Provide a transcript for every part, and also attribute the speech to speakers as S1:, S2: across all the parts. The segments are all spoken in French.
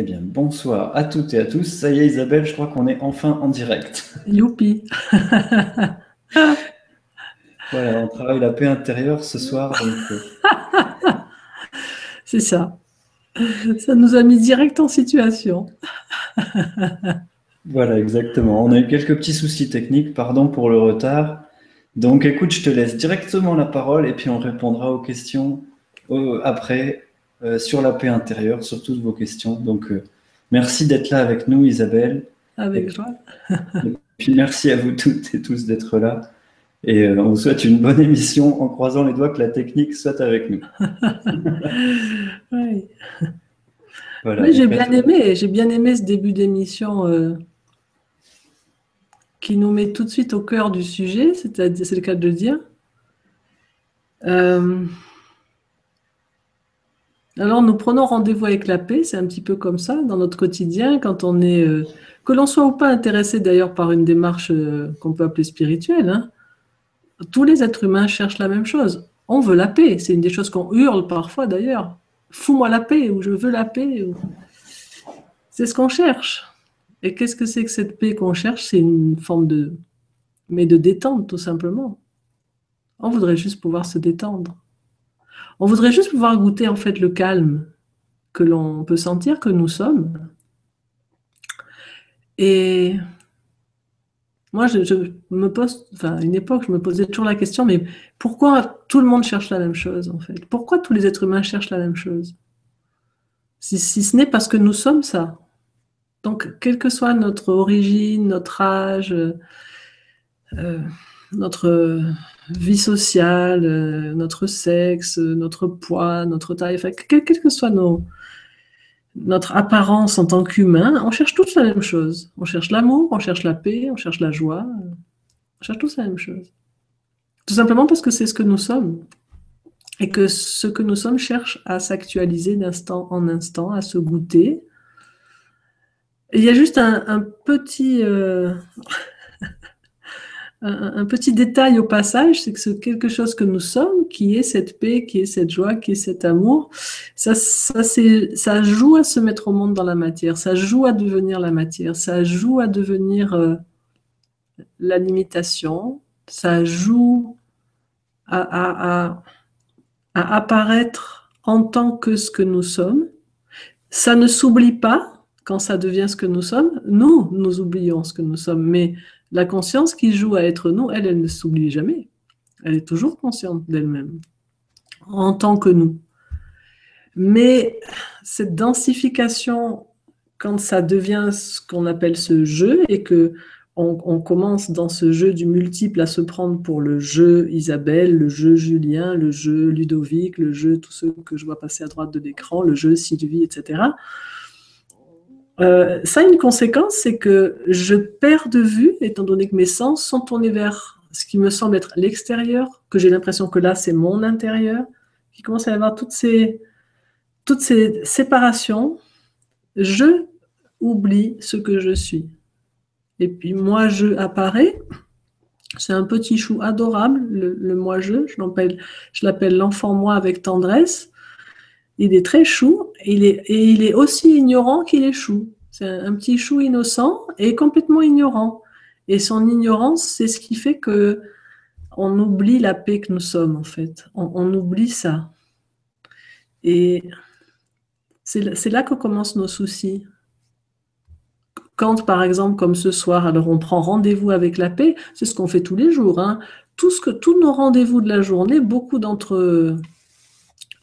S1: Eh bien, bonsoir à toutes et à tous. Ça y est, Isabelle, je crois qu'on est enfin en direct.
S2: Youpi
S1: Voilà, on travaille la paix intérieure ce soir. Euh.
S2: C'est ça. Ça nous a mis direct en situation.
S1: voilà, exactement. On a eu quelques petits soucis techniques, pardon pour le retard. Donc écoute, je te laisse directement la parole et puis on répondra aux questions euh, après sur la paix intérieure, sur toutes vos questions. Donc merci d'être là avec nous, Isabelle.
S2: Avec joie.
S1: et puis merci à vous toutes et tous d'être là. Et euh, on vous souhaite une bonne émission en croisant les doigts que la technique soit avec nous.
S2: oui. j'ai bien aimé, j'ai bien aimé ce début d'émission euh, qui nous met tout de suite au cœur du sujet, c'est le cas de le dire. Euh, alors nous prenons rendez-vous avec la paix, c'est un petit peu comme ça dans notre quotidien, quand on est, que l'on soit ou pas intéressé d'ailleurs par une démarche qu'on peut appeler spirituelle. Hein, tous les êtres humains cherchent la même chose. On veut la paix. C'est une des choses qu'on hurle parfois d'ailleurs. Fous-moi la paix ou je veux la paix. C'est ce qu'on cherche. Et qu'est-ce que c'est que cette paix qu'on cherche? C'est une forme de... mais de détente tout simplement. On voudrait juste pouvoir se détendre. On voudrait juste pouvoir goûter en fait le calme que l'on peut sentir que nous sommes. Et moi, je, me pose, enfin, à une époque, je me posais toujours la question, mais pourquoi tout le monde cherche la même chose, en fait? Pourquoi tous les êtres humains cherchent la même chose? Si, ce n'est parce que nous sommes ça. Donc, quelle que soit notre origine, notre âge, euh, notre vie sociale, euh, notre sexe, notre poids, notre taille, enfin, quelles que nos, notre apparence en tant qu'humain, on cherche tous la même chose. On cherche l'amour, on cherche la paix, on cherche la joie. On cherche tous la même chose. Tout simplement parce que c'est ce que nous sommes. Et que ce que nous sommes cherche à s'actualiser d'instant en instant, à se goûter. il y a juste un, petit... Euh, un, petit détail au passage, c'est que c'est quelque chose que nous sommes, qui est cette paix, qui est cette joie, qui est cet amour, ça, ça, joue à se mettre au monde dans la matière, ça joue à devenir la matière, ça joue à devenir euh, la limitation, ça joue à, à apparaître en tant que ce que nous sommes. Ça ne s'oublie pas quand ça devient ce que nous sommes. Nous, nous oublions ce que nous sommes, mais la conscience qui joue à être nous, elle, elle ne s'oublie jamais. Elle est toujours consciente d'elle-même, en tant que nous. Mais cette densification, quand ça devient ce qu'on appelle ce jeu et que on, commence dans ce jeu du multiple à se prendre pour le jeu Isabelle, le jeu Julien, le jeu Ludovic, le jeu tous ceux que je vois passer à droite de l'écran, le jeu Sylvie, etc. Euh, ça a une conséquence, c'est que je perds de vue, étant donné que mes sens sont tournés vers ce qui me semble être l'extérieur, que j'ai l'impression que là, c'est mon intérieur, qui commence à y avoir toutes ces, toutes ces séparations. Je oublie ce que je suis. Et puis moi, je apparais. C'est un petit chou adorable, le, moi-je. Je l'appelle l'enfant moi avec tendresse. Il est très chou et il est aussi ignorant qu'il est chou. C'est un petit chou innocent et complètement ignorant. Et son ignorance, c'est ce qui fait que on oublie la paix que nous sommes, en fait. On, oublie ça. Et c'est là que commencent nos soucis. Quand, par exemple, comme ce soir, alors on prend rendez-vous avec la paix, c'est ce qu'on fait tous les jours. Hein. Que, tous nos rendez-vous de la journée, beaucoup d'entre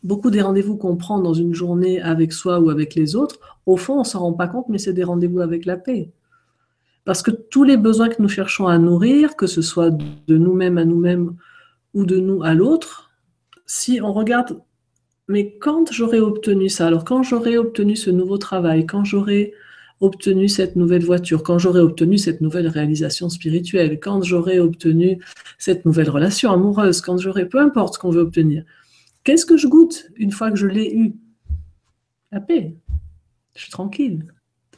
S2: beaucoup des rendez-vous qu'on prend dans une journée avec soi ou avec les autres, au fond, on ne s'en rend pas compte, mais c'est des rendez-vous avec la paix. Parce que tous les besoins que nous cherchons à nourrir, que ce soit de nous-mêmes à nous-mêmes ou de nous à l'autre, si on regarde, mais quand j'aurai obtenu ça, alors quand j'aurai obtenu ce nouveau travail, quand j'aurai obtenu cette nouvelle voiture, quand j'aurai obtenu cette nouvelle réalisation spirituelle, quand j'aurai obtenu cette nouvelle relation amoureuse, quand j'aurai, peu importe ce qu'on veut obtenir, Qu'est-ce que je goûte une fois que je l'ai eu? La paix. Je suis tranquille.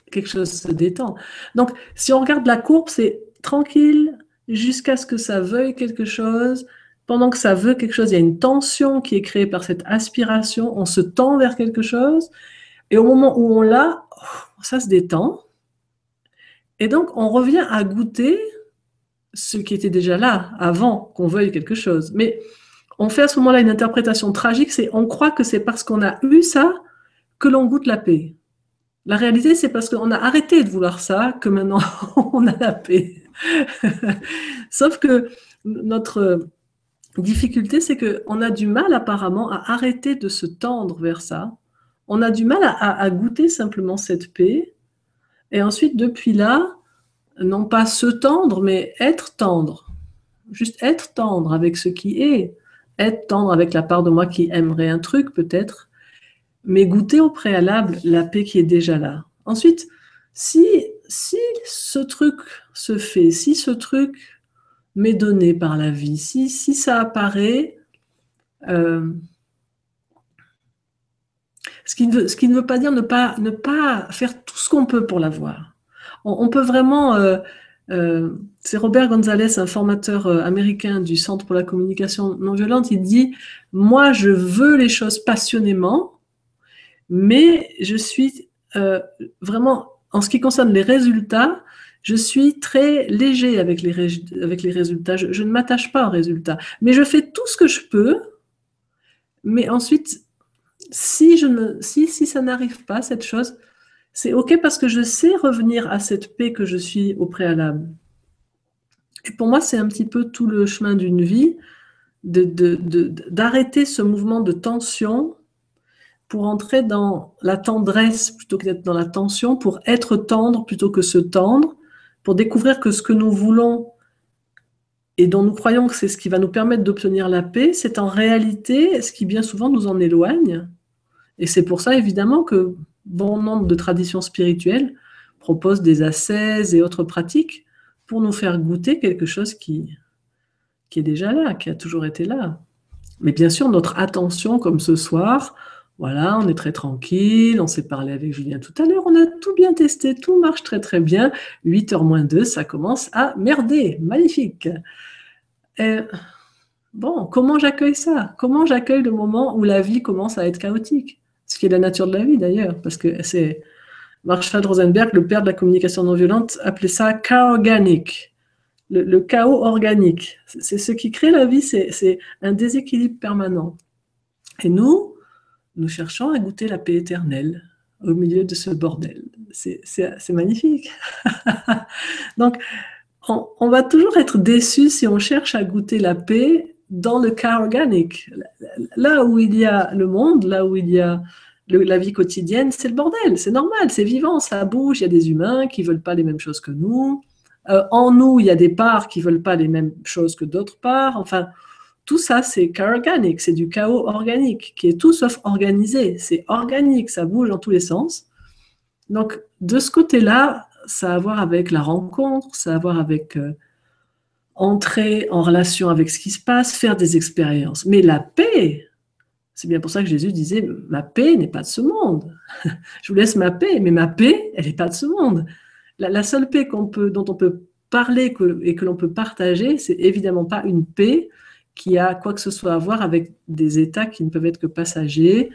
S2: Quelque chose se détend. Donc, si on regarde la courbe, c'est tranquille jusqu'à ce que ça veuille quelque chose. Pendant que ça veut quelque chose, il y a une tension qui est créée par cette aspiration. On se tend vers quelque chose. Et au moment où on l'a, ça se détend. Et donc, on revient à goûter ce qui était déjà là avant qu'on veuille quelque chose. Mais on fait à ce moment-là une interprétation tragique, c'est on croit que c'est parce qu'on a eu ça que l'on goûte la paix. La réalité, c'est parce qu'on a arrêté de vouloir ça que maintenant on a la paix. Sauf que notre difficulté, c'est qu'on a du mal apparemment à arrêter de se tendre vers ça. On a du mal à, goûter simplement cette paix. Et ensuite, depuis là, non pas se tendre, mais être tendre. Juste être tendre avec ce qui est. Être tendre avec la part de moi qui aimerait un truc peut-être. Mais goûter au préalable la paix qui est déjà là. Ensuite, si, si ce truc se fait, si ce truc m'est donné par la vie, si, si ça apparaît, euh, ce, qui ne veut, pas dire ne pas, faire tout ce qu'on peut pour l'avoir. On, on, peut vraiment... Euh, euh, c'est Robert Gonzalez, un formateur américain du Centre pour la communication non violente, il dit, moi je veux les choses passionnément, mais je suis vraiment, en ce qui concerne les résultats, je suis très léger avec les, résultats. Je, ne m'attache pas aux résultats. Mais je fais tout ce que je peux. Mais ensuite, si ça n'arrive pas, cette chose, c'est OK parce que je sais revenir à cette paix que je suis au préalable. Pour moi, c'est un petit peu tout le chemin d'une vie, d'arrêter ce mouvement de tension pour entrer dans la tendresse plutôt que d'être dans la tension, pour être tendre plutôt que se tendre, pour découvrir que ce que nous voulons et dont nous croyons que c'est ce qui va nous permettre d'obtenir la paix, c'est en réalité ce qui bien souvent nous en éloigne. Et c'est pour ça évidemment que bon nombre de traditions spirituelles proposent des ascèses et autres pratiques pour nous faire goûter quelque chose qui, qui est déjà là, qui a toujours été là. Mais bien sûr, notre attention, comme ce soir, voilà, on est très tranquille, on s'est parlé avec Julien tout à l'heure, on a tout bien testé, tout marche très très bien. 8h moins 2, ça commence à merder, magnifique. bon, comment j'accueille ça? Comment j'accueille le moment où la vie commence à être chaotique? Ce qui est la nature de la vie d'ailleurs, parce que c'est Marshall Rosenberg, le père de la communication non violente, appelait ça chaos organique. le chaos organique. C'est ce qui crée la vie, c'est un déséquilibre permanent. Et nous, nous cherchons à goûter la paix éternelle au milieu de ce bordel. C'est magnifique. Donc, on, va toujours être déçu si on cherche à goûter la paix dans le cas organique. Là où il y a le monde, là où il y a la vie quotidienne, c'est le bordel, c'est normal, c'est vivant, ça bouge, il y a des humains qui ne veulent pas les mêmes choses que nous. Euh, en nous, il y a des parts qui ne veulent pas les mêmes choses que d'autres parts. Enfin, tout ça, c'est organique, c'est du chaos organique, qui est tout sauf organisé. C'est organique, ça bouge dans tous les sens. Donc, de ce côté-là, ça a à voir avec la rencontre, ça a à voir avec euh, entrer en relation avec ce qui se passe, faire des expériences. Mais la paix, c'est bien pour ça que Jésus disait, ma paix n'est pas de ce monde. Je vous laisse ma paix, mais ma paix, elle n'est pas de ce monde. La, seule paix dont on peut parler et que l'on peut partager, c'est évidemment pas une paix qui a quoi que ce soit à voir avec des états qui ne peuvent être que passagers,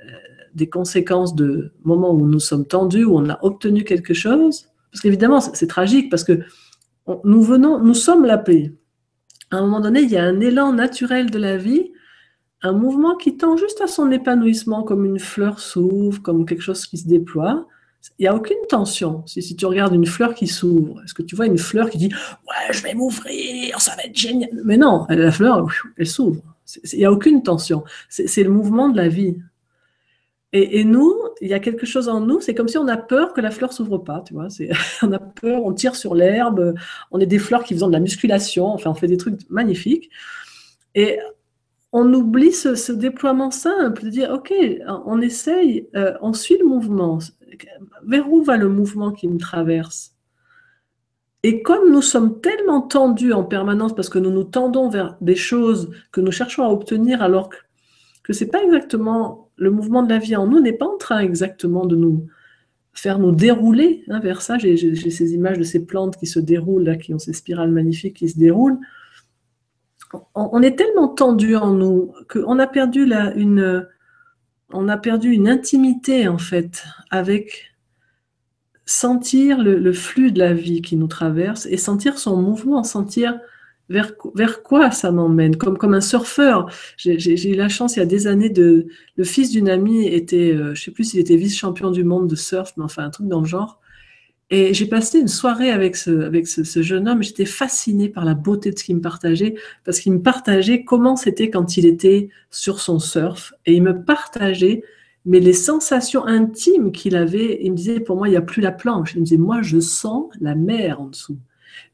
S2: euh, des conséquences de moments où nous sommes tendus, où on a obtenu quelque chose. Parce qu'évidemment, c'est tragique, parce que nous venons, nous sommes la paix. À un moment donné, il y a un élan naturel de la vie, un mouvement qui tend juste à son épanouissement, comme une fleur s'ouvre, comme quelque chose qui se déploie il n'y a aucune tension. Si, tu regardes une fleur qui s'ouvre, est-ce que tu vois une fleur qui dit Ouais, je vais m'ouvrir, ça va être génial Mais non, la fleur, elle s'ouvre. Il n'y a aucune tension. C'est le mouvement de la vie. Et, nous, il y a quelque chose en nous, c'est comme si on a peur que la fleur s'ouvre pas, tu vois. On a peur, on tire sur l'herbe, on est des fleurs qui font de la musculation, enfin, on fait des trucs magnifiques. Et on oublie ce, déploiement simple, de dire, OK, on essaye, euh, on suit le mouvement vers où va le mouvement qui me traverse? Et comme nous sommes tellement tendus en permanence parce que nous nous tendons vers des choses que nous cherchons à obtenir alors que ce n'est pas exactement le mouvement de la vie en nous n'est pas en train exactement de nous faire nous dérouler hein, vers ça. J'ai ces images de ces plantes qui se déroulent, qui ont ces spirales magnifiques qui se déroulent. On, est tellement tendu en nous qu'on a perdu une, on a perdu une intimité en fait avec sentir le, flux de la vie qui nous traverse et sentir son mouvement, sentir vers, quoi ça m'emmène, comme, un surfeur. J'ai eu la chance il y a des années de... Le fils d'une amie était, euh, je sais plus s'il était vice-champion du monde de surf, mais enfin un truc dans le genre. Et j'ai passé une soirée avec ce, avec ce, jeune homme. J'étais fascinée par la beauté de ce qu'il me partageait, parce qu'il me partageait comment c'était quand il était sur son surf. Et il me partageait, mais les sensations intimes qu'il avait. Il me disait, pour moi, il n'y a plus la planche. Il me disait, moi, je sens la mer en dessous.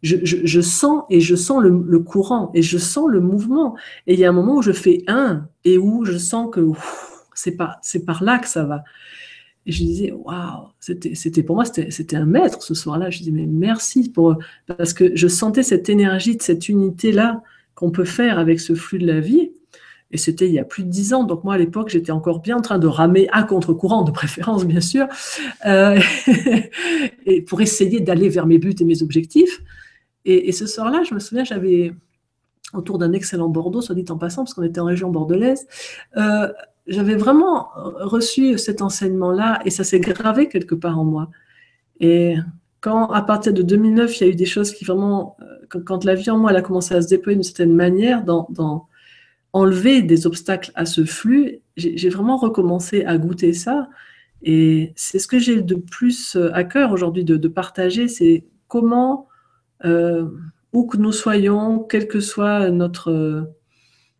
S2: Je, sens et je sens le, courant et je sens le mouvement. Et il y a un moment où je fais un et où je sens que c'est par, là que ça va. Et je disais, waouh, c'était pour moi, c'était un maître ce soir-là. Je disais, mais merci pour. Parce que je sentais cette énergie, de cette unité-là qu'on peut faire avec ce flux de la vie. Et c'était il y a plus de dix ans. Donc moi, à l'époque, j'étais encore bien en train de ramer à contre-courant, de préférence, bien sûr, euh, et pour essayer d'aller vers mes buts et mes objectifs. Et, ce soir-là, je me souviens, j'avais autour d'un excellent Bordeaux, soit dit en passant, parce qu'on était en région bordelaise, euh, j'avais vraiment reçu cet enseignement-là et ça s'est gravé quelque part en moi. Et quand, à partir de 2009, il y a eu des choses qui vraiment, euh, quand, la vie en moi elle a commencé à se déployer d'une certaine manière, dans, enlever des obstacles à ce flux, j'ai vraiment recommencé à goûter ça. Et c'est ce que j'ai de plus euh, à cœur aujourd'hui de, partager, c'est comment, euh, où que nous soyons, quel que soit notre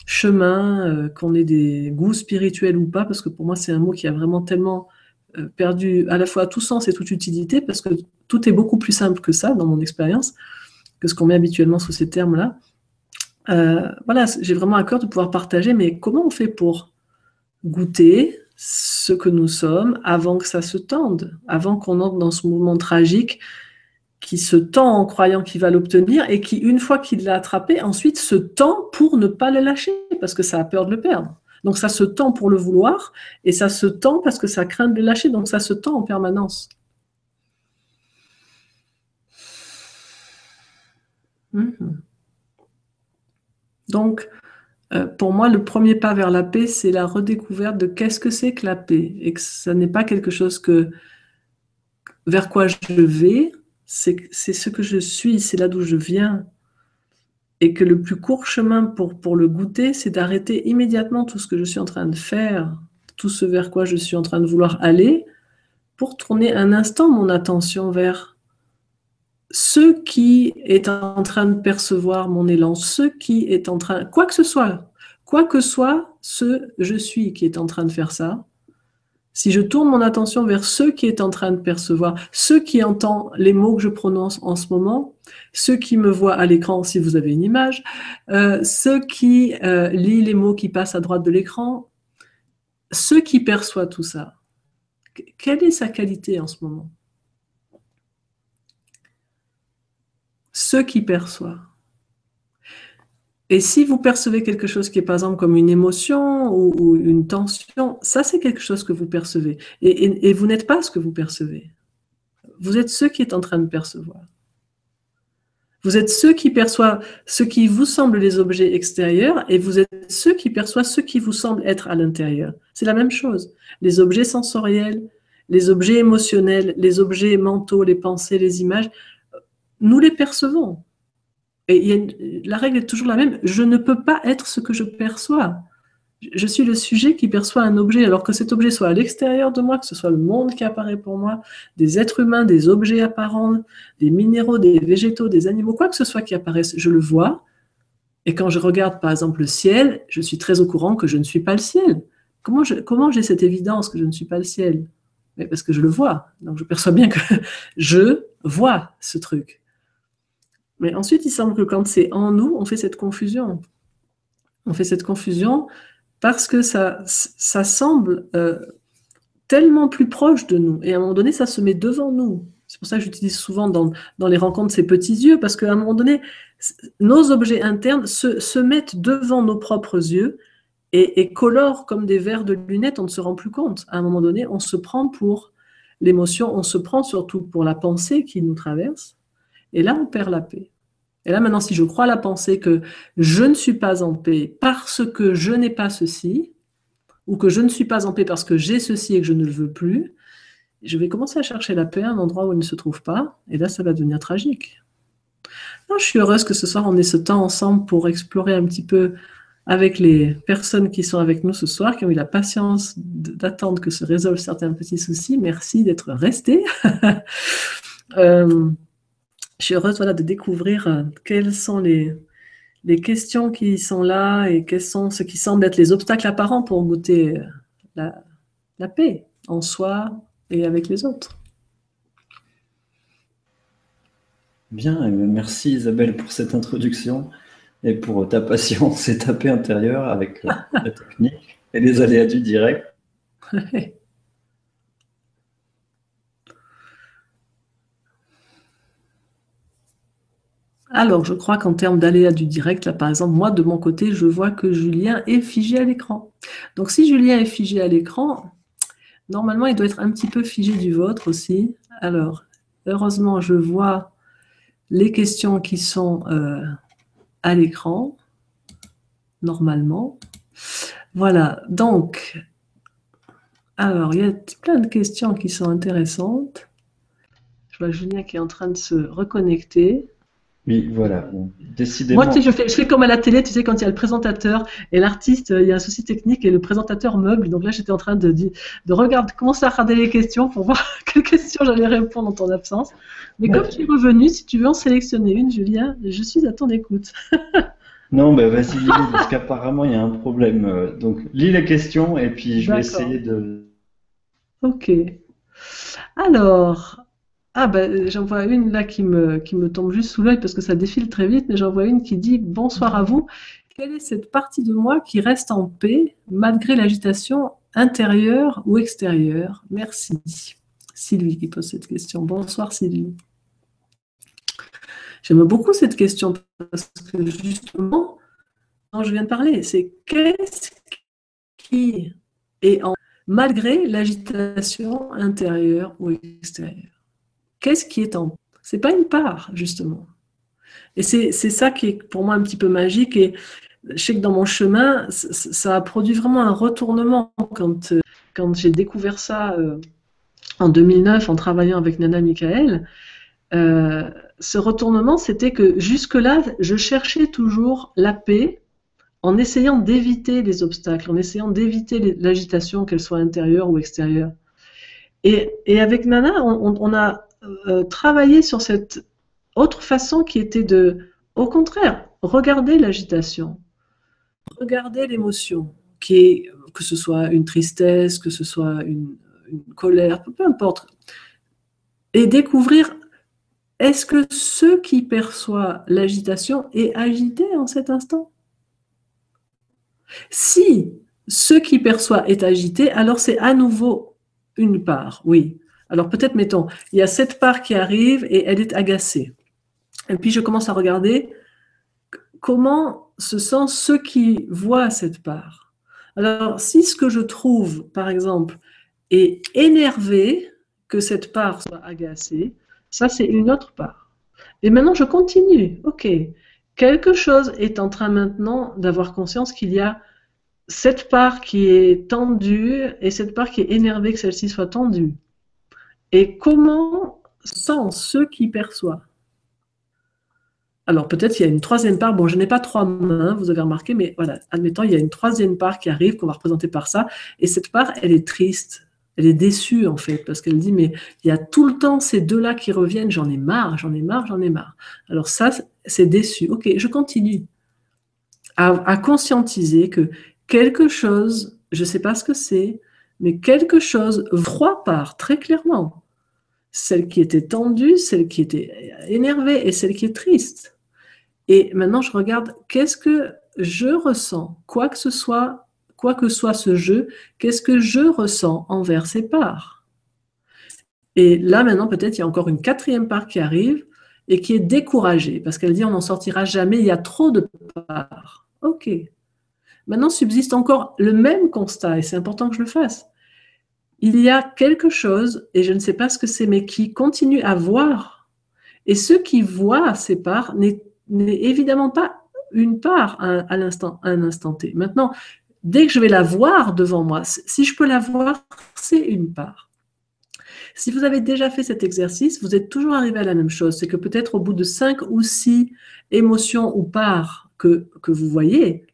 S2: chemin, euh, qu'on ait des goûts spirituels ou pas, parce que pour moi c'est un mot qui a vraiment tellement euh, perdu à la fois tout sens et toute utilité, parce que tout est beaucoup plus simple que ça dans mon expérience, que ce qu'on met habituellement sous ces termes-là. Euh, voilà, j'ai vraiment à cœur de pouvoir partager, mais comment on fait pour goûter ce que nous sommes avant que ça se tende, avant qu'on entre dans ce mouvement tragique qui se tend en croyant qu'il va l'obtenir et qui, une fois qu'il l'a attrapé, ensuite se tend pour ne pas le lâcher parce que ça a peur de le perdre. Donc ça se tend pour le vouloir et ça se tend parce que ça craint de le lâcher. Donc ça se tend en permanence. Mhm. Donc, euh, pour moi, le premier pas vers la paix, c'est la redécouverte de qu'est-ce que c'est que la paix et que ça n'est pas quelque chose que vers quoi je vais, c'est ce que je suis, c'est là d'où je viens. Et que le plus court chemin pour, pour le goûter, c'est d'arrêter immédiatement tout ce que je suis en train de faire, tout ce vers quoi je suis en train de vouloir aller, pour tourner un instant mon attention vers ce qui est en train de percevoir mon élan, ce qui est en train, quoi que ce soit, quoi que soit ce je suis qui est en train de faire ça, si je tourne mon attention vers ce qui est en train de percevoir, ceux qui entend les mots que je prononce en ce moment, ceux qui me voient à l'écran si vous avez une image, euh, ceux qui euh, lisent les mots qui passent à droite de l'écran, ceux qui perçoivent tout ça, quelle est sa qualité en ce moment? Ceux qui perçoivent. Et si vous percevez quelque chose qui est par exemple comme une émotion ou, une tension, ça c'est quelque chose que vous percevez. Et, vous n'êtes pas ce que vous percevez. Vous êtes ce qui est en train de percevoir. Vous êtes ceux qui perçoivent ce qui vous semble les objets extérieurs et vous êtes ceux qui perçoivent ce qui vous semble être à l'intérieur. C'est la même chose. Les objets sensoriels, les objets émotionnels, les objets mentaux, les pensées, les images, nous les percevons. Et la règle est toujours la même, je ne peux pas être ce que je perçois. Je suis le sujet qui perçoit un objet, alors que cet objet soit à l'extérieur de moi, que ce soit le monde qui apparaît pour moi, des êtres humains, des objets apparents, des minéraux, des végétaux, des animaux, quoi que ce soit qui apparaisse, je le vois. Et quand je regarde par exemple le ciel, je suis très au courant que je ne suis pas le ciel. Comment, j'ai cette évidence que je ne suis pas le ciel? Mais Parce que je le vois. Donc je perçois bien que je vois ce truc. Mais ensuite, il semble que quand c'est en nous, on fait cette confusion. On fait cette confusion parce que ça, ça semble euh, tellement plus proche de nous. Et à un moment donné, ça se met devant nous. C'est pour ça que j'utilise souvent dans, dans, les rencontres ces petits yeux, parce qu'à un moment donné, nos objets internes se, se mettent devant nos propres yeux et, et, colorent comme des verres de lunettes, on ne se rend plus compte. À un moment donné, on se prend pour l'émotion, on se prend surtout pour la pensée qui nous traverse, et là, on perd la paix. Et là, maintenant, si je crois la pensée que je ne suis pas en paix parce que je n'ai pas ceci, ou que je ne suis pas en paix parce que j'ai ceci et que je ne le veux plus, je vais commencer à chercher la paix à un endroit où elle ne se trouve pas, et là, ça va devenir tragique. je suis heureuse que ce soir, on ait ce temps ensemble pour explorer un petit peu avec les personnes qui sont avec nous ce soir, qui ont eu la patience d'attendre que se résolvent certains petits soucis. Merci d'être restés. Euh, je suis heureuse voilà, de découvrir euh, quelles sont les, les questions qui sont là et quels sont ce qui semblent être les obstacles apparents pour goûter euh, la, la paix en soi et avec les autres.
S1: Bien, merci Isabelle pour cette introduction et pour ta patience et ta paix intérieure avec euh, la technique et les aléas du direct.
S2: Alors, je crois qu'en termes d'aléas du direct, là, par exemple, moi, de mon côté, je vois que Julien est figé à l'écran. Donc, si Julien est figé à l'écran, normalement, il doit être un petit peu figé du vôtre aussi. Alors, heureusement, je vois les questions qui sont euh, à l'écran, normalement. Voilà, donc, alors, il y a plein de questions qui sont intéressantes. Je vois Julien qui est en train de se reconnecter.
S1: Oui, voilà. décidément.
S2: Moi, tu sais, je fais, je fais comme à la télé, tu sais, quand il y a le présentateur et l'artiste, il y a un souci technique et le présentateur meuble. Donc là, j'étais en train de, de regarder, commencer à regarder les questions pour voir quelles questions j'allais répondre en ton absence. Mais comme tu es revenu, si tu veux en sélectionner une, Julien, je suis à ton écoute.
S1: non, ben vas-y, parce qu'apparemment, il y a un problème. Euh, donc, lis les questions et puis je vais essayer de.
S2: Ok. Alors, ah ben j'en vois une là qui me, tombe juste sous l'œil parce que ça défile très vite, mais j'en vois une qui dit Bonsoir à vous. Quelle est cette partie de moi qui reste en paix malgré l'agitation intérieure ou extérieure? Merci. Sylvie qui pose cette question. Bonsoir Sylvie. J'aime beaucoup cette question parce que justement, quand je viens de parler, c'est qu'est-ce qui est en malgré l'agitation intérieure ou extérieure? Qu'est-ce qui est en C'est pas une part, justement. Et c'est ça qui est pour moi un petit peu magique. Et je sais que dans mon chemin, ça a produit vraiment un retournement quand, quand j'ai découvert ça euh, en 2009 en travaillant avec Nana Michael. Euh, ce retournement, c'était que jusque-là, je cherchais toujours la paix en essayant d'éviter les obstacles, en essayant d'éviter l'agitation, qu'elle soit intérieure ou extérieure. Et, et avec Nana, on, a euh, travailler sur cette autre façon qui était de, au contraire, regarder l'agitation, regarder l'émotion, qui est, que ce soit une tristesse, que ce soit une, colère, peu importe, et découvrir est-ce que ce qui perçoit l'agitation est agité en cet instant? Si ce qui perçoit est agité, alors c'est à nouveau une part, oui. Alors peut-être, mettons, il y a cette part qui arrive et elle est agacée. Et puis je commence à regarder comment se sentent ceux qui voient cette part. Alors si ce que je trouve, par exemple, est énervé, que cette part soit agacée, ça c'est une autre part. Et maintenant je continue. Ok, quelque chose est en train maintenant d'avoir conscience qu'il y a cette part qui est tendue et cette part qui est énervée que celle-ci soit tendue. Et comment sent ceux qui perçoivent? Alors peut-être il y a une troisième part, bon je n'ai pas trois mains, vous avez remarqué, mais voilà, admettons, il y a une troisième part qui arrive, qu'on va représenter par ça, et cette part, elle est triste, elle est déçue en fait, parce qu'elle dit, mais il y a tout le temps ces deux-là qui reviennent, j'en ai marre, j'en ai marre, j'en ai marre. Alors ça, c'est déçu. Ok, je continue. À, à conscientiser que quelque chose, je ne sais pas ce que c'est, mais quelque chose, trois parts, très clairement, celle qui était tendue, celle qui était énervée et celle qui est triste. Et maintenant, je regarde qu'est-ce que je ressens, quoi que ce soit, quoi que soit ce jeu, qu'est-ce que je ressens envers ces parts? Et là, maintenant, peut-être il y a encore une quatrième part qui arrive et qui est découragée parce qu'elle dit on n'en sortira jamais, il y a trop de parts. Ok. Maintenant subsiste encore le même constat et c'est important que je le fasse il y a quelque chose, et je ne sais pas ce que c'est, mais qui continue à voir. Et ce qui voit ces parts n'est évidemment pas une part à, l'instant, un instant T. Maintenant, dès que je vais la voir devant moi, si je peux la voir, c'est une part. Si vous avez déjà fait cet exercice, vous êtes toujours arrivé à la même chose. C'est que peut-être au bout de cinq ou six émotions ou parts que, que vous voyez,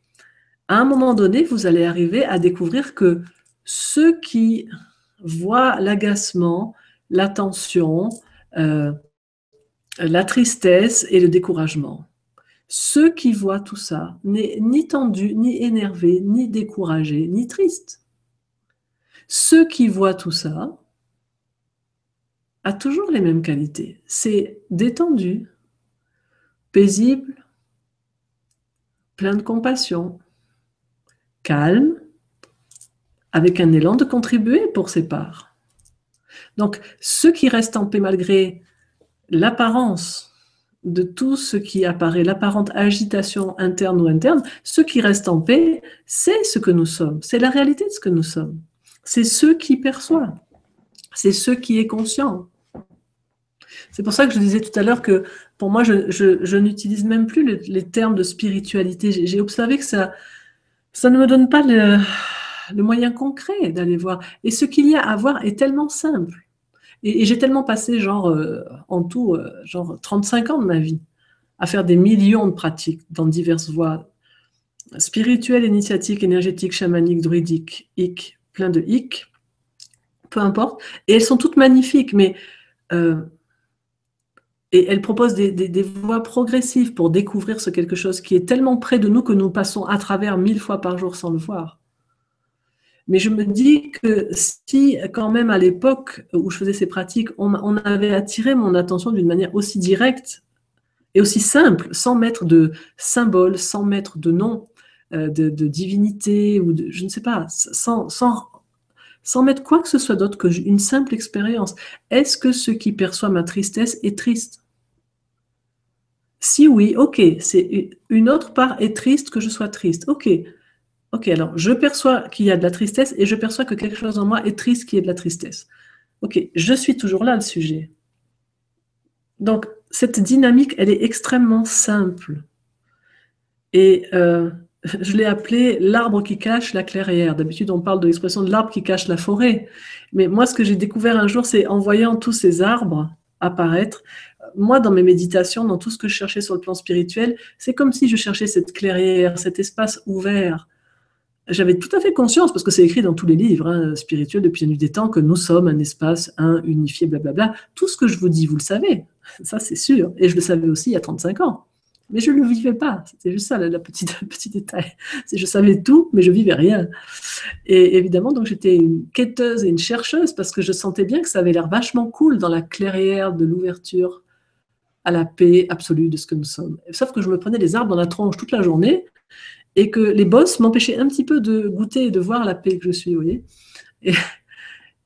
S2: à un moment donné, vous allez arriver à découvrir que ceux qui voient l'agacement, la tension, euh, la tristesse et le découragement, ceux qui voient tout ça, n'est ni tendu, ni énervé, ni découragé, ni triste. Ceux qui voient tout ça a toujours les mêmes qualités. C'est détendu, paisible, plein de compassion, calme, avec un élan de contribuer pour ses parts. Donc, ceux qui restent en paix malgré l'apparence de tout ce qui apparaît, l'apparente agitation interne ou interne, ceux qui restent en paix, c'est ce que nous sommes, c'est la réalité de ce que nous sommes. C'est ceux qui perçoivent, c'est ceux qui est conscient. C'est pour ça que je disais tout à l'heure que pour moi, je, n'utilise même plus les, termes de spiritualité. J'ai observé que ça, ça ne me donne pas le, le moyen concret d'aller voir. Et ce qu'il y a à voir est tellement simple. Et, j'ai tellement passé, genre, euh, en tout, euh, genre 35 ans de ma vie à faire des millions de pratiques dans diverses voies spirituelles, initiatiques, énergétiques, chamaniques, druidiques, hic, plein de hic, peu importe. Et elles sont toutes magnifiques, mais euh, et elles proposent des, des, voies progressives pour découvrir ce quelque chose qui est tellement près de nous que nous passons à travers mille fois par jour sans le voir. Mais je me dis que si, quand même, à l'époque où je faisais ces pratiques, on, avait attiré mon attention d'une manière aussi directe et aussi simple, sans mettre de symboles, sans mettre de nom, euh, de, divinité, ou de, je ne sais pas, sans, sans, sans mettre quoi que ce soit d'autre qu'une simple expérience. Est-ce que ce qui perçoit ma tristesse est triste? Si oui, ok, c'est une autre part est triste que je sois triste. Ok, Ok, alors je perçois qu'il y a de la tristesse et je perçois que quelque chose en moi est triste qui est de la tristesse. Ok, je suis toujours là le sujet. Donc cette dynamique, elle est extrêmement simple. Et euh, je l'ai appelé l'arbre qui cache la clairière. D'habitude, on parle de l'expression de l'arbre qui cache la forêt. Mais moi, ce que j'ai découvert un jour, c'est en voyant tous ces arbres apparaître, moi, dans mes méditations, dans tout ce que je cherchais sur le plan spirituel, c'est comme si je cherchais cette clairière, cet espace ouvert, j'avais tout à fait conscience, parce que c'est écrit dans tous les livres hein, spirituels depuis la nuit des temps, que nous sommes un espace, un, unifié, blablabla. Tout ce que je vous dis, vous le savez, ça c'est sûr. Et je le savais aussi il y a 35 ans. Mais je ne le vivais pas. C'était juste ça, le petit, détail. Je savais tout, mais je vivais rien. Et évidemment, donc j'étais une quêteuse et une chercheuse parce que je sentais bien que ça avait l'air vachement cool dans la clairière de l'ouverture à la paix absolue de ce que nous sommes. Sauf que je me prenais des arbres dans la tronche toute la journée et que les boss m'empêchaient un petit peu de goûter et de voir la paix que je suis, vous voyez.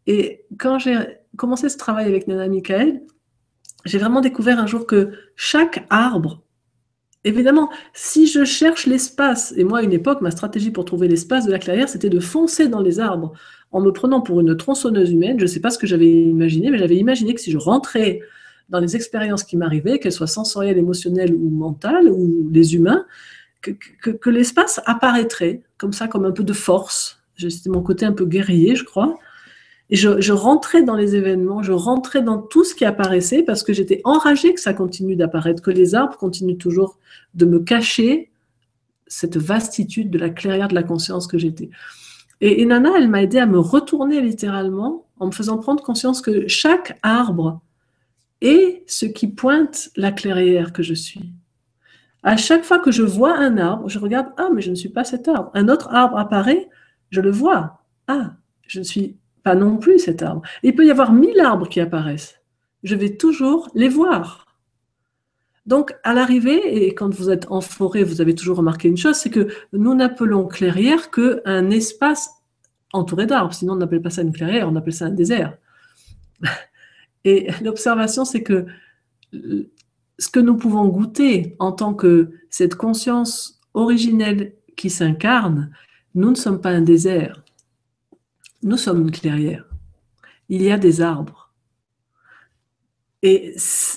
S2: Et, quand j'ai commencé ce travail avec Nana Michael, j'ai vraiment découvert un jour que chaque arbre, évidemment, si je cherche l'espace, et moi à une époque, ma stratégie pour trouver l'espace de la clairière, c'était de foncer dans les arbres en me prenant pour une tronçonneuse humaine. Je ne sais pas ce que j'avais imaginé, mais j'avais imaginé que si je rentrais dans les expériences qui m'arrivaient, qu'elles soient sensorielles, émotionnelles ou mentales, ou les humains, que, l'espace apparaîtrait comme ça, comme un peu de force. C'était mon côté un peu guerrier, je crois. Et je, rentrais dans les événements, je rentrais dans tout ce qui apparaissait parce que j'étais enragée que ça continue d'apparaître, que les arbres continuent toujours de me cacher cette vastitude de la clairière de la conscience que j'étais. Et, et, Nana, elle m'a aidé à me retourner littéralement en me faisant prendre conscience que chaque arbre est ce qui pointe la clairière que je suis. À chaque fois que je vois un arbre, je regarde, ah, mais je ne suis pas cet arbre. Un autre arbre apparaît, je le vois. Ah, je ne suis pas non plus cet arbre. il peut y avoir mille arbres qui apparaissent. Je vais toujours les voir. Donc, à l'arrivée, et quand vous êtes en forêt, vous avez toujours remarqué une chose, c'est que nous n'appelons clairière qu'un espace entouré d'arbres. Sinon, on n'appelle pas ça une clairière, on appelle ça un désert. Et l'observation, c'est que ce que nous pouvons goûter en tant que cette conscience originelle qui s'incarne, nous ne sommes pas un désert, nous sommes une clairière. Il y a des arbres. Et,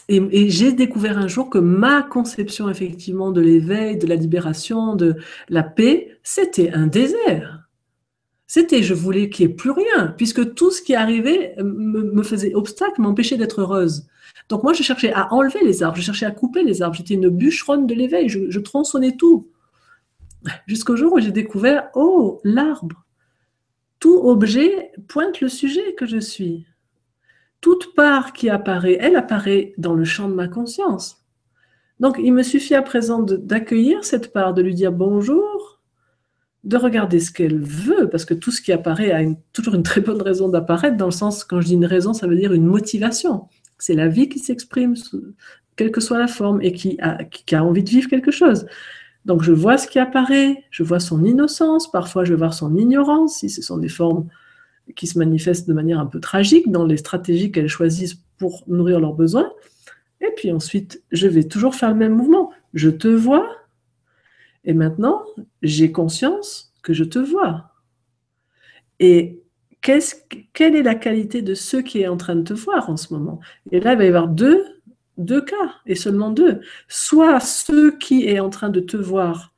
S2: j'ai découvert un jour que ma conception effectivement de l'éveil, de la libération, de la paix, c'était un désert. C'était, je voulais qu'il n'y ait plus rien, puisque tout ce qui arrivait me, faisait obstacle, m'empêchait d'être heureuse. Donc moi, je cherchais à enlever les arbres, je cherchais à couper les arbres. J'étais une bûcheronne de l'éveil, je, je tronçonnais tout. Jusqu'au jour où j'ai découvert, oh, l'arbre. Tout objet pointe le sujet que je suis. Toute part qui apparaît, elle apparaît dans le champ de ma conscience. Donc, il me suffit à présent d'accueillir cette part, de lui dire bonjour, de regarder ce qu'elle veut, parce que tout ce qui apparaît a toujours une très bonne raison d'apparaître, dans le sens, quand je dis une raison, ça veut dire une motivation. C'est la vie qui s'exprime, quelle que soit la forme, et qui a, qui a envie de vivre quelque chose. Donc je vois ce qui apparaît, je vois son innocence, parfois je vois son ignorance, si ce sont des formes qui se manifestent de manière un peu tragique dans les stratégies qu'elles choisissent pour nourrir leurs besoins. Et puis ensuite, je vais toujours faire le même mouvement. Je te vois, et maintenant, j'ai conscience que je te vois. Et quelle est la qualité de ceux qui est en train de te voir en ce moment? Et là, il va y avoir deux, deux cas, et seulement deux. Soit ceux qui est en train de te voir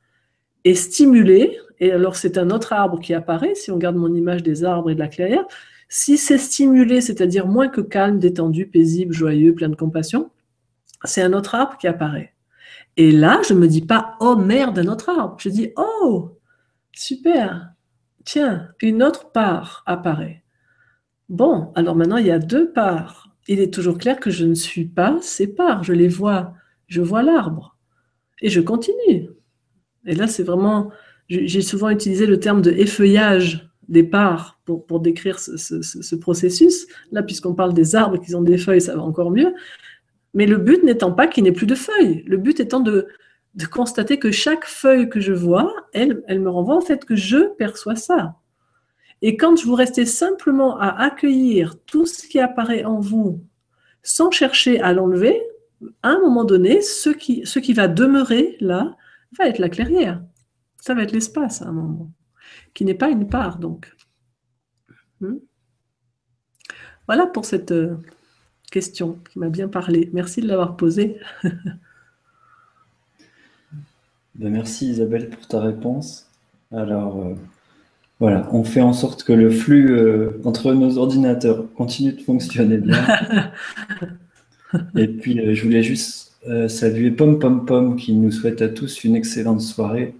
S2: est stimulé, et alors c'est un autre arbre qui apparaît, si on garde mon image des arbres et de la clairière. Si c'est stimulé, c'est-à-dire moins que calme, détendu, paisible, joyeux, plein de compassion, c'est un autre arbre qui apparaît. Et là, je ne me dis pas oh merde, un autre arbre. Je dis oh super, tiens, une autre part apparaît. Bon, alors maintenant il y a deux parts. Il est toujours clair que je ne suis pas ces parts. Je les vois, je vois l'arbre et je continue. Et là, c'est vraiment, j'ai souvent utilisé le terme de effeuillage des parts pour, décrire ce processus. Là, puisqu'on parle des arbres qui ont des feuilles, ça va encore mieux. Mais le but n'étant pas qu'il n'ait plus de feuilles, le but étant de, constater que chaque feuille que je vois, elle, elle me renvoie en fait que je perçois ça. Et quand vous restez simplement à accueillir tout ce qui apparaît en vous sans chercher à l'enlever, à un moment donné, ce qui, ce qui va demeurer là va être la clairière. Ça va être l'espace à un moment, qui n'est pas une part donc. Hmm? Voilà pour cette, euh, question qui m'a bien parlé. Merci de l'avoir posée.
S1: Ben, merci Isabelle pour ta réponse. Alors euh, voilà, on fait en sorte que le flux euh, entre nos ordinateurs continue de fonctionner bien. Et puis euh, je voulais juste saluer Pom Pom Pom qui nous souhaite à tous une excellente soirée.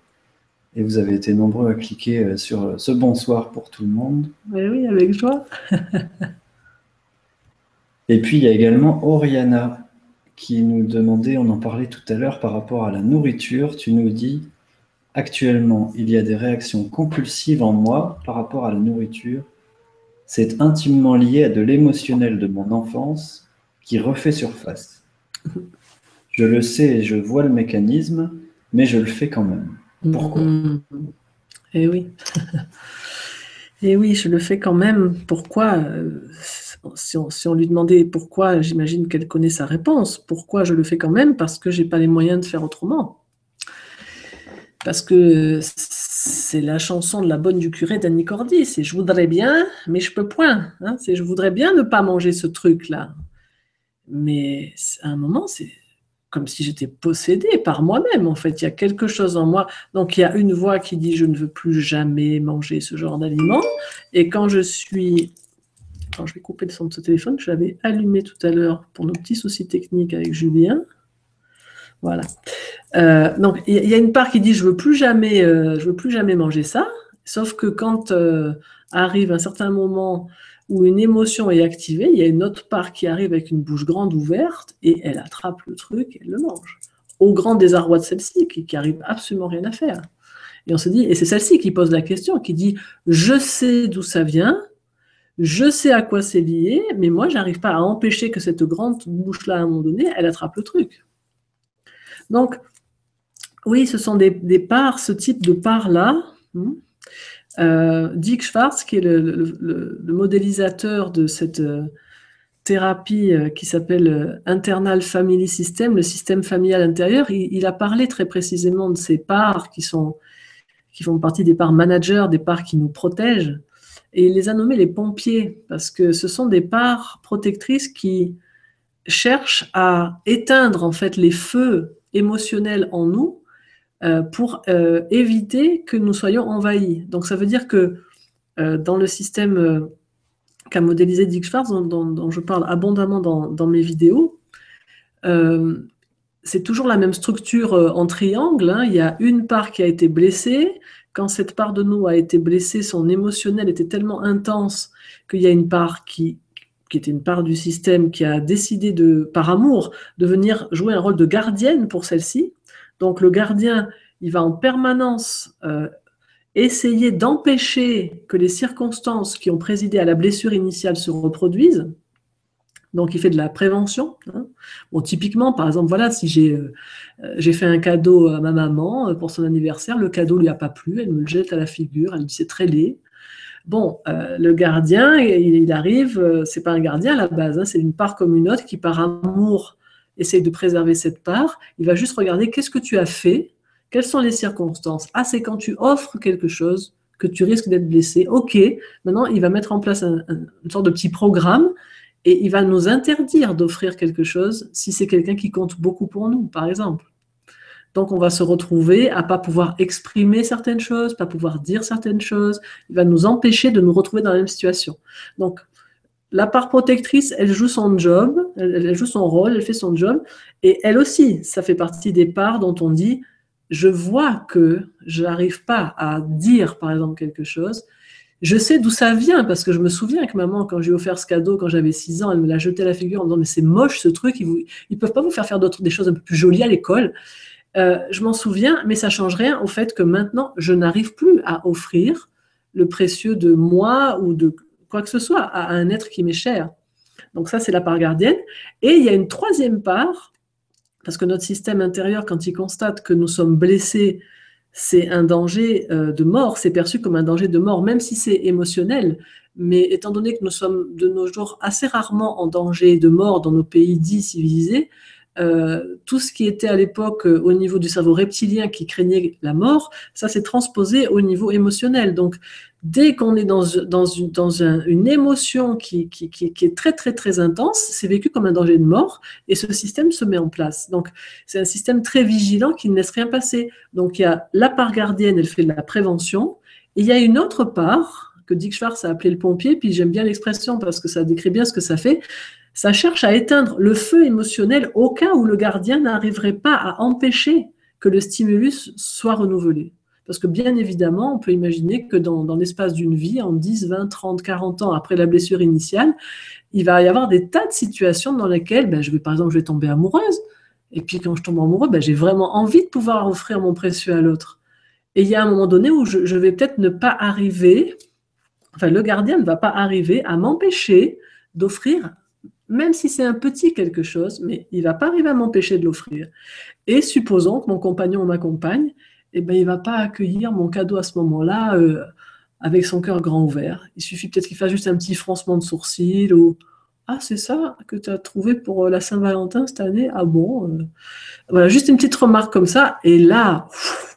S1: Et vous avez été nombreux à cliquer sur ce bonsoir pour tout le monde.
S2: Oui, oui, avec joie.
S1: Et puis il y a également Oriana qui nous demandait, on en parlait tout à l'heure par rapport à la nourriture, tu nous dis actuellement il y a des réactions compulsives en moi par rapport à la nourriture. C'est intimement lié à de l'émotionnel de mon enfance qui refait surface. Je le sais et je vois le mécanisme, mais je le fais quand même. Pourquoi?
S2: Eh oui. Eh oui, je le fais quand même. Pourquoi? Si on, lui demandait pourquoi, j'imagine qu'elle connaît sa réponse. Pourquoi je le fais quand même? Parce que je n'ai pas les moyens de faire autrement. Parce que c'est la chanson de la bonne du curé d'Annie Cordy. C'est je voudrais bien, mais je peux point. Hein. c'est je voudrais bien ne pas manger ce truc-là. Mais à un moment, c'est comme si j'étais possédée par moi-même. En fait, il y a quelque chose en moi. Donc, il y a une voix qui dit je ne veux plus jamais manger ce genre d'aliment. Et quand je suis je vais couper le son de ce téléphone que j'avais allumé tout à l'heure pour nos petits soucis techniques avec Julien. Voilà. Euh, donc, il y, a une part qui dit je veux plus jamais, euh, je veux plus jamais manger ça. Sauf que quand euh, arrive un certain moment où une émotion est activée, il y a une autre part qui arrive avec une bouche grande ouverte et elle attrape le truc et elle le mange. Au grand désarroi de celle-ci, qui, qui arrive absolument rien à faire. Et on se dit, et c'est celle-ci qui pose la question, qui dit je sais d'où ça vient, je sais à quoi c'est lié, mais moi, j'arrive pas à empêcher que cette grande bouche-là, à un moment donné, elle attrape le truc. Donc, oui, ce sont des, parts, ce type de parts-là. Hmm. Euh, Dick Schwartz, qui est le, modélisateur de cette euh, thérapie euh, qui s'appelle Internal Family System, le système familial intérieur, il, il, a parlé très précisément de ces parts qui, sont, qui font partie des parts managers, des parts qui nous protègent, et il les a nommés les pompiers, parce que ce sont des parts protectrices qui cherchent à éteindre en fait les feux émotionnels en nous euh, pour euh, éviter que nous soyons envahis. Donc ça veut dire que dans le système qu'a modélisé Dick Schwartz, dont, je parle abondamment dans, mes vidéos, c'est toujours la même structure en triangle. Hein. Il y a une part qui a été blessée. Quand cette part de nous a été blessée, son émotionnel était tellement intense qu'il y a une part qui, était une part du système qui a décidé par amour, de venir jouer un rôle de gardienne pour celle-ci. Donc le gardien, il va en permanence euh, essayer d'empêcher que les circonstances qui ont présidé à la blessure initiale se reproduisent. Donc, il fait de la prévention. Hein. Bon, typiquement, par exemple, voilà, si j'ai euh, fait un cadeau à ma maman euh, pour son anniversaire, le cadeau lui a pas plu, elle me le jette à la figure, elle me dit c'est très laid. Bon, euh, le gardien, il, arrive, c'est pas un gardien à la base, hein, c'est une part comme une autre qui, par amour, essaye de préserver cette part. Il va juste regarder qu'est-ce que tu as fait, quelles sont les circonstances? Ah, c'est quand tu offres quelque chose que tu risques d'être blessé. Ok, maintenant, il va mettre en place une sorte de petit programme et il va nous interdire d'offrir quelque chose si c'est quelqu'un qui compte beaucoup pour nous, par exemple. Donc, on va se retrouver à pas pouvoir exprimer certaines choses, pas pouvoir dire certaines choses. Il va nous empêcher de nous retrouver dans la même situation. Donc, la part protectrice, elle joue son job, elle, joue son rôle, elle fait son job. Et elle aussi, ça fait partie des parts dont on dit, je vois que je n'arrive pas à dire, par exemple, quelque chose. Je sais d'où ça vient, parce que je me souviens que maman, quand j'ai offert ce cadeau, quand j'avais 6 ans, elle me l'a jeté à la figure en me disant, mais c'est moche ce truc, ils ne peuvent pas vous faire faire des choses un peu plus jolies à l'école. Euh, je m'en souviens, mais ça change rien au fait que maintenant, je n'arrive plus à offrir le précieux de moi ou de quoi que ce soit à un être qui m'est cher. Donc ça, c'est la part gardienne. Et il y a une troisième part, parce que notre système intérieur, quand il constate que nous sommes blessés, c'est un danger euh, de mort, c'est perçu comme un danger de mort, même si c'est émotionnel. Mais étant donné que nous sommes de nos jours assez rarement en danger de mort dans nos pays dits civilisés, euh, tout ce qui était à l'époque euh, au niveau du cerveau reptilien qui craignait la mort, ça s'est transposé au niveau émotionnel. Donc, dès qu'on est dans, une, émotion qui, est très, très, très intense, c'est vécu comme un danger de mort et ce système se met en place. Donc, c'est un système très vigilant qui ne laisse rien passer. Donc, il y a la part gardienne, elle fait de la prévention, et il y a une autre part que Dick Schwartz a appelé le pompier, puis j'aime bien l'expression parce que ça décrit bien ce que ça fait, ça cherche à éteindre le feu émotionnel au cas où le gardien n'arriverait pas à empêcher que le stimulus soit renouvelé. Parce que bien évidemment, on peut imaginer que dans, l'espace d'une vie, en 10, 20, 30, 40 ans après la blessure initiale, il va y avoir des tas de situations dans lesquelles, ben, je vais par exemple, je vais tomber amoureuse. Et puis quand je tombe amoureux, ben, j'ai vraiment envie de pouvoir offrir mon précieux à l'autre. Et il y a un moment donné où je, vais peut-être ne pas arriver, enfin le gardien ne va pas arriver à m'empêcher d'offrir même si c'est un petit quelque chose, mais il ne va pas arriver à m'empêcher de l'offrir. Et supposons que mon compagnon ou ma compagne, eh ben, il ne va pas accueillir mon cadeau à ce moment-là euh, avec son cœur grand ouvert. Il suffit peut-être qu'il fasse juste un petit froncement de sourcil ou Ah, c'est ça que tu as trouvé pour euh, la Saint-Valentin cette année? Ah bon euh. Voilà, juste une petite remarque comme ça. Et là,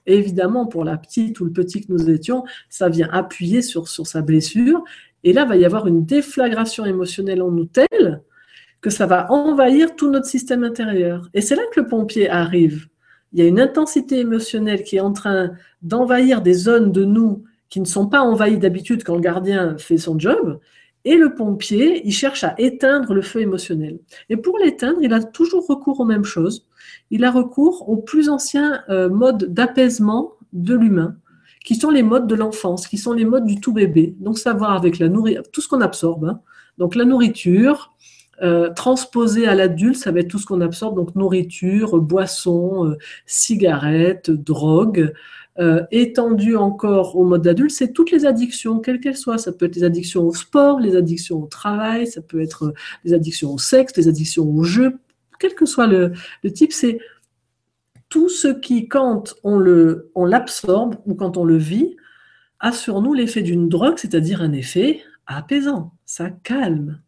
S2: évidemment, pour la petite ou le petit que nous étions, ça vient appuyer sur, sur sa blessure. Et là, il va y avoir une déflagration émotionnelle en nous telle que ça va envahir tout notre système intérieur. Et c'est là que le pompier arrive. Il y a une intensité émotionnelle qui est en train d'envahir des zones de nous qui ne sont pas envahies d'habitude quand le gardien fait son job. Et le pompier, il cherche à éteindre le feu émotionnel. Et pour l'éteindre, il a toujours recours aux mêmes choses. Il a recours aux plus anciens euh, modes d'apaisement de l'humain, qui sont les modes de l'enfance, qui sont les modes du tout bébé. Donc, savoir avec la nourriture, tout ce qu'on absorbe. Hein. Donc, la nourriture, euh, transposé à l'adulte, ça va être tout ce qu'on absorbe, donc nourriture, boisson, euh, cigarettes, drogue. Euh, étendu encore au mode adulte, c'est toutes les addictions, quelles qu'elles soient. Ça peut être les addictions au sport, les addictions au travail, ça peut être les addictions au sexe, les addictions au jeu, quel que soit le, le type, c'est tout ce qui, quand on l'absorbe on ou quand on le vit, a sur nous l'effet d'une drogue, c'est-à-dire un effet apaisant, ça calme.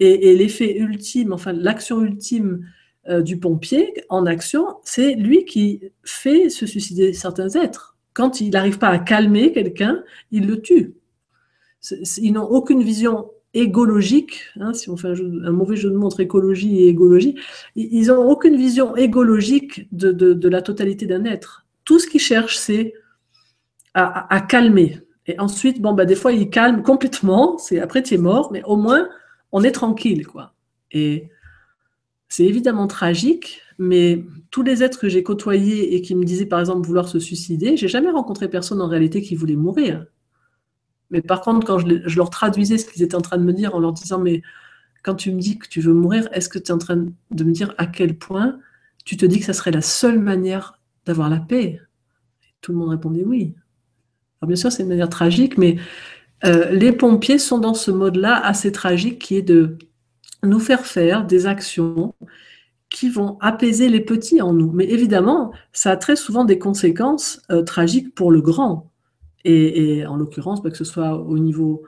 S2: Et, l'effet ultime, enfin l'action ultime euh, du pompier en action, c'est lui qui fait se suicider certains êtres. Quand il n'arrive pas à calmer quelqu'un, il le tue. Ils n'ont aucune vision égologique, hein, si on fait un, mauvais jeu de montre écologie et égologie, ils n'ont aucune vision égologique de, la totalité d'un être. Tout ce qu'ils cherchent, c'est à, calmer, Et ensuite, bon, bah, des fois, il calme complètement. C'est après, tu es mort, mais au moins, on est tranquille, quoi. Et c'est évidemment tragique, mais tous les êtres que j'ai côtoyés et qui me disaient, par exemple, vouloir se suicider, j'ai jamais rencontré personne en réalité qui voulait mourir. Mais par contre, quand je, leur traduisais ce qu'ils étaient en train de me dire en leur disant, mais quand tu me dis que tu veux mourir, est-ce que tu es en train de me dire à quel point tu te dis que ça serait la seule manière d'avoir la paix? Tout le monde répondait oui. Alors bien sûr, c'est une manière tragique, mais euh, les pompiers sont dans ce mode-là assez tragique qui est de nous faire faire des actions qui vont apaiser les petits en nous. Mais évidemment, ça a très souvent des conséquences euh, tragiques pour le grand. Et, en l'occurrence, bah, que ce soit au niveau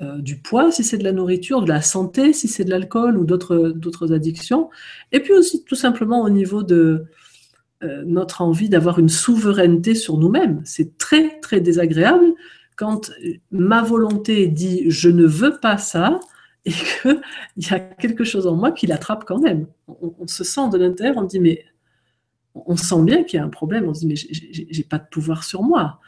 S2: euh, du poids, si c'est de la nourriture, de la santé, si c'est de l'alcool ou d'autres addictions, et puis aussi tout simplement au niveau de notre envie d'avoir une souveraineté sur nous-mêmes. C'est très très désagréable quand ma volonté dit je ne veux pas ça et qu'il y a quelque chose en moi qui l'attrape quand même. On, se sent de l'intérieur, on dit mais on sent bien qu'il y a un problème, on se dit mais j'ai pas de pouvoir sur moi.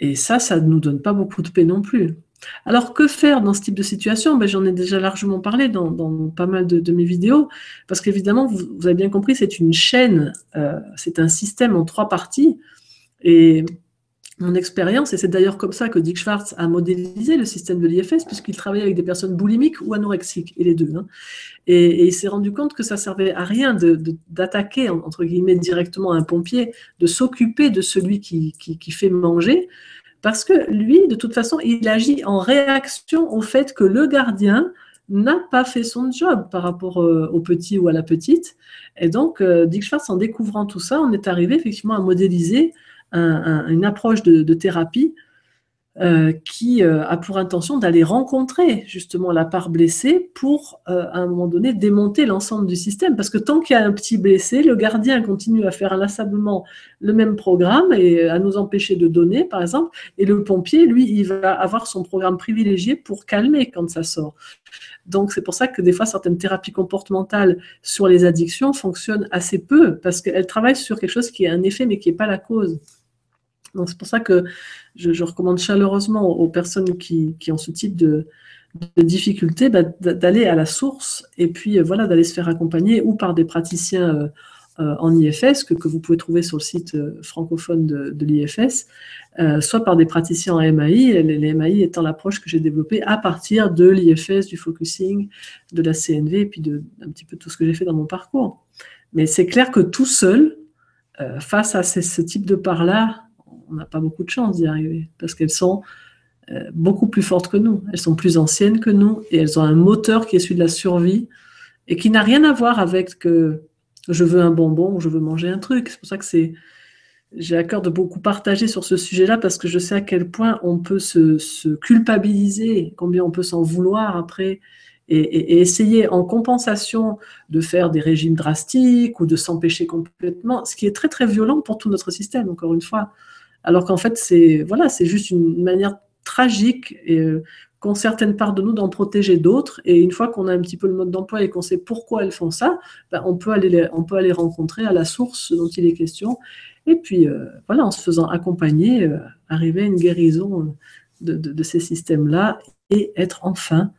S2: Et ça, ça ne nous donne pas beaucoup de paix non plus. Alors, que faire dans ce type de situation? Ben, J'en ai déjà largement parlé dans, pas mal de, mes vidéos, parce qu'évidemment, vous, avez bien compris, c'est une chaîne, euh, c'est un système en trois parties. Et mon expérience, et c'est d'ailleurs comme ça que Dick Schwartz a modélisé le système de l'IFS, puisqu'il travaillait avec des personnes boulimiques ou anorexiques, et les deux. Hein. Et, il s'est rendu compte que ça servait à rien d'attaquer, entre guillemets, directement un pompier, de s'occuper de celui qui, qui fait manger, parce que lui, de toute façon, il agit en réaction au fait que le gardien n'a pas fait son job par rapport euh, au petit ou à la petite. Et donc, euh, Dick Schwartz, en découvrant tout ça, on est arrivé effectivement à modéliser une approche de thérapie euh, qui euh, a pour intention d'aller rencontrer justement la part blessée pour, euh, à un moment donné, démonter l'ensemble du système. Parce que tant qu'il y a un petit blessé, le gardien continue à faire inlassablement le même programme et à nous empêcher de donner, par exemple. Et le pompier, lui, il va avoir son programme privilégié pour calmer quand ça sort. Donc c'est pour ça que des fois certaines thérapies comportementales sur les addictions fonctionnent assez peu parce qu'elles travaillent sur quelque chose qui est un effet mais qui n'est pas la cause. C'est pour ça que je, recommande chaleureusement aux, personnes qui, ont ce type de, difficultés bah, d'aller à la source et puis euh, voilà d'aller se faire accompagner ou par des praticiens euh, euh, en IFS que, vous pouvez trouver sur le site francophone de, l'IFS, soit par des praticiens en MAI, les, MAI étant l'approche que j'ai développée à partir de l'IFS, du focusing, de la CNV et puis de un petit peu tout ce que j'ai fait dans mon parcours. Mais c'est clair que tout seul, face à ce type de part-là, on n'a pas beaucoup de chance d'y arriver parce qu'elles sont euh, beaucoup plus fortes que nous. Elles sont plus anciennes que nous et elles ont un moteur qui est celui de la survie et qui n'a rien à voir avec que je veux un bonbon ou je veux manger un truc. C'est pour ça que c'est j'ai à cœur de beaucoup partager sur ce sujet-là parce que je sais à quel point on peut se, culpabiliser, combien on peut s'en vouloir après et, essayer en compensation de faire des régimes drastiques ou de s'empêcher complètement, ce qui est très très violent pour tout notre système, encore une fois. Alors qu'en fait, c'est voilà, c'est juste une manière tragique et euh, qu'ont certaines parts de nous d'en protéger d'autres. Et une fois qu'on a un petit peu le mode d'emploi et qu'on sait pourquoi elles font ça, ben, on, peut aller les, on peut aller rencontrer à la source dont il est question. Et puis, euh, voilà, en se faisant accompagner, euh, arriver à une guérison de, ces systèmes-là et être enfin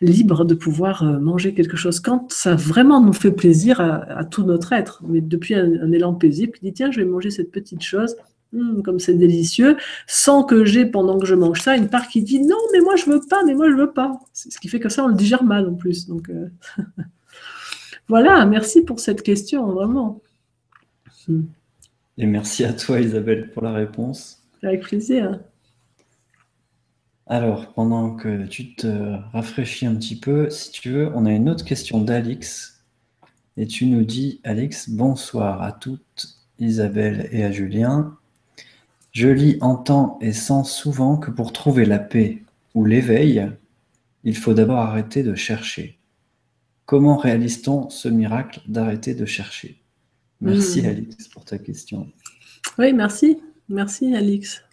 S2: libre de pouvoir manger quelque chose quand ça vraiment nous fait plaisir à, tout notre être. Mais depuis un, un élan paisible, qui dit tiens, je vais manger cette petite chose Hum, comme c'est délicieux, sans que j'ai, pendant que je mange ça, une part qui dit non, mais moi je veux pas, mais moi je veux pas. Ce qui fait que ça, on le digère mal en plus. Donc euh, voilà, merci pour cette question, vraiment.
S1: Et merci à toi, Isabelle, pour la réponse.
S2: Avec plaisir.
S1: Alors, pendant que tu te rafraîchis un petit peu, si tu veux, on a une autre question d'Alix. Et tu nous dis, Alix, bonsoir à toutes, Isabelle et à Julien. Je lis, entends et sens souvent que pour trouver la paix ou l'éveil, il faut d'abord arrêter de chercher. Comment réalise-t-on ce miracle d'arrêter de chercher? Merci hmm. Alix pour ta question.
S2: Oui, merci. Merci Alix.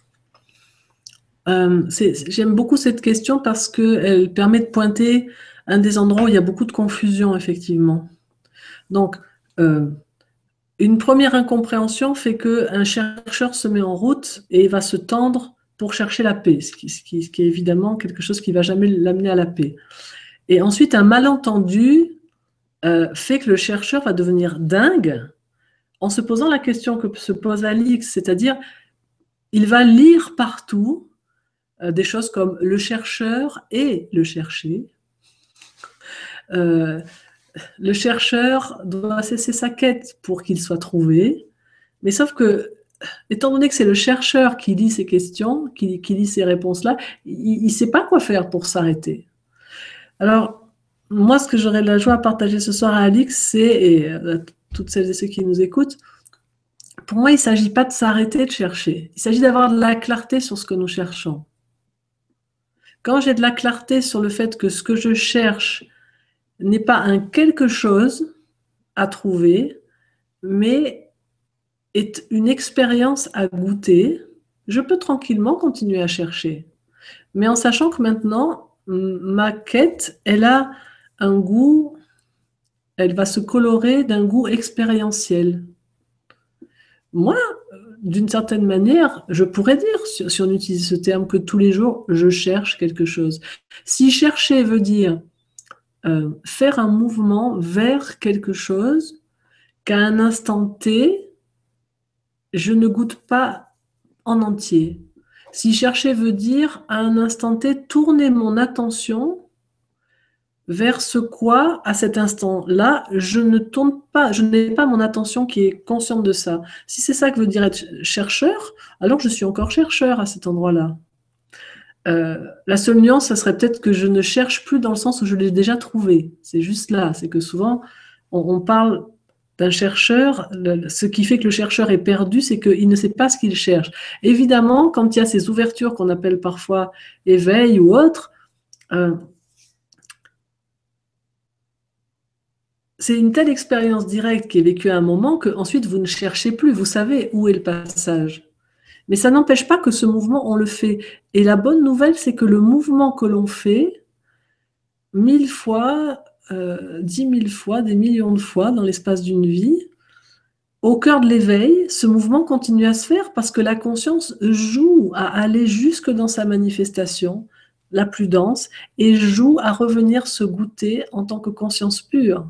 S2: Euh, j'aime beaucoup cette question parce qu'elle permet de pointer un des endroits où il y a beaucoup de confusion, effectivement. Donc, euh, une première incompréhension fait qu'un chercheur se met en route et va se tendre pour chercher la paix, ce qui, est évidemment quelque chose qui va jamais l'amener à la paix. Et ensuite, un malentendu euh, fait que le chercheur va devenir dingue en se posant la question que se pose Alix, c'est-à-dire il va lire partout euh, des choses comme le chercheur et le chercher. Euh, le chercheur doit cesser sa quête pour qu'il soit trouvé. Mais sauf que, étant donné que c'est le chercheur qui lit ces questions, qui, lit ces réponses-là, il ne sait pas quoi faire pour s'arrêter. Alors, moi, ce que j'aurais de la joie à partager ce soir à Alix, c'est, et à toutes celles et ceux qui nous écoutent, pour moi, il ne s'agit pas de s'arrêter de chercher. Il s'agit d'avoir de la clarté sur ce que nous cherchons. Quand j'ai de la clarté sur le fait que ce que je cherche n'est pas un quelque chose à trouver, mais est une expérience à goûter, je peux tranquillement continuer à chercher. Mais en sachant que maintenant, ma quête, elle a un goût, elle va se colorer d'un goût expérientiel. Moi, d'une certaine manière, je pourrais dire, si on utilise ce terme, que tous les jours, je cherche quelque chose. Si chercher veut dire euh, faire un mouvement vers quelque chose qu'à un instant T, je ne goûte pas en entier. Si chercher veut dire à un instant T tourner mon attention vers ce quoi, à cet instant-là, je ne tourne pas, je n'ai pas mon attention qui est consciente de ça. Si c'est ça que veut dire être chercheur, alors je suis encore chercheur à cet endroit-là. Euh, la seule nuance, ça serait peut-être que je ne cherche plus dans le sens où je l'ai déjà trouvé. C'est juste là. C'est que souvent, on, parle d'un chercheur. ce qui fait que le chercheur est perdu, c'est qu'il ne sait pas ce qu'il cherche. Évidemment, quand il y a ces ouvertures qu'on appelle parfois éveil ou autre, euh, c'est une telle expérience directe qui est vécue à un moment que ensuite vous ne cherchez plus. Vous savez où est le passage. Mais ça n'empêche pas que ce mouvement, on le fait. Et la bonne nouvelle, c'est que le mouvement que l'on fait, mille fois, euh, dix mille fois, des millions de fois dans l'espace d'une vie, au cœur de l'éveil, ce mouvement continue à se faire parce que la conscience joue à aller jusque dans sa manifestation la plus dense et joue à revenir se goûter en tant que conscience pure.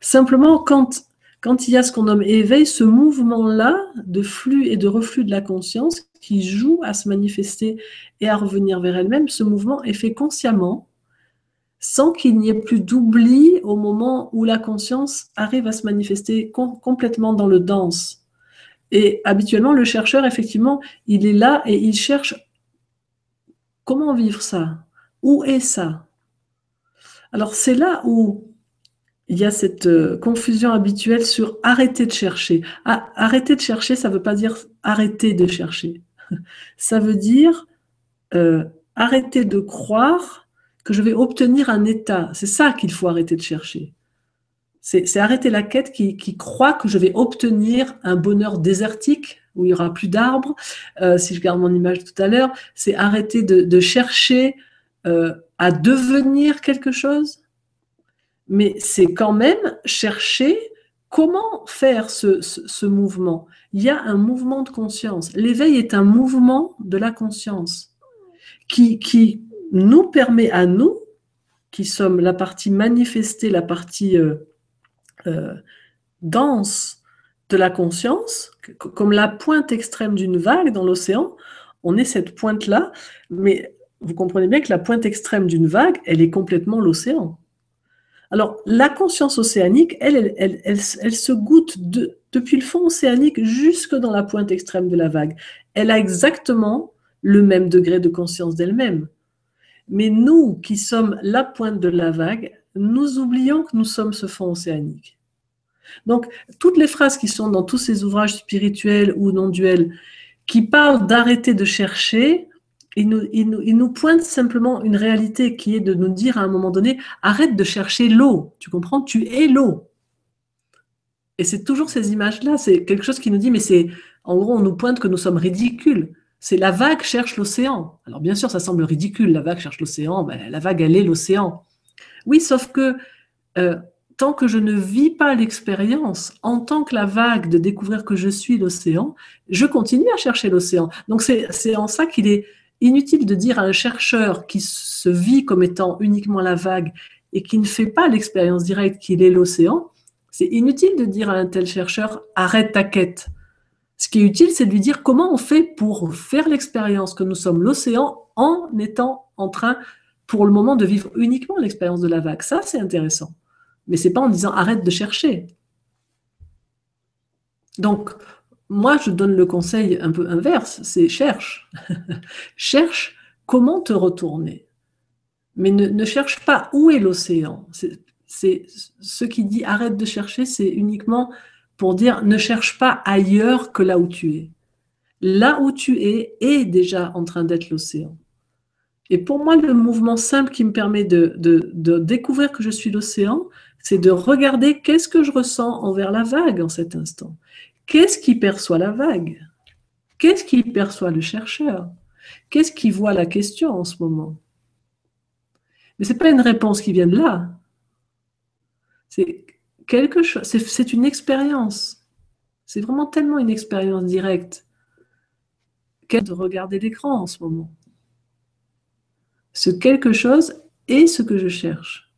S2: Simplement, quand quand il y a ce qu'on nomme éveil, ce mouvement-là de flux et de reflux de la conscience qui joue à se manifester et à revenir vers elle-même, ce mouvement est fait consciemment, sans qu'il n'y ait plus d'oubli au moment où la conscience arrive à se manifester complètement dans le danse. Et habituellement, le chercheur, effectivement, il est là et il cherche comment vivre ça, où est ça. Alors c'est là où il y a cette euh, confusion habituelle sur arrêter de chercher. Ah, arrêter de chercher, ça ne veut pas dire arrêter de chercher. Ça veut dire euh, arrêter de croire que je vais obtenir un état. C'est ça qu'il faut arrêter de chercher. C'est arrêter la quête qui, croit que je vais obtenir un bonheur désertique où il n'y aura plus d'arbres. Euh, si je garde mon image tout à l'heure, c'est arrêter de, chercher à devenir quelque chose mais c'est quand même chercher comment faire ce, mouvement. Il y a un mouvement de conscience. L'éveil est un mouvement de la conscience qui, nous permet à nous, qui sommes la partie manifestée, la partie euh, euh, dense de la conscience, comme la pointe extrême d'une vague dans l'océan, on est cette pointe-là, mais vous comprenez bien que la pointe extrême d'une vague, elle est complètement l'océan. Alors, la conscience océanique, elle, elle, se goûte depuis le fond océanique jusque dans la pointe extrême de la vague. Elle a exactement le même degré de conscience d'elle-même. Mais nous, qui sommes la pointe de la vague, nous oublions que nous sommes ce fond océanique. Donc, toutes les phrases qui sont dans tous ces ouvrages spirituels ou non duels, qui parlent d'arrêter de chercher, il nous, pointe simplement une réalité qui est de nous dire à un moment donné, arrête de chercher l'eau, tu comprends, tu es l'eau. Et c'est toujours ces images-là, c'est quelque chose qui nous dit, mais c'est, en gros, on nous pointe que nous sommes ridicules. C'est la vague cherche l'océan. Alors bien sûr, ça semble ridicule, la vague cherche l'océan, la vague, elle est l'océan. Oui, sauf que euh, tant que je ne vis pas l'expérience en tant que la vague de découvrir que je suis l'océan, je continue à chercher l'océan. Donc c'est en ça qu'il est inutile de dire à un chercheur qui se vit comme étant uniquement la vague et qui ne fait pas l'expérience directe qu'il est l'océan, c'est inutile de dire à un tel chercheur arrête ta quête. Ce qui est utile, c'est de lui dire comment on fait pour faire l'expérience que nous sommes l'océan en étant en train, pour le moment, de vivre uniquement l'expérience de la vague. Ça, c'est intéressant. Mais c'est pas en disant arrête de chercher. Donc, moi, je donne le conseil un peu inverse, c'est cherche. cherche comment te retourner. Mais ne, cherche pas où est l'océan. C'est ce qui dit arrête de chercher, c'est uniquement pour dire ne cherche pas ailleurs que là où tu es. Là où tu es est déjà en train d'être l'océan. Et pour moi, le mouvement simple qui me permet de, de découvrir que je suis l'océan, c'est de regarder qu'est-ce que je ressens envers la vague en cet instant. Qu'est-ce qui perçoit la vague? Qu'est-ce qui perçoit le chercheur? Qu'est-ce qui voit la question en ce moment? Mais ce n'est pas une réponse qui vient de là. C'est quelque chose, c'est une expérience. C'est vraiment tellement une expérience directe qu'elle de regarder l'écran en ce moment. Ce quelque chose est ce que je cherche.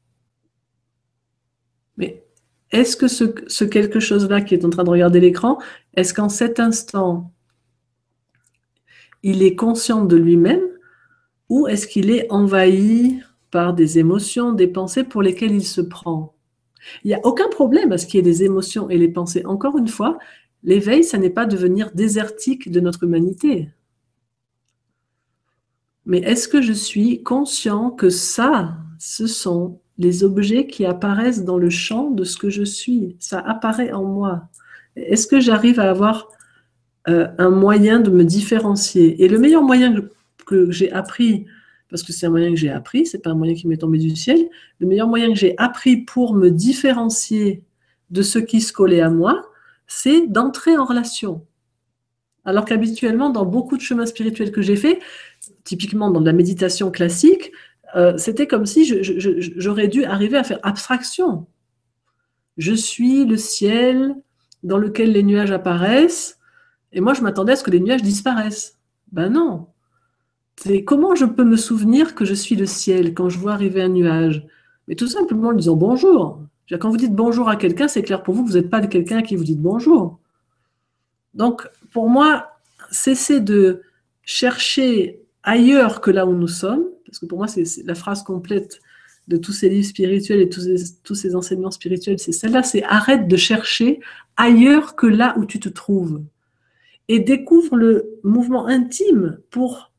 S2: Mais est-ce que ce, quelque chose-là qui est en train de regarder l'écran, est-ce qu'en cet instant, il est conscient de lui-même ou est-ce qu'il est envahi par des émotions, des pensées pour lesquelles il se prend? Il n'y a aucun problème à ce qu'il y ait des émotions et les pensées. Encore une fois, l'éveil, ça n'est pas devenir désertique de notre humanité. Mais est-ce que je suis conscient que ça, ce sont les objets qui apparaissent dans le champ de ce que je suis. Ça apparaît en moi. Est-ce que j'arrive à avoir euh, un moyen de me différencier? Et le meilleur moyen que, j'ai appris, parce que c'est un moyen que j'ai appris, c'est pas un moyen qui m'est tombé du ciel, le meilleur moyen que j'ai appris pour me différencier de ce qui se collait à moi, c'est d'entrer en relation. Alors qu'habituellement, dans beaucoup de chemins spirituels que j'ai faits, typiquement dans la méditation classique, euh, c'était comme si j'aurais dû arriver à faire abstraction. Je suis le ciel dans lequel les nuages apparaissent, et moi je m'attendais à ce que les nuages disparaissent. Ben non. Comment je peux me souvenir que je suis le ciel quand je vois arriver un nuage? Mais tout simplement en disant bonjour. Quand vous dites bonjour à quelqu'un, c'est clair pour vous que vous n'êtes pas quelqu'un qui vous dit bonjour. Donc, pour moi, cesser de chercher ailleurs que là où nous sommes, parce que pour moi, c'est la phrase complète de tous ces livres spirituels et tous ces, enseignements spirituels, c'est celle-là, c'est arrête de chercher ailleurs que là où tu te trouves. Et découvre le mouvement intime pour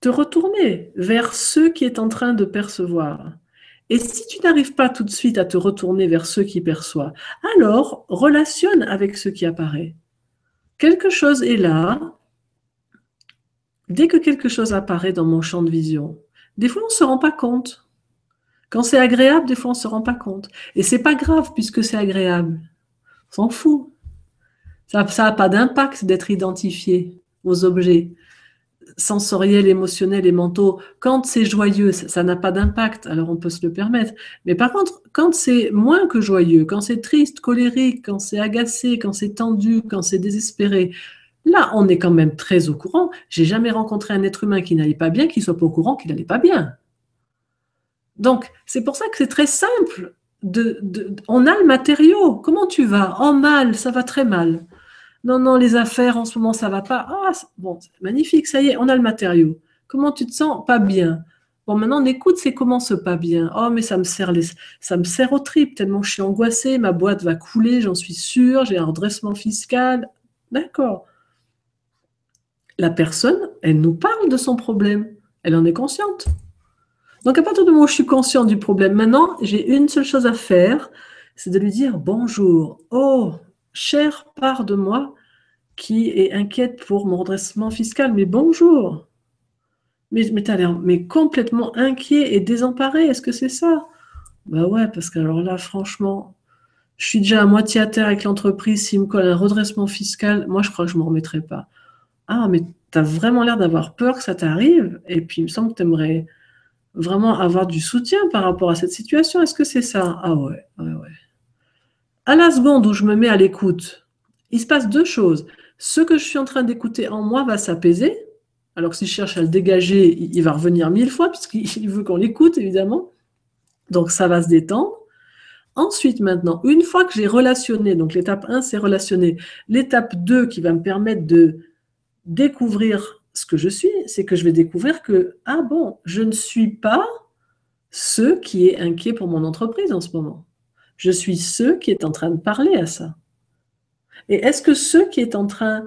S2: te retourner vers ce qui est en train de percevoir. Et si tu n'arrives pas tout de suite à te retourner vers ce qui perçoit, alors relationne avec ce qui apparaît. Quelque chose est là, Dès que quelque chose apparaît dans mon champ de vision, des fois on ne se rend pas compte. Quand c'est agréable, des fois on ne se rend pas compte. Et c'est pas grave puisque c'est agréable. On s'en fout. Ça n'a pas d'impact d'être identifié aux objets sensoriels, émotionnels et mentaux. Quand c'est joyeux, ça n'a pas d'impact, alors on peut se le permettre. Mais par contre, quand c'est moins que joyeux, quand c'est triste, colérique, quand c'est agacé, quand c'est tendu, quand c'est désespéré, Là, on est quand même très au courant. J'ai jamais rencontré un être humain qui n'allait pas bien, qui soit pas au courant qu'il n'allait pas bien. Donc, c'est pour ça que c'est très simple. On a le matériau. Comment tu vas? En mal, ça va très mal. Non, non, les affaires en ce moment, ça va pas. Ah, bon, magnifique, ça y est, on a le matériau. Comment tu te sens? Pas bien. Bon, maintenant, on écoute, c'est comment ce pas bien? Oh, mais ça me sert, les... ça me sert au trip, tellement je suis angoissée, ma boîte va couler, j'en suis sûre, j'ai un redressement fiscal. D'accord la personne, elle nous parle de son problème. Elle en est consciente. Donc à partir du moment où je suis conscient du problème, maintenant, j'ai une seule chose à faire, c'est de lui dire bonjour. Oh, chère part de moi qui est inquiète pour mon redressement fiscal, mais bonjour. Mais, mais as l'air mais complètement inquiet et désemparé, est-ce que c'est ça? Bah ouais, parce que alors là, franchement, je suis déjà à moitié à terre avec l'entreprise. S'il me colle un redressement fiscal, moi, je crois que je ne m'en remettrai pas. Ah, mais tu as vraiment l'air d'avoir peur que ça t'arrive, et puis il me semble que tu aimerais vraiment avoir du soutien par rapport à cette situation. Est-ce que c'est ça? Ah ouais, ouais, ouais. À la seconde où je me mets à l'écoute, il se passe deux choses. Ce que je suis en train d'écouter en moi va s'apaiser. Alors que si je cherche à le dégager, il va revenir mille fois, puisqu'il veut qu'on l'écoute, évidemment. Donc ça va se détendre. Ensuite, maintenant, une fois que j'ai relationné, donc l'étape 1, c'est relationner. L'étape 2 qui va me permettre de découvrir ce que je suis, c'est que je vais découvrir que, ah bon, je ne suis pas ce qui est inquiet pour mon entreprise en ce moment. Je suis ce qui est en train de parler à ça. Et est-ce que ce qui est en train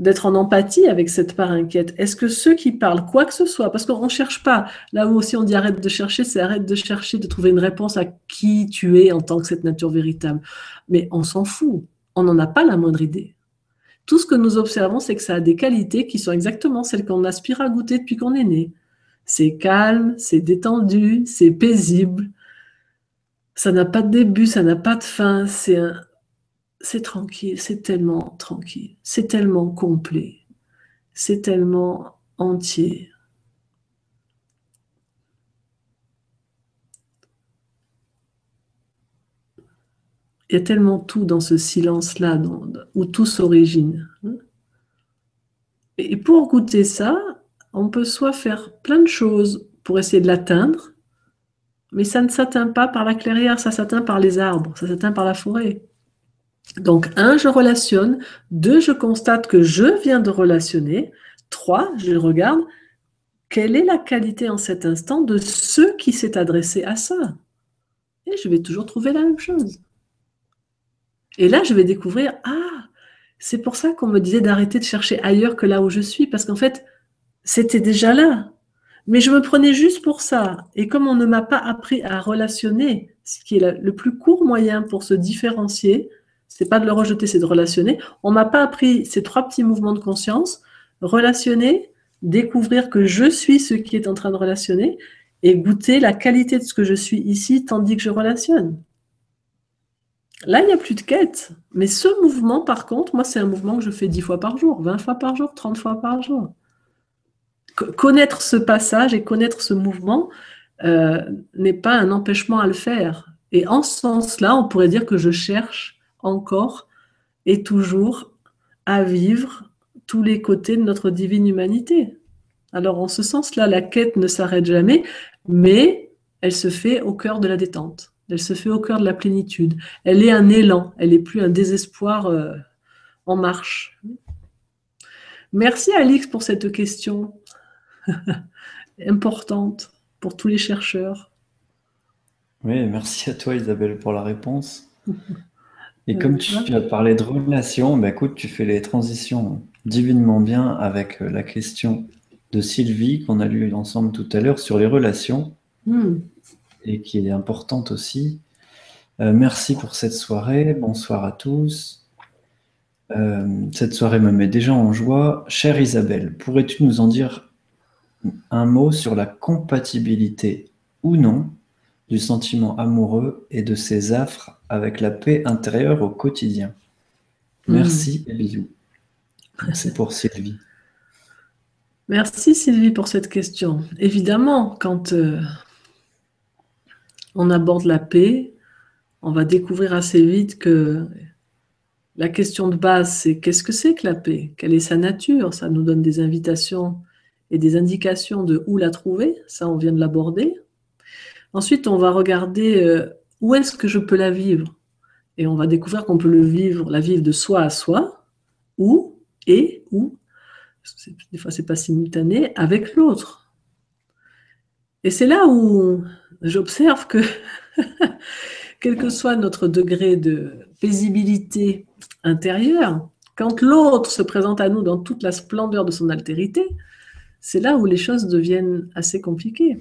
S2: d'être en empathie avec cette part inquiète, est-ce que ceux qui parlent quoi que ce soit, parce qu'on ne cherche pas, là où aussi on dit arrête de chercher, c'est arrête de chercher, de trouver une réponse à qui tu es en tant que cette nature véritable. Mais on s'en fout, on n'en a pas la moindre idée. Tout ce que nous observons, c'est que ça a des qualités qui sont exactement celles qu'on aspire à goûter depuis qu'on est né. C'est calme, c'est détendu, c'est paisible. Ça n'a pas de début, ça n'a pas de fin. C'est tranquille, c'est tellement tranquille, c'est tellement complet, c'est tellement entier. Il y a tellement tout dans ce silence-là où tout s'origine. Et pour goûter ça, on peut soit faire plein de choses pour essayer de l'atteindre, mais ça ne s'atteint pas par la clairière, ça s'atteint par les arbres, ça s'atteint par la forêt. Donc, un, je relationne. Deux, je constate que je viens de relationner. Trois, je regarde quelle est la qualité en cet instant de ce qui s'est adressé à ça. Et je vais toujours trouver la même chose. Et là, je vais découvrir, ah, c'est pour ça qu'on me disait d'arrêter de chercher ailleurs que là où je suis, parce qu'en fait, c'était déjà là. Mais je me prenais juste pour ça. Et comme on ne m'a pas appris à relationner, ce qui est le plus court moyen pour se différencier, c'est pas de le rejeter, c'est de relationner. On m'a pas appris ces trois petits mouvements de conscience, relationner, découvrir que je suis ce qui est en train de relationner et goûter la qualité de ce que je suis ici tandis que je relationne. Là, il n'y a plus de quête. Mais ce mouvement, par contre, moi, c'est un mouvement que je fais 10 fois par jour, 20 fois par jour, 30 fois par jour. Connaître ce passage et connaître ce mouvement euh, n'est pas un empêchement à le faire. Et en ce sens-là, on pourrait dire que je cherche encore et toujours à vivre tous les côtés de notre divine humanité. Alors en ce sens-là, la quête ne s'arrête jamais, mais elle se fait au cœur de la détente. Elle se fait au cœur de la plénitude. Elle est un élan, elle n'est plus un désespoir euh, en marche. Merci Alix pour cette question importante pour tous les chercheurs.
S1: Oui, merci à toi Isabelle pour la réponse. Et comme tu, as parlé de relations, bah, écoute, tu fais les transitions divinement bien avec euh, la question de Sylvie qu'on a lue ensemble tout à l'heure sur les relations. Hmm et qui est importante aussi. Euh, merci pour cette soirée. Bonsoir à tous. Euh, cette soirée me met déjà en joie. Chère Isabelle, pourrais-tu nous en dire un mot sur la compatibilité ou non du sentiment amoureux et de ses affres avec la paix intérieure au quotidien? Merci et bisous. C'est pour Sylvie.
S2: Merci Sylvie pour cette question. Évidemment, quand euh, on aborde la paix, on va découvrir assez vite que la question de base, c'est qu'est-ce que c'est que la paix? Quelle est sa nature? Ça nous donne des invitations et des indications de où la trouver. Ça, on vient de l'aborder. Ensuite, on va regarder euh, où est-ce que je peux la vivre? Et on va découvrir qu'on peut la vivre de soi à soi, ou, et, ou, des fois c'est pas simultané, avec l'autre. Et c'est là où j'observe que, quel que soit notre degré de paisibilité intérieure, quand l'autre se présente à nous dans toute la splendeur de son altérité, c'est là où les choses deviennent assez compliquées.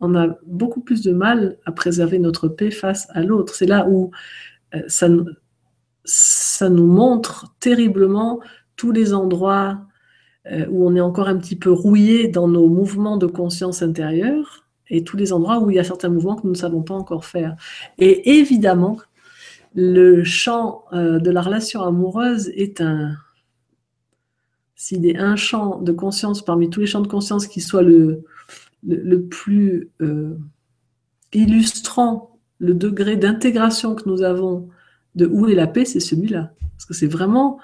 S2: On a beaucoup plus de mal à préserver notre paix face à l'autre. C'est là où euh, ça, nous montre terriblement tous les endroits euh, où on est encore un petit peu rouillé dans nos mouvements de conscience intérieure et tous les endroits où il y a certains mouvements que nous ne savons pas encore faire. Et évidemment, le champ euh, de la relation amoureuse est un, s'il est un champ de conscience parmi tous les champs de conscience qui soit le, le, plus euh, illustrant le degré d'intégration que nous avons de où est la paix, c'est celui-là. Parce que c'est vraiment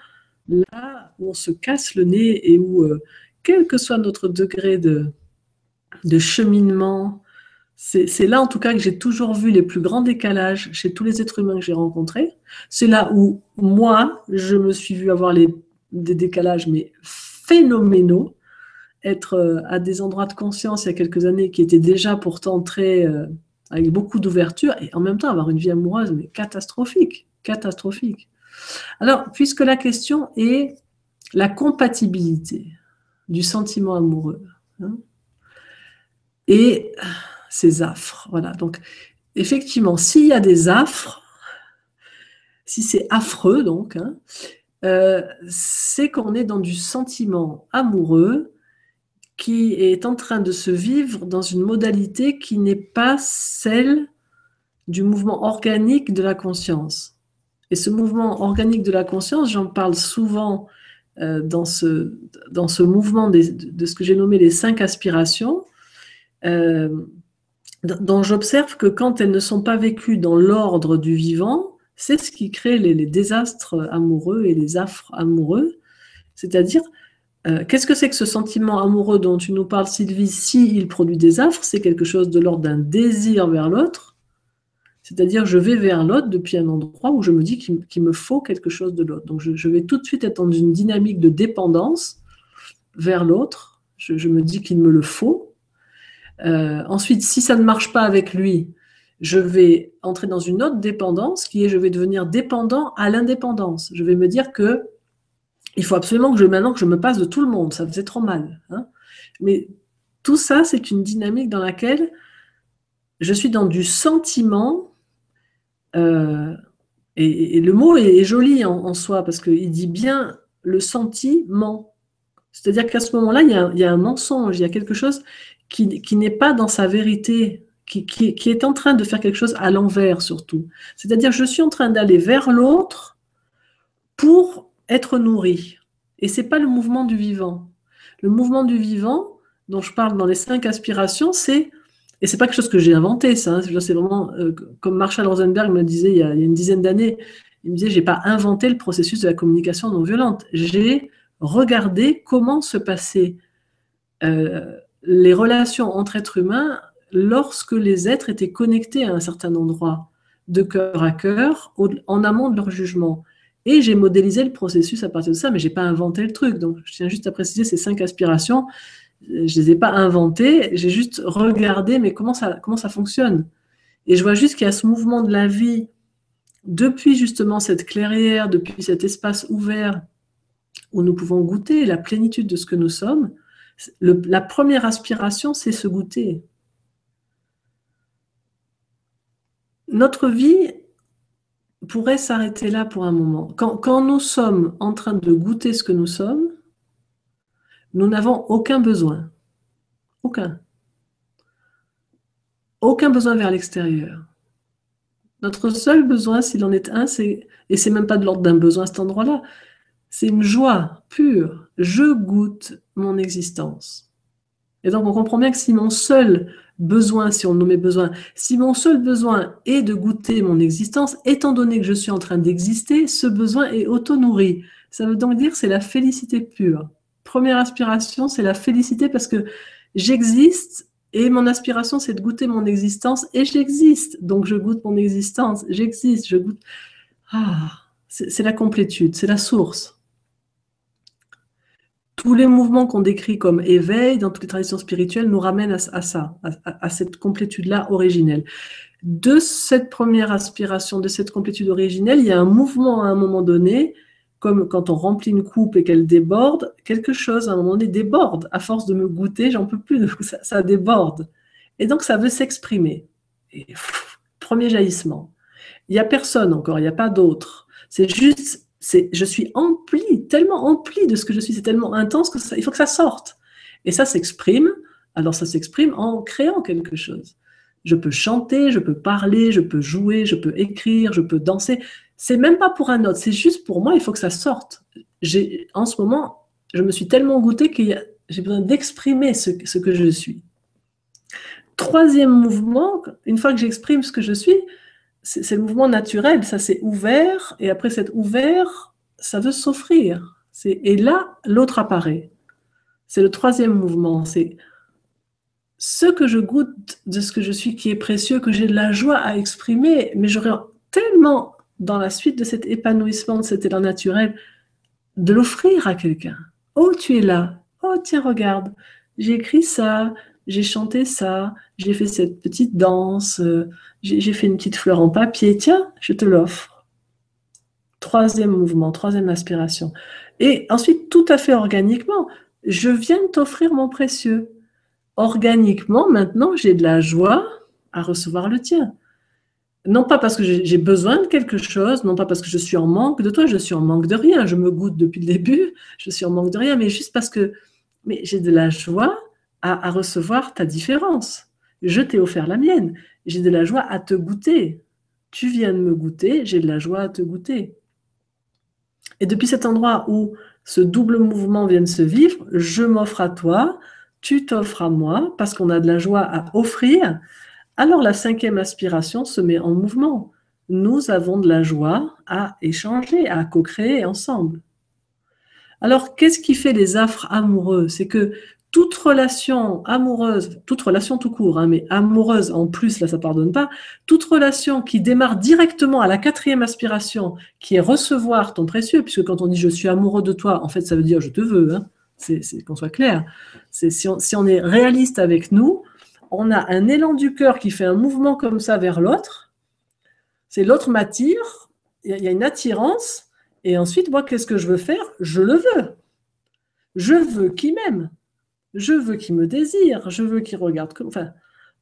S2: là où on se casse le nez et où, euh, quel que soit notre degré de, de cheminement, c'est là en tout cas que j'ai toujours vu les plus grands décalages chez tous les êtres humains que j'ai rencontrés. C'est là où moi, je me suis vu avoir les, des décalages mais phénoménaux, être euh, à des endroits de conscience il y a quelques années qui étaient déjà pourtant très euh, avec beaucoup d'ouverture et en même temps avoir une vie amoureuse mais catastrophique, catastrophique. Alors, puisque la question est la compatibilité du sentiment amoureux hein, et ces affres, voilà. Donc, effectivement, s'il y a des affres, si c'est affreux donc, hein, euh, c'est qu'on est dans du sentiment amoureux qui est en train de se vivre dans une modalité qui n'est pas celle du mouvement organique de la conscience. Et ce mouvement organique de la conscience, j'en parle souvent euh, dans, ce, dans ce mouvement de ce que j'ai nommé les cinq aspirations, euh, dont j'observe que quand elles ne sont pas vécues dans l'ordre du vivant, c'est ce qui crée les, désastres amoureux et les affres amoureux. C'est-à-dire, euh, qu'est-ce que c'est que ce sentiment amoureux dont tu nous parles, Sylvie, s'il il produit des affres C'est quelque chose de l'ordre d'un désir vers l'autre. C'est-à-dire, je vais vers l'autre depuis un endroit où je me dis qu'il me faut quelque chose de l'autre. Donc, je, vais tout de suite être dans une dynamique de dépendance vers l'autre. Je, me dis qu'il me le faut. Euh, ensuite, si ça ne marche pas avec lui, je vais entrer dans une autre dépendance qui est je vais devenir dépendant à l'indépendance. Je vais me dire que il faut absolument que je maintenant que je me passe de tout le monde, ça faisait trop mal. Hein. Mais tout ça, c'est une dynamique dans laquelle je suis dans du sentiment. Euh, et, le mot est, joli en, soi parce qu'il dit bien le sentiment. C'est-à-dire qu'à ce moment-là, il, il, y a un mensonge, il y a quelque chose qui, n'est pas dans sa vérité qui, est en train de faire quelque chose à l'envers surtout. C'est-à-dire, je suis en train d'aller vers l'autre pour être nourri. Et c'est pas le mouvement du vivant. Le mouvement du vivant, dont je parle dans les cinq aspirations, c'est et c'est pas quelque chose que j'ai inventé, ça. Hein, c'est vraiment euh, comme Marshall Rosenberg me disait il y a, une dizaine d'années. Il me disait j'ai pas inventé le processus de la communication non violente. J'ai regardé comment se passaient euh, les relations entre êtres humains lorsque les êtres étaient connectés à un certain endroit, de cœur à cœur, en amont de leur jugement. Et j'ai modélisé le processus à partir de ça, mais je n'ai pas inventé le truc. Donc, je tiens juste à préciser ces cinq aspirations. Je ne les ai pas inventées, j'ai juste regardé, mais comment ça, comment ça fonctionne Et je vois juste qu'il y a ce mouvement de la vie, depuis justement cette clairière, depuis cet espace ouvert où nous pouvons goûter la plénitude de ce que nous sommes. La première aspiration, c'est se goûter. notre vie pourrait s'arrêter là pour un moment. Quand, nous sommes en train de goûter ce que nous sommes, nous n'avons aucun besoin. Aucun. Aucun besoin vers l'extérieur. Notre seul besoin, s'il en est un, c'est, et c'est même pas de l'ordre d'un besoin à cet endroit-là, c'est une joie pure. Je goûte mon existence. Et donc on comprend bien que si mon seul besoin, si on nommait besoin, si mon seul besoin est de goûter mon existence, étant donné que je suis en train d'exister, ce besoin est auto-nourri. Ça veut donc dire c'est la félicité pure. Première aspiration, c'est la félicité parce que j'existe et mon aspiration, c'est de goûter mon existence et j'existe. Donc je goûte mon existence, j'existe, je goûte. Ah, c'est la complétude, c'est la source tous les mouvements qu'on décrit comme éveil dans toutes les traditions spirituelles nous ramènent à, ça, à, cette complétude-là originelle. De cette première aspiration, de cette complétude originelle, il y a un mouvement à un moment donné, comme quand on remplit une coupe et qu'elle déborde, quelque chose à un moment donné déborde. À force de me goûter, j'en peux plus, ça, ça, déborde. Et donc ça veut s'exprimer. Premier jaillissement. Il n'y a personne encore, il n'y a pas d'autre. C'est juste je suis empli, tellement empli de ce que je suis, c'est tellement intense que il faut que ça sorte. Et ça s'exprime. Alors ça s'exprime en créant quelque chose. Je peux chanter, je peux parler, je peux jouer, je peux écrire, je peux danser. C'est même pas pour un autre, c'est juste pour moi. Il faut que ça sorte. J'ai, en ce moment, je me suis tellement goûtée que j'ai besoin d'exprimer ce que je suis. Troisième mouvement, une fois que j'exprime ce que je suis, c'est le mouvement naturel, ça c'est ouvert, et après c'est ouvert, ça veut s'offrir. Et là, l'autre apparaît. C'est le troisième mouvement, c'est ce que je goûte de ce que je suis qui est précieux, que j'ai de la joie à exprimer, mais j'aurais tellement, dans la suite de cet épanouissement, de cet élan naturel, de l'offrir à quelqu'un. Oh, tu es là. Oh, tiens, regarde. J'ai écrit ça, j'ai chanté ça, j'ai fait cette petite danse, euh, j'ai fait une petite fleur en papier. Tiens, je te l'offre. Troisième mouvement, troisième aspiration. Et ensuite, tout à fait organiquement, je viens t'offrir mon précieux. Organiquement, maintenant, j'ai de la joie à recevoir le tien. Non pas parce que j'ai besoin de quelque chose, non pas parce que je suis en manque de toi, je suis en manque de rien. Je me goûte depuis le début, je suis en manque de rien, mais juste parce que mais j'ai de la joie à, recevoir ta différence. Je t'ai offert la mienne. J'ai de la joie à te goûter. Tu viens de me goûter, j'ai de la joie à te goûter. Et depuis cet endroit où ce double mouvement vient de se vivre, je m'offre à toi, tu t'offres à moi, parce qu'on a de la joie à offrir, alors la cinquième aspiration se met en mouvement. Nous avons de la joie à échanger, à co-créer ensemble. Alors, qu'est-ce qui fait les affres amoureux? C'est que toute relation amoureuse, toute relation tout court, hein, mais amoureuse en plus, là ça pardonne pas, toute relation qui démarre directement à la quatrième aspiration, qui est recevoir ton précieux, puisque quand on dit je suis amoureux de toi, en fait ça veut dire je te veux, hein, c'est qu'on soit clair. Si si on est réaliste avec nous, on a un élan du cœur qui fait un mouvement comme ça vers l'autre, c'est l'autre m'attire, il y a une attirance, et ensuite moi qu'est-ce que je veux faire? Je le veux. Je veux qui m'aime. Je veux qu'il me désire, je veux qu'il regarde. Enfin,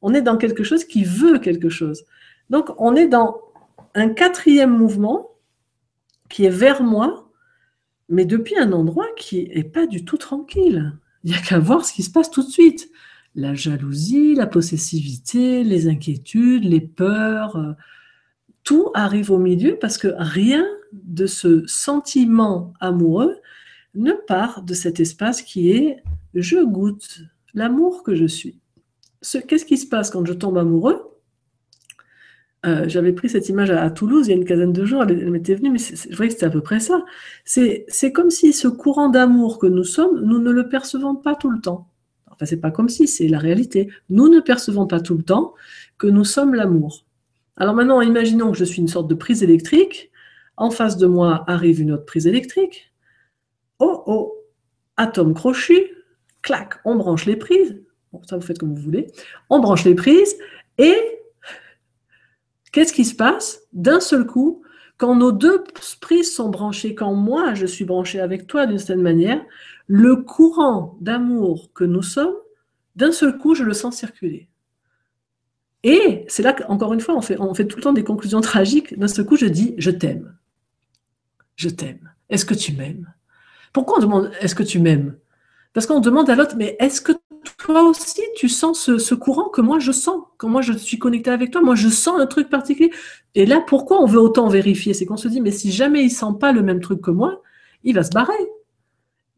S2: on est dans quelque chose qui veut quelque chose. Donc, on est dans un quatrième mouvement qui est vers moi, mais depuis un endroit qui n'est pas du tout tranquille. Il n'y a qu'à voir ce qui se passe tout de suite. La jalousie, la possessivité, les inquiétudes, les peurs, euh, tout arrive au milieu parce que rien de ce sentiment amoureux ne part de cet espace qui est je goûte l'amour que je suis. Qu'est-ce qui se passe quand je tombe amoureux? Euh, J'avais pris cette image à, Toulouse il y a une quinzaine de jours, elle, m'était venue, mais je voyais que c'était à peu près ça. C'est comme si ce courant d'amour que nous sommes, nous ne le percevons pas tout le temps. Enfin, c'est pas comme si, c'est la réalité. Nous ne percevons pas tout le temps que nous sommes l'amour. Alors maintenant, imaginons que je suis une sorte de prise électrique. En face de moi arrive une autre prise électrique. Oh oh, atome crochu, clac, on branche les prises. Bon, ça, vous faites comme vous voulez. On branche les prises et qu'est-ce qui se passe? D'un seul coup, quand nos deux prises sont branchées, quand moi je suis branché avec toi d'une certaine manière, le courant d'amour que nous sommes, d'un seul coup, je le sens circuler. Et c'est là qu'encore une fois, on fait, on fait tout le temps des conclusions tragiques. D'un seul coup, je dis Je t'aime. Je t'aime. Est-ce que tu m'aimes? Pourquoi on demande Est-ce que tu m'aimes? Parce qu'on demande à l'autre, mais est-ce que toi aussi, tu sens ce, courant que moi je sens? Quand moi je suis connecté avec toi, moi je sens un truc particulier. Et là, pourquoi on veut autant vérifier? C'est qu'on se dit, mais si jamais il sent pas le même truc que moi, il va se barrer.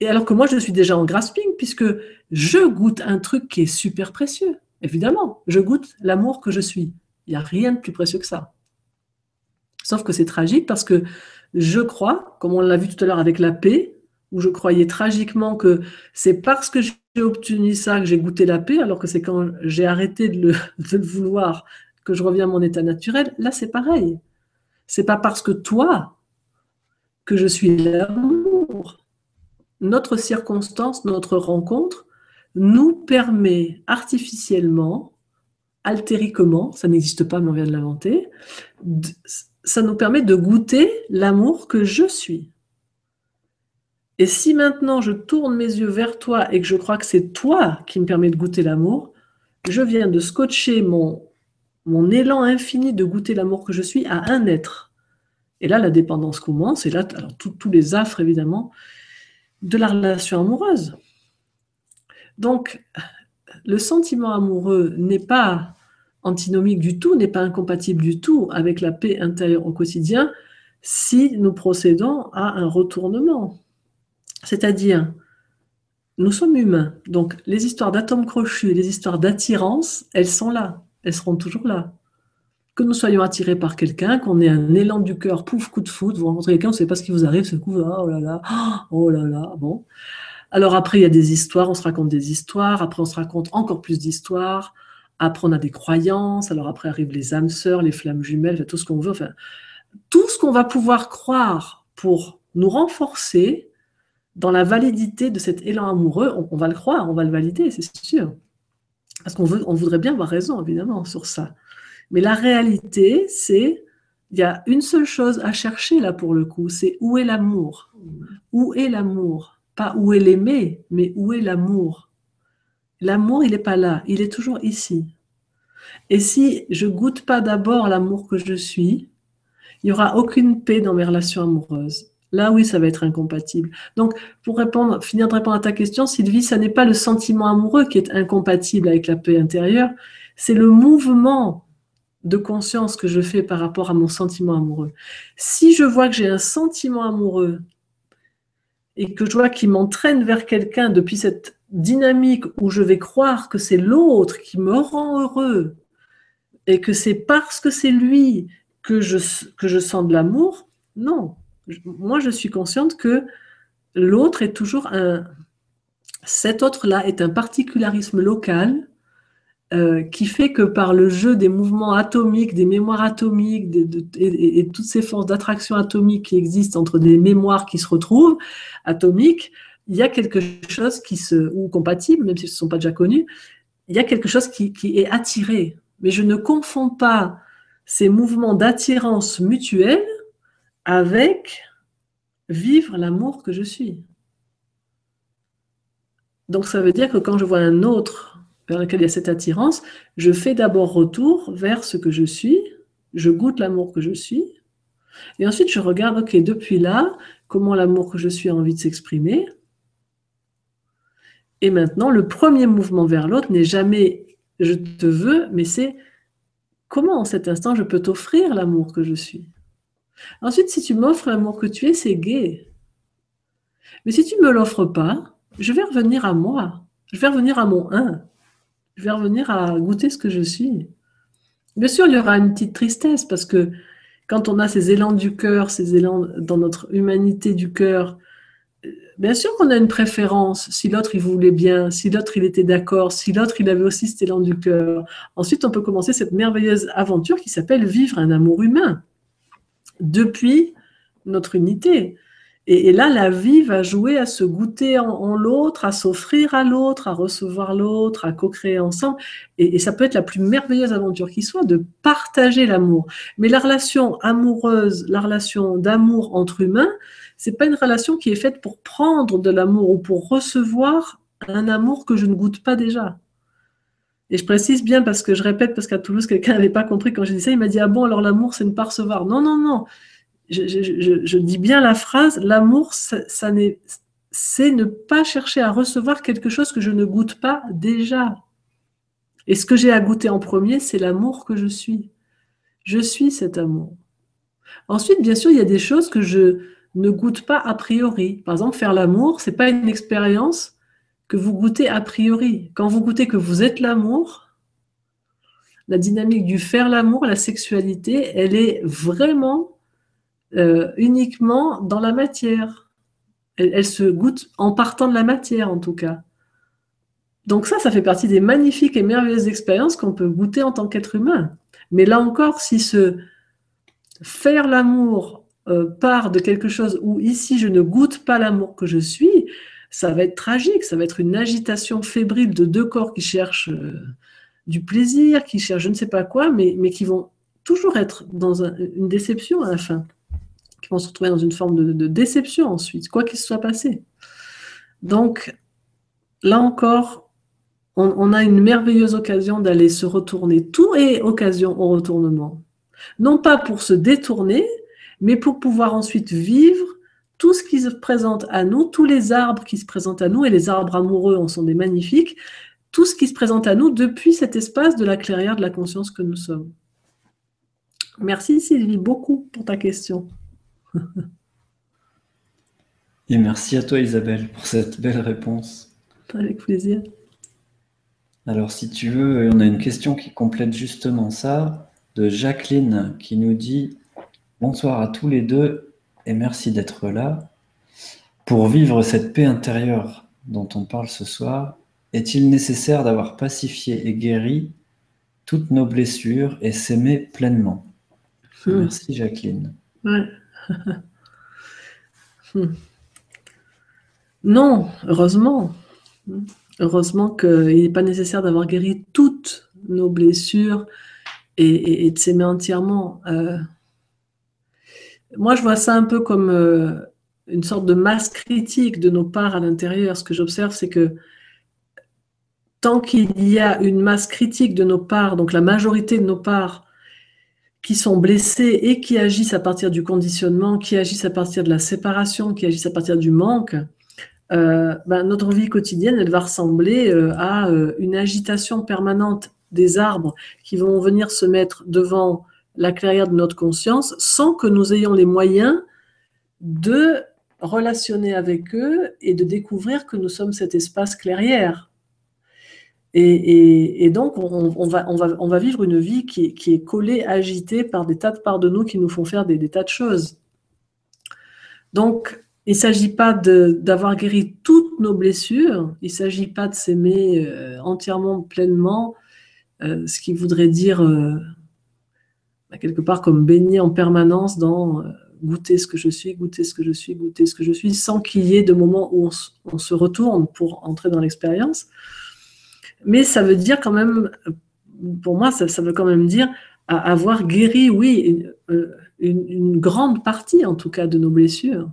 S2: Et alors que moi, je suis déjà en grasping, puisque je goûte un truc qui est super précieux. Évidemment, je goûte l'amour que je suis. Il n'y a rien de plus précieux que ça. Sauf que c'est tragique parce que je crois, comme on l'a vu tout à l'heure avec la paix, où je croyais tragiquement que c'est parce que j'ai obtenu ça que j'ai goûté la paix, alors que c'est quand j'ai arrêté de le, vouloir que je reviens à mon état naturel. Là, c'est pareil. C'est pas parce que toi que je suis l'amour. Notre circonstance, notre rencontre nous permet artificiellement, altériquement, ça n'existe pas, mais on vient de l'inventer, ça nous permet de goûter l'amour que je suis. Et si maintenant je tourne mes yeux vers toi et que je crois que c'est toi qui me permet de goûter l'amour, je viens de scotcher mon, élan infini de goûter l'amour que je suis à un être. Et là, la dépendance commence, et là, alors, tous les affres, évidemment, de la relation amoureuse. Donc, le sentiment amoureux n'est pas antinomique du tout, n'est pas incompatible du tout avec la paix intérieure au quotidien si nous procédons à un retournement. C'est-à-dire, nous sommes humains. Donc, les histoires d'atomes crochus les histoires d'attirance, elles sont là. Elles seront toujours là. Que nous soyons attirés par quelqu'un, qu'on ait un élan du cœur, pouf, coup de foudre, vous rencontrez quelqu'un, on ne sait pas ce qui vous arrive, ce coup, ah, oh là là, oh là là, bon. Alors après, il y a des histoires, on se raconte des histoires, après on se raconte encore plus d'histoires, après on a des croyances, alors après arrivent les âmes sœurs, les flammes jumelles, tout ce qu'on veut, enfin, tout ce qu'on va pouvoir croire pour nous renforcer dans la validité de cet élan amoureux, on, va le croire, on va le valider, c'est sûr. Parce qu'on on voudrait bien avoir raison, évidemment, sur ça. Mais la réalité, c'est, il y a une seule chose à chercher là pour le coup, c'est où est l'amour? Où est l'amour? Pas où est l'aimer, mais où est l'amour? L'amour, il n'est pas là, il est toujours ici. Et si je goûte pas d'abord l'amour que je suis, il n'y aura aucune paix dans mes relations amoureuses. Là, oui, ça va être incompatible. Donc, pour finir de répondre à ta question, Sylvie, ça n'est pas le sentiment amoureux qui est incompatible avec la paix intérieure, c'est le mouvement de conscience que je fais par rapport à mon sentiment amoureux. Si je vois que j'ai un sentiment amoureux et que je vois qu'il m'entraîne vers quelqu'un depuis cette dynamique où je vais croire que c'est l'autre qui me rend heureux et que c'est parce que c'est lui que je sens de l'amour, non moi, je suis consciente que l'autre est toujours un. Cet autre-là est un particularisme local euh, qui fait que par le jeu des mouvements atomiques, des mémoires atomiques et, toutes ces forces d'attraction atomique qui existent entre des mémoires qui se retrouvent atomiques, il y a quelque chose qui se. ou compatible, même si ce ne sont pas déjà connus, il y a quelque chose qui, qui est attiré. Mais je ne confonds pas ces mouvements d'attirance mutuelle avec vivre l'amour que je suis. Donc ça veut dire que quand je vois un autre vers lequel il y a cette attirance, je fais d'abord retour vers ce que je suis, je goûte l'amour que je suis, et ensuite je regarde, ok, depuis là, comment l'amour que je suis a envie de s'exprimer. Et maintenant, le premier mouvement vers l'autre n'est jamais je te veux, mais c'est comment en cet instant je peux t'offrir l'amour que je suis? Ensuite, si tu m'offres l'amour que tu es, c'est gai. Mais si tu ne me l'offres pas, je vais revenir à moi. Je vais revenir à mon un. Je vais revenir à goûter ce que je suis. Bien sûr, il y aura une petite tristesse parce que quand on a ces élans du cœur, ces élans dans notre humanité du cœur, bien sûr qu'on a une préférence. Si l'autre il voulait bien, si l'autre il était d'accord, si l'autre il avait aussi cet élan du cœur. Ensuite, on peut commencer cette merveilleuse aventure qui s'appelle vivre un amour humain depuis notre unité. Et, là, la vie va jouer à se goûter en, l'autre, à s'offrir à l'autre, à recevoir l'autre, à co-créer ensemble. Et, ça peut être la plus merveilleuse aventure qui soit de partager l'amour. Mais la relation amoureuse, la relation d'amour entre humains, c'est pas une relation qui est faite pour prendre de l'amour ou pour recevoir un amour que je ne goûte pas déjà. Et je précise bien parce que je répète, parce qu'à Toulouse, quelqu'un n'avait pas compris quand je dis ça, il m'a dit Ah bon, alors l'amour, c'est ne pas recevoir. Non, non, non. Je, dis bien la phrase l'amour, ça, c'est ne pas chercher à recevoir quelque chose que je ne goûte pas déjà. Et ce que j'ai à goûter en premier, c'est l'amour que je suis. Je suis cet amour. Ensuite, bien sûr, il y a des choses que je ne goûte pas a priori. Par exemple, faire l'amour, c'est pas une expérience que vous goûtez a priori. Quand vous goûtez que vous êtes l'amour, la dynamique du faire l'amour, la sexualité, elle est vraiment euh, uniquement dans la matière. Elle, se goûte en partant de la matière, en tout cas. Donc ça, ça fait partie des magnifiques et merveilleuses expériences qu'on peut goûter en tant qu'être humain. Mais là encore, si ce faire l'amour euh, part de quelque chose où ici je ne goûte pas l'amour que je suis, ça va être tragique, ça va être une agitation fébrile de deux corps qui cherchent euh, du plaisir, qui cherchent je ne sais pas quoi, mais, qui vont toujours être dans une déception à la fin, qui vont se retrouver dans une forme de, déception ensuite, quoi qu'il se soit passé. Donc, là encore, on a une merveilleuse occasion d'aller se retourner. Tout est occasion au retournement. Non pas pour se détourner, mais pour pouvoir ensuite vivre tout ce qui se présente à nous, tous les arbres qui se présentent à nous, et les arbres amoureux en sont des magnifiques, tout ce qui se présente à nous depuis cet espace de la clairière de la conscience que nous sommes. Merci Sylvie beaucoup pour ta question.
S1: Et merci à toi Isabelle pour cette belle réponse.
S2: avec plaisir.
S1: Alors, si tu veux, on a une question qui complète justement ça, de Jacqueline, qui nous dit Bonsoir à tous les deux et merci d'être là. Pour vivre cette paix intérieure dont on parle ce soir, est-il nécessaire d'avoir pacifié et guéri toutes nos blessures et s'aimer pleinement? Hmm. Merci Jacqueline.
S2: Hmm. Non, heureusement. Heureusement qu'il n'est pas nécessaire d'avoir guéri toutes nos blessures et, de s'aimer entièrement. Euh, moi, je vois ça un peu comme euh, une sorte de masse critique de nos parts à l'intérieur. Ce que j'observe, c'est que tant qu'il y a une masse critique de nos parts, donc la majorité de nos parts qui sont blessées et qui agissent à partir du conditionnement, qui agissent à partir de la séparation, qui agissent à partir du manque, euh, ben, notre vie quotidienne, elle va ressembler euh, à une agitation permanente des arbres qui vont venir se mettre devant la clairière de notre conscience sans que nous ayons les moyens de relationner avec eux et de découvrir que nous sommes cet espace clairière. Et, donc, on, va, on, va, on, va, vivre une vie qui, est collée, agitée par des tas de parts de nous qui nous font faire des, tas de choses. Donc, il ne s'agit pas d'avoir guéri toutes nos blessures, il ne s'agit pas de s'aimer euh, entièrement, pleinement, euh, ce qui voudrait dire euh, quelque part comme baigner en permanence dans euh, goûter ce que je suis, goûter ce que je suis, goûter ce que je suis, sans qu'il y ait de moments où on, se retourne pour entrer dans l'expérience. Mais ça veut dire quand même, pour moi, ça, veut quand même dire avoir guéri, oui, une, grande partie en tout cas de nos blessures,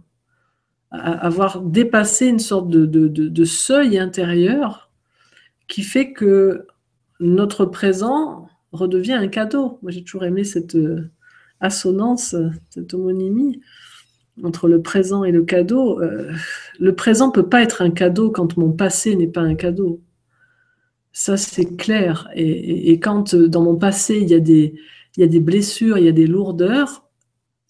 S2: avoir dépassé une sorte de, de seuil intérieur qui fait que notre présent redevient un cadeau. Moi, j'ai toujours aimé cette euh, assonance, cette homonymie entre le présent et le cadeau. Euh, le présent peut pas être un cadeau quand mon passé n'est pas un cadeau. Ça, c'est clair. Et, quand euh, dans mon passé, il y, a des, il y a des blessures, il y a des lourdeurs,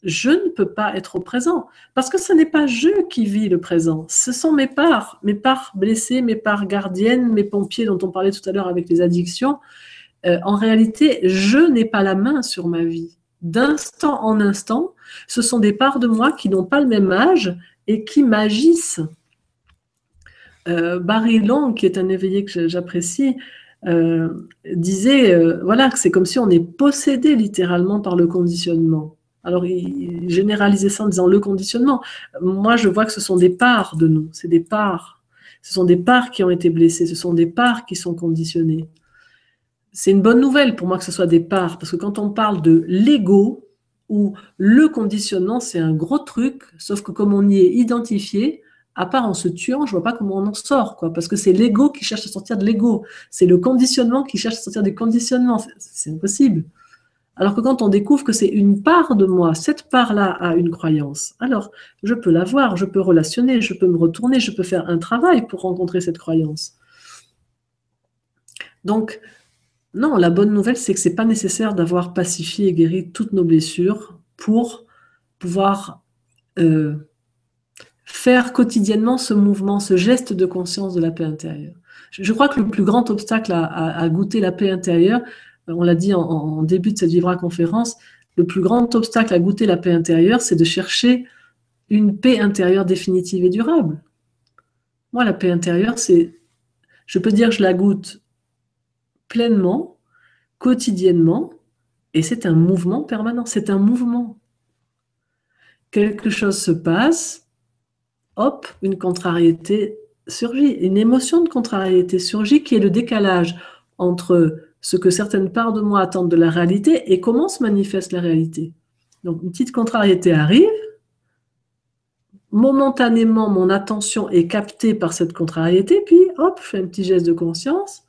S2: je ne peux pas être au présent. Parce que ce n'est pas je qui vis le présent. Ce sont mes parts, mes parts blessées, mes parts gardiennes, mes pompiers dont on parlait tout à l'heure avec les addictions. Euh, en réalité, je n'ai pas la main sur ma vie. D'instant en instant, ce sont des parts de moi qui n'ont pas le même âge et qui m'agissent. Euh, Barry Long, qui est un éveillé que j'apprécie, euh, disait voilà que c'est comme si on est possédé littéralement par le conditionnement. Alors, il généralisait ça en disant le conditionnement. Moi, je vois que ce sont des parts de nous, c'est des parts. Ce sont des parts qui ont été blessées, ce sont des parts qui sont conditionnées c'est une bonne nouvelle pour moi que ce soit des parts, parce que quand on parle de l'ego ou le conditionnement, c'est un gros truc, sauf que comme on y est identifié, à part en se tuant, je vois pas comment on en sort, quoi, parce que c'est l'ego qui cherche à sortir de l'ego, c'est le conditionnement qui cherche à sortir des conditionnements, c'est impossible. Alors que quand on découvre que c'est une part de moi, cette part-là a une croyance, alors je peux la voir, je peux relationner, je peux me retourner, je peux faire un travail pour rencontrer cette croyance. Donc, non, la bonne nouvelle, c'est que ce n'est pas nécessaire d'avoir pacifié et guéri toutes nos blessures pour pouvoir euh, faire quotidiennement ce mouvement, ce geste de conscience de la paix intérieure. Je, crois que le plus grand obstacle à, goûter la paix intérieure, euh, on l'a dit en, début de cette Vivra conférence, le plus grand obstacle à goûter la paix intérieure, c'est de chercher une paix intérieure définitive et durable. Moi, la paix intérieure, c'est, je peux dire je la goûte pleinement, quotidiennement, et c'est un mouvement permanent, c'est un mouvement. Quelque chose se passe, hop, une contrariété surgit, une émotion de contrariété surgit qui est le décalage entre ce que certaines parts de moi attendent de la réalité et comment se manifeste la réalité. Donc une petite contrariété arrive, momentanément mon attention est captée par cette contrariété, puis hop, je fais un petit geste de conscience,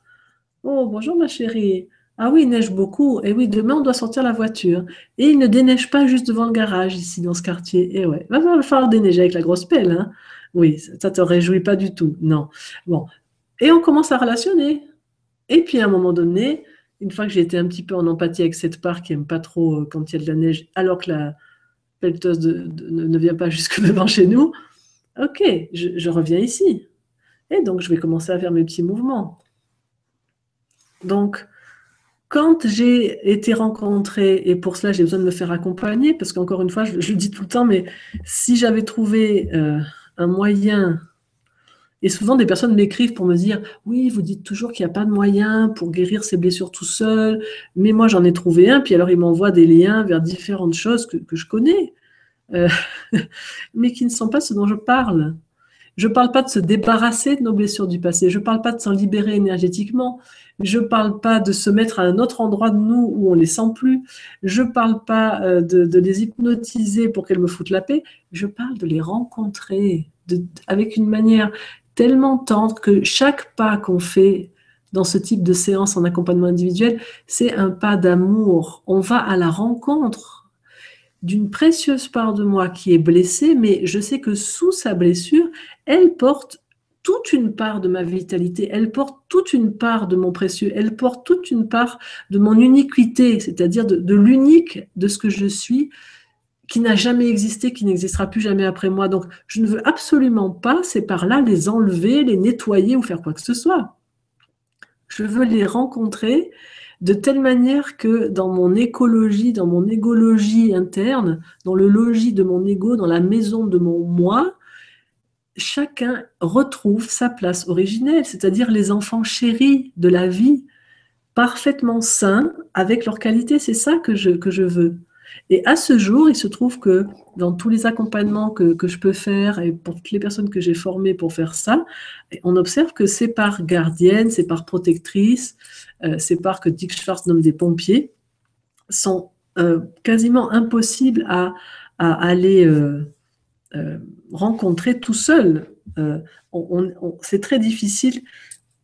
S2: Oh, bonjour ma chérie. Ah oui, il neige beaucoup. Et oui, demain, on doit sortir la voiture. Et il ne déneige pas juste devant le garage ici, dans ce quartier. Et ouais, va falloir déneiger avec la grosse pelle. Hein. Oui, ça te réjouit pas du tout. Non. Bon. Et on commence à relationner. Et puis, à un moment donné, une fois que j'ai été un petit peu en empathie avec cette part qui n'aime pas trop euh, quand il y a de la neige, alors que la pelleteuse ne, vient pas jusque devant chez nous, ok, je reviens ici. Et donc, je vais commencer à faire mes petits mouvements. Donc, quand j'ai été rencontrée, et pour cela j'ai besoin de me faire accompagner, parce qu'encore une fois, je, le dis tout le temps, mais si j'avais trouvé euh, un moyen, et souvent des personnes m'écrivent pour me dire, oui, vous dites toujours qu'il n'y a pas de moyen pour guérir ces blessures tout seul, mais moi j'en ai trouvé un, puis alors ils m'envoient des liens vers différentes choses que, je connais, euh, mais qui ne sont pas ce dont je parle. Je ne parle pas de se débarrasser de nos blessures du passé, je ne parle pas de s'en libérer énergétiquement, je ne parle pas de se mettre à un autre endroit de nous où on ne les sent plus, je ne parle pas euh, de, les hypnotiser pour qu'elles me foutent la paix, je parle de les rencontrer avec une manière tellement tendre que chaque pas qu'on fait dans ce type de séance en accompagnement individuel, c'est un pas d'amour. On va à la rencontre d'une précieuse part de moi qui est blessée, mais je sais que sous sa blessure, elle porte toute une part de ma vitalité, elle porte toute une part de mon précieux, elle porte toute une part de mon uniquité, c'est-à-dire de, l'unique de ce que je suis, qui n'a jamais existé, qui n'existera plus jamais après moi. Donc, je ne veux absolument pas ces parts-là les enlever, les nettoyer ou faire quoi que ce soit. Je veux les rencontrer de telle manière que dans mon écologie, dans mon égologie interne, dans le logis de mon ego, dans la maison de mon moi, chacun retrouve sa place originelle, c'est-à-dire les enfants chéris de la vie, parfaitement sains avec leur qualité. C'est ça que je, que je veux. Et à ce jour, il se trouve que dans tous les accompagnements que, je peux faire et pour toutes les personnes que j'ai formées pour faire ça, on observe que c'est par gardienne, c'est par protectrice, euh, c'est par que Dick Schwartz nomme des pompiers, sont euh, quasiment impossibles à, aller euh, rencontrer tout seul. c'est très difficile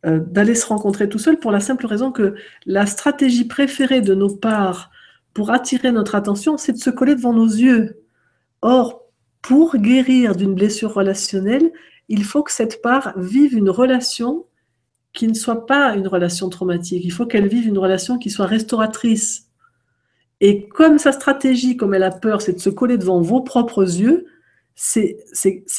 S2: d'aller se rencontrer tout seul pour la simple raison que la stratégie préférée de nos parts pour attirer notre attention, c'est de se coller devant nos yeux. Or, pour guérir d'une blessure relationnelle, il faut que cette part vive une relation qui ne soit pas une relation traumatique. Il faut qu'elle vive une relation qui soit restauratrice. Et comme sa stratégie, comme elle a peur, c'est de se coller devant vos propres yeux, c'est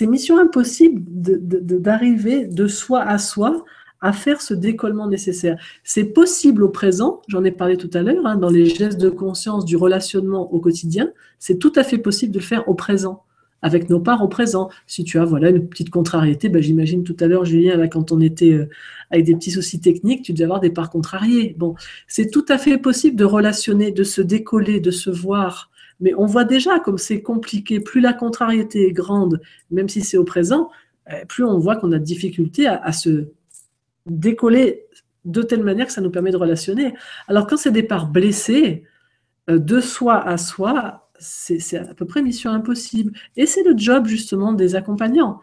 S2: mission impossible d'arriver de, de soi à soi à faire ce décollement nécessaire. C'est possible au présent, j'en ai parlé tout à l'heure, hein, dans les gestes de conscience du relationnement au quotidien, c'est tout à fait possible de le faire au présent, avec nos parts au présent. Si tu as voilà une petite contrariété, ben, j'imagine tout à l'heure, Julien, là, quand on était euh, avec des petits soucis techniques, tu devais avoir des parts contrariées. Bon, c'est tout à fait possible de relationner, de se décoller, de se voir. Mais on voit déjà comme c'est compliqué. Plus la contrariété est grande, même si c'est au présent, euh, plus on voit qu'on a de difficulté à se décoller de telle manière que ça nous permet de relationner. Alors quand c'est des parts blessées, euh, de soi à soi, c'est à peu près mission impossible. Et c'est le job justement des accompagnants.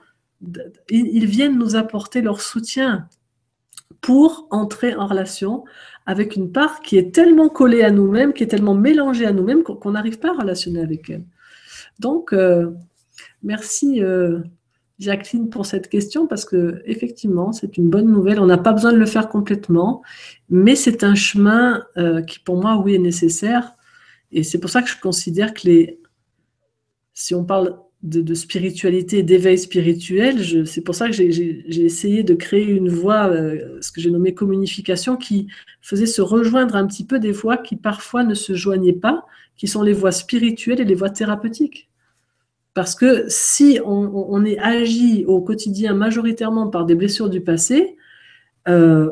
S2: Ils viennent nous apporter leur soutien pour entrer en relation avec une part qui est tellement collée à nous-mêmes, qui est tellement mélangée à nous-mêmes qu'on n'arrive pas à relationner avec elle. Donc, euh, merci euh, Jacqueline, pour cette question, parce que effectivement, c'est une bonne nouvelle. On n'a pas besoin de le faire complètement, mais c'est un chemin euh, qui, pour moi, oui, est nécessaire. Et c'est pour ça que je considère que les, si on parle de, spiritualité d'éveil spirituel, c'est pour ça que j'ai essayé de créer une voie, euh, ce que j'ai nommé communication, qui faisait se rejoindre un petit peu des voies qui parfois ne se joignaient pas, qui sont les voies spirituelles et les voies thérapeutiques. Parce que si on, est agi au quotidien majoritairement par des blessures du passé, euh,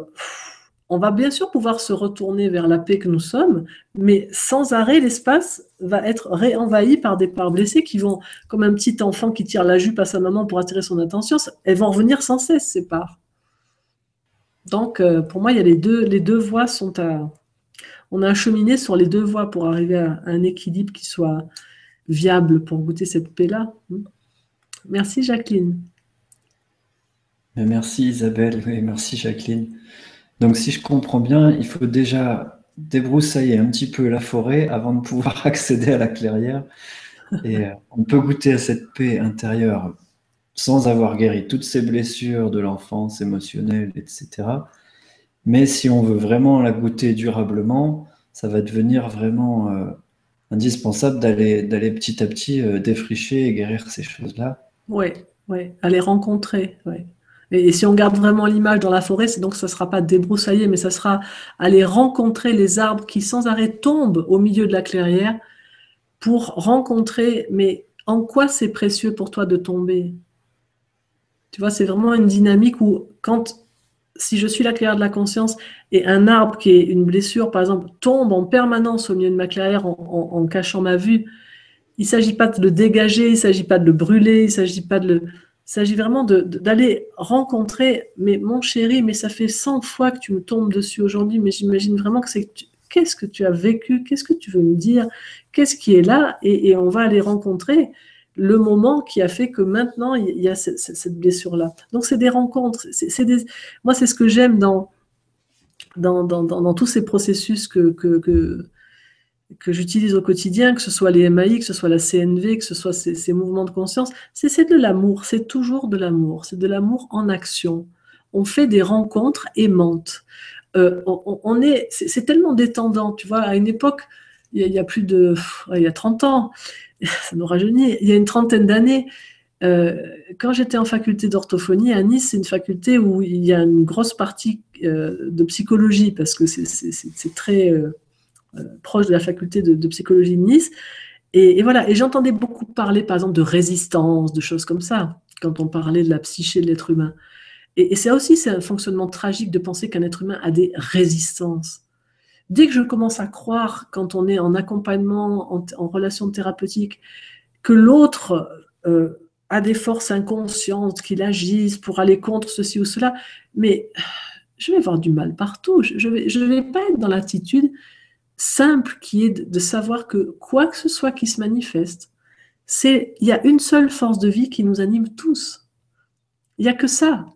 S2: on va bien sûr pouvoir se retourner vers la paix que nous sommes, mais sans arrêt, l'espace va être réenvahi par des parts blessées qui vont, comme un petit enfant qui tire la jupe à sa maman pour attirer son attention, elles vont revenir sans cesse, ces parts. Donc, euh, pour moi, il y a les deux, les deux voies sont à... On a cheminé sur les deux voies pour arriver à un équilibre qui soit viable pour goûter cette paix-là. Merci Jacqueline.
S1: Merci Isabelle et merci Jacqueline. Donc si je comprends bien, il faut déjà débroussailler un petit peu la forêt avant de pouvoir accéder à la clairière. Et euh, on peut goûter à cette paix intérieure sans avoir guéri toutes ces blessures de l'enfance émotionnelle, etc. Mais si on veut vraiment la goûter durablement, ça va devenir vraiment euh, indispensable d'aller d'aller petit à petit euh, défricher et guérir ces choses-là.
S2: Oui, ouais, aller rencontrer. Ouais. Et, si on garde vraiment l'image dans la forêt, c'est donc ça ne sera pas débroussailler, mais ça sera aller rencontrer les arbres qui sans arrêt tombent au milieu de la clairière pour rencontrer, mais en quoi c'est précieux pour toi de tomber? Tu vois, c'est vraiment une dynamique où quand si je suis la clairière de la conscience et un arbre qui est une blessure, par exemple, tombe en permanence au milieu de ma clairière en, cachant ma vue, il ne s'agit pas de le dégager, il ne s'agit pas de le brûler, il ne s'agit pas de le... Il s'agit vraiment d'aller rencontrer, mais mon chéri, mais ça fait 100 fois que tu me tombes dessus aujourd'hui, mais j'imagine vraiment que c'est qu'est-ce que tu as vécu, qu'est-ce que tu veux me dire, qu'est-ce qui est là, et on va aller rencontrer le moment qui a fait que maintenant il y a cette, blessure-là. Donc c'est des rencontres. Moi, c'est ce que j'aime dans dans, tous ces processus que, que, j'utilise au quotidien, que ce soit les MAI, que ce soit la CNV, que ce soit ces, mouvements de conscience. C'est de l'amour, c'est toujours de l'amour. C'est de l'amour en action. On fait des rencontres aimantes. Euh, on, est, c'est tellement détendant, tu vois. À une époque, il y a, il y a plus de, il y a 30 ans, ça nous rajeunit, il y a une trentaine d'années, euh, quand j'étais en faculté d'orthophonie à Nice, c'est une faculté où il y a une grosse partie euh, de psychologie, parce que c'est très euh, proche de la faculté de, psychologie de Nice. Et, voilà, et j'entendais beaucoup parler, par exemple, de résistance, de choses comme ça, quand on parlait de la psyché de l'être humain. Et, et c'est aussi c'est un fonctionnement tragique de penser qu'un être humain a des résistances. Dès que je commence à croire, quand on est en accompagnement, en, relation thérapeutique, que l'autre euh, a des forces inconscientes, qu'il agisse pour aller contre ceci ou cela, mais je vais avoir du mal partout. Je ne vais pas être dans l'attitude simple qui est de, savoir que quoi que ce soit qui se manifeste, c'est il y a une seule force de vie qui nous anime tous. Il n'y a que ça.